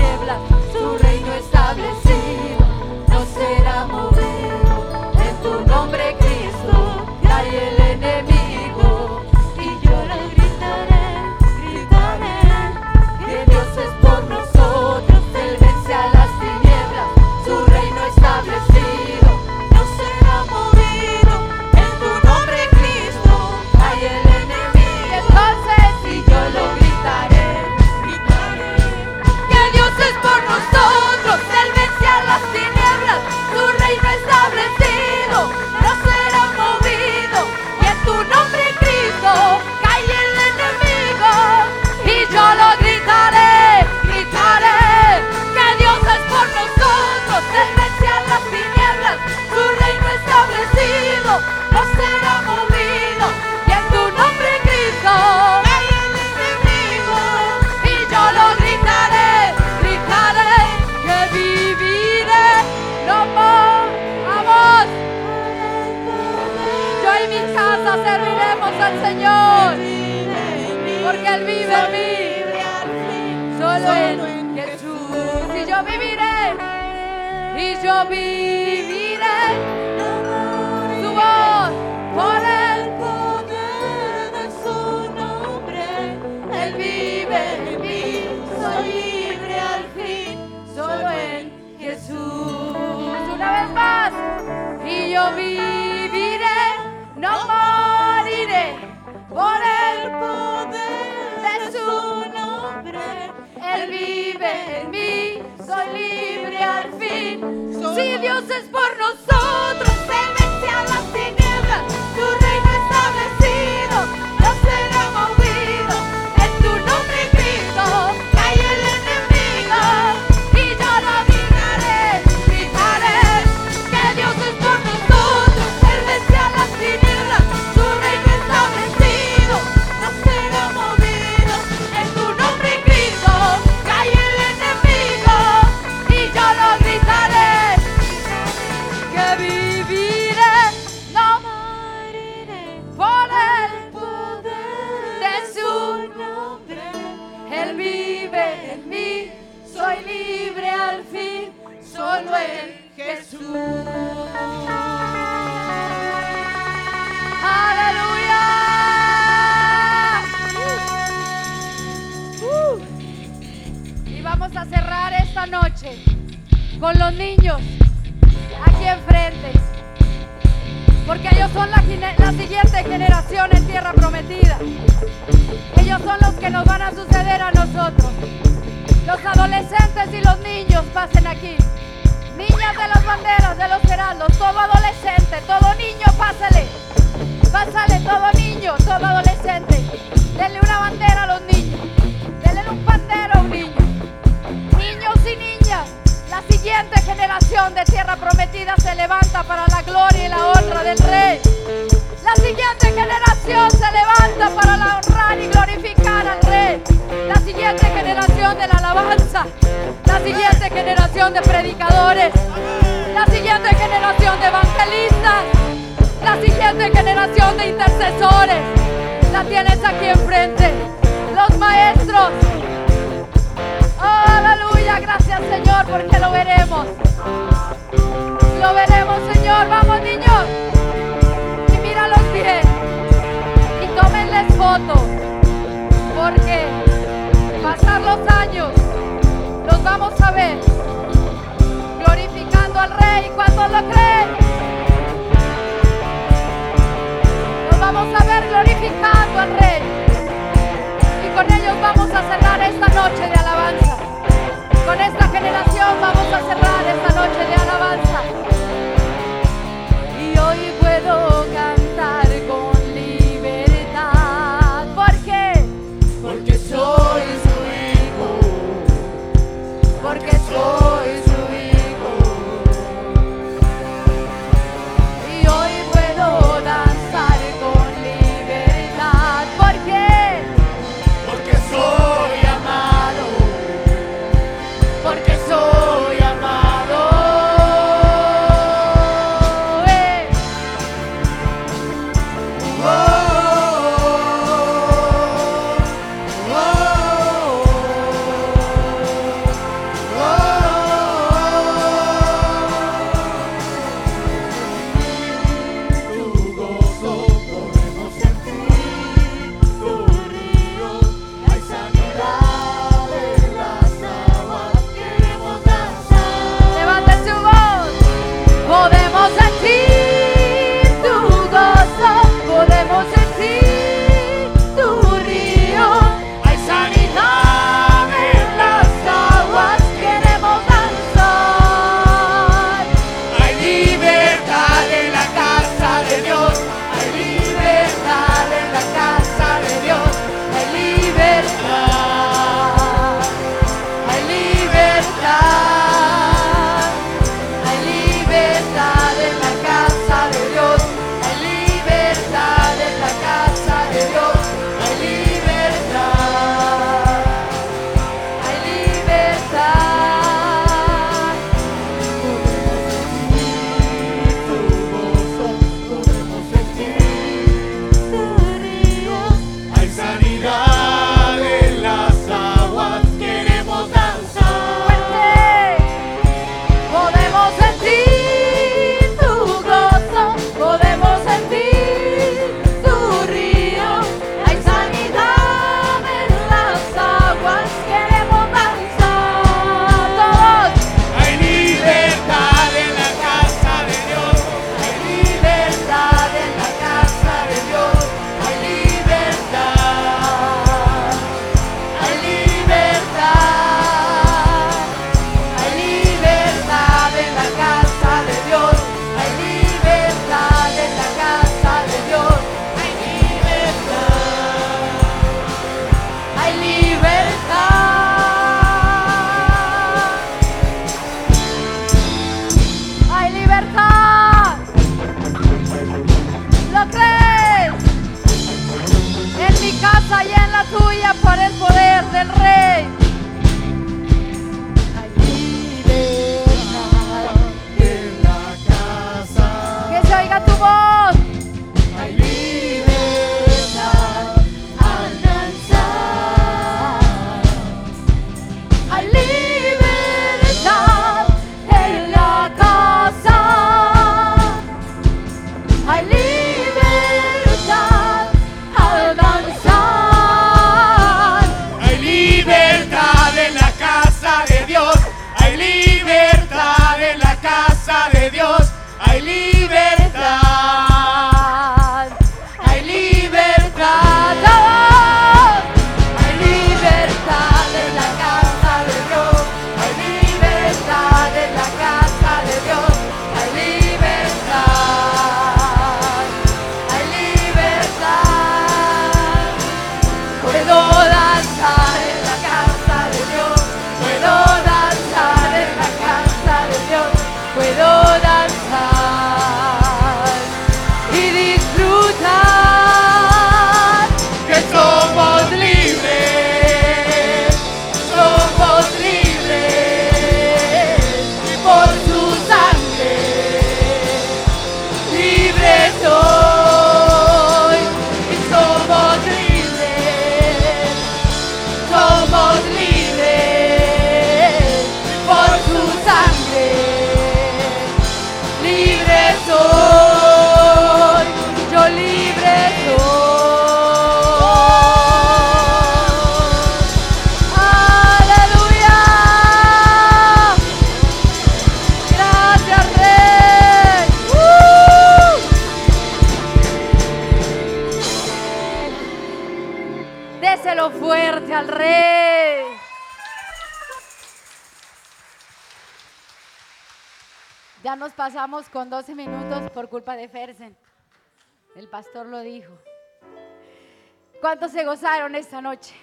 esta noche?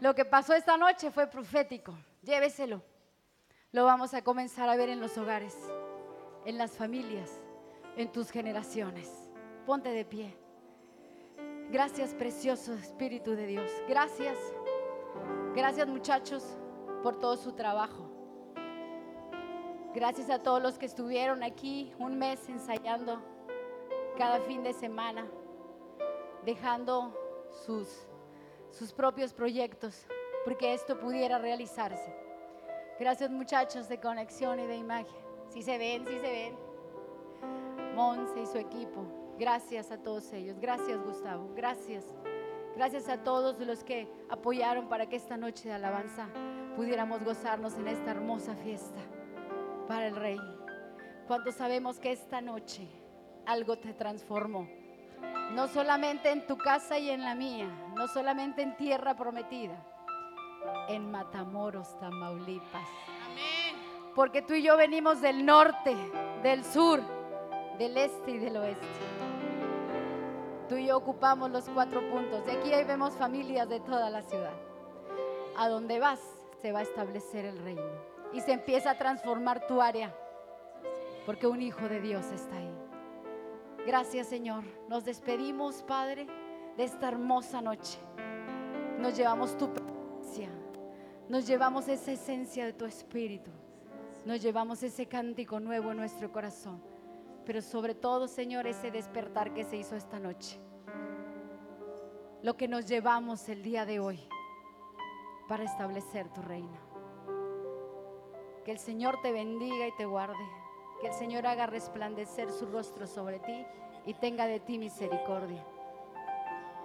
Lo que pasó esta noche fue profético. Lléveselo. Lo vamos a comenzar a ver en los hogares, en las familias, en tus generaciones. Ponte de pie. Gracias, precioso Espíritu de Dios. Gracias. Gracias, muchachos, por todo su trabajo. Gracias a todos los que estuvieron aquí un mes ensayando cada fin de semana, dejando sus, sus propios proyectos, porque esto pudiera realizarse. Gracias muchachos de conexión y de imagen. Si se ven, si se ven. Monse y su equipo. Gracias a todos ellos. Gracias Gustavo. Gracias. Gracias a todos los que apoyaron para que esta noche de alabanza pudiéramos gozarnos en esta hermosa fiesta para el Rey. ¿Cuántos sabemos que esta noche algo te transformó? No solamente en tu casa y en la mía, no solamente en tierra prometida, en Matamoros, Tamaulipas. Porque tú y yo venimos del norte, del sur, del este y del oeste. Tú y yo ocupamos los cuatro puntos. De aquí ahí vemos familias de toda la ciudad. A donde vas se va a establecer el reino y se empieza a transformar tu área. porque un hijo de Dios está ahí. Gracias Señor. Nos despedimos, Padre, de esta hermosa noche. Nos llevamos tu presencia. Nos llevamos esa esencia de tu espíritu. Nos llevamos ese cántico nuevo en nuestro corazón. Pero sobre todo, Señor, ese despertar que se hizo esta noche. Lo que nos llevamos el día de hoy para establecer tu reino. Que el Señor te bendiga y te guarde. Que el Señor haga resplandecer su rostro sobre ti y tenga de ti misericordia.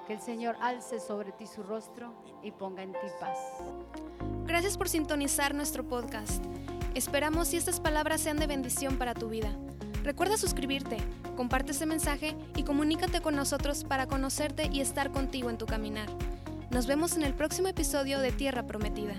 Que el Señor alce sobre ti su rostro y ponga en ti paz. Gracias por sintonizar nuestro podcast. Esperamos si estas palabras sean de bendición para tu vida. Recuerda suscribirte, comparte este mensaje y comunícate con nosotros para conocerte y estar contigo en tu caminar. Nos vemos en el próximo episodio de Tierra Prometida.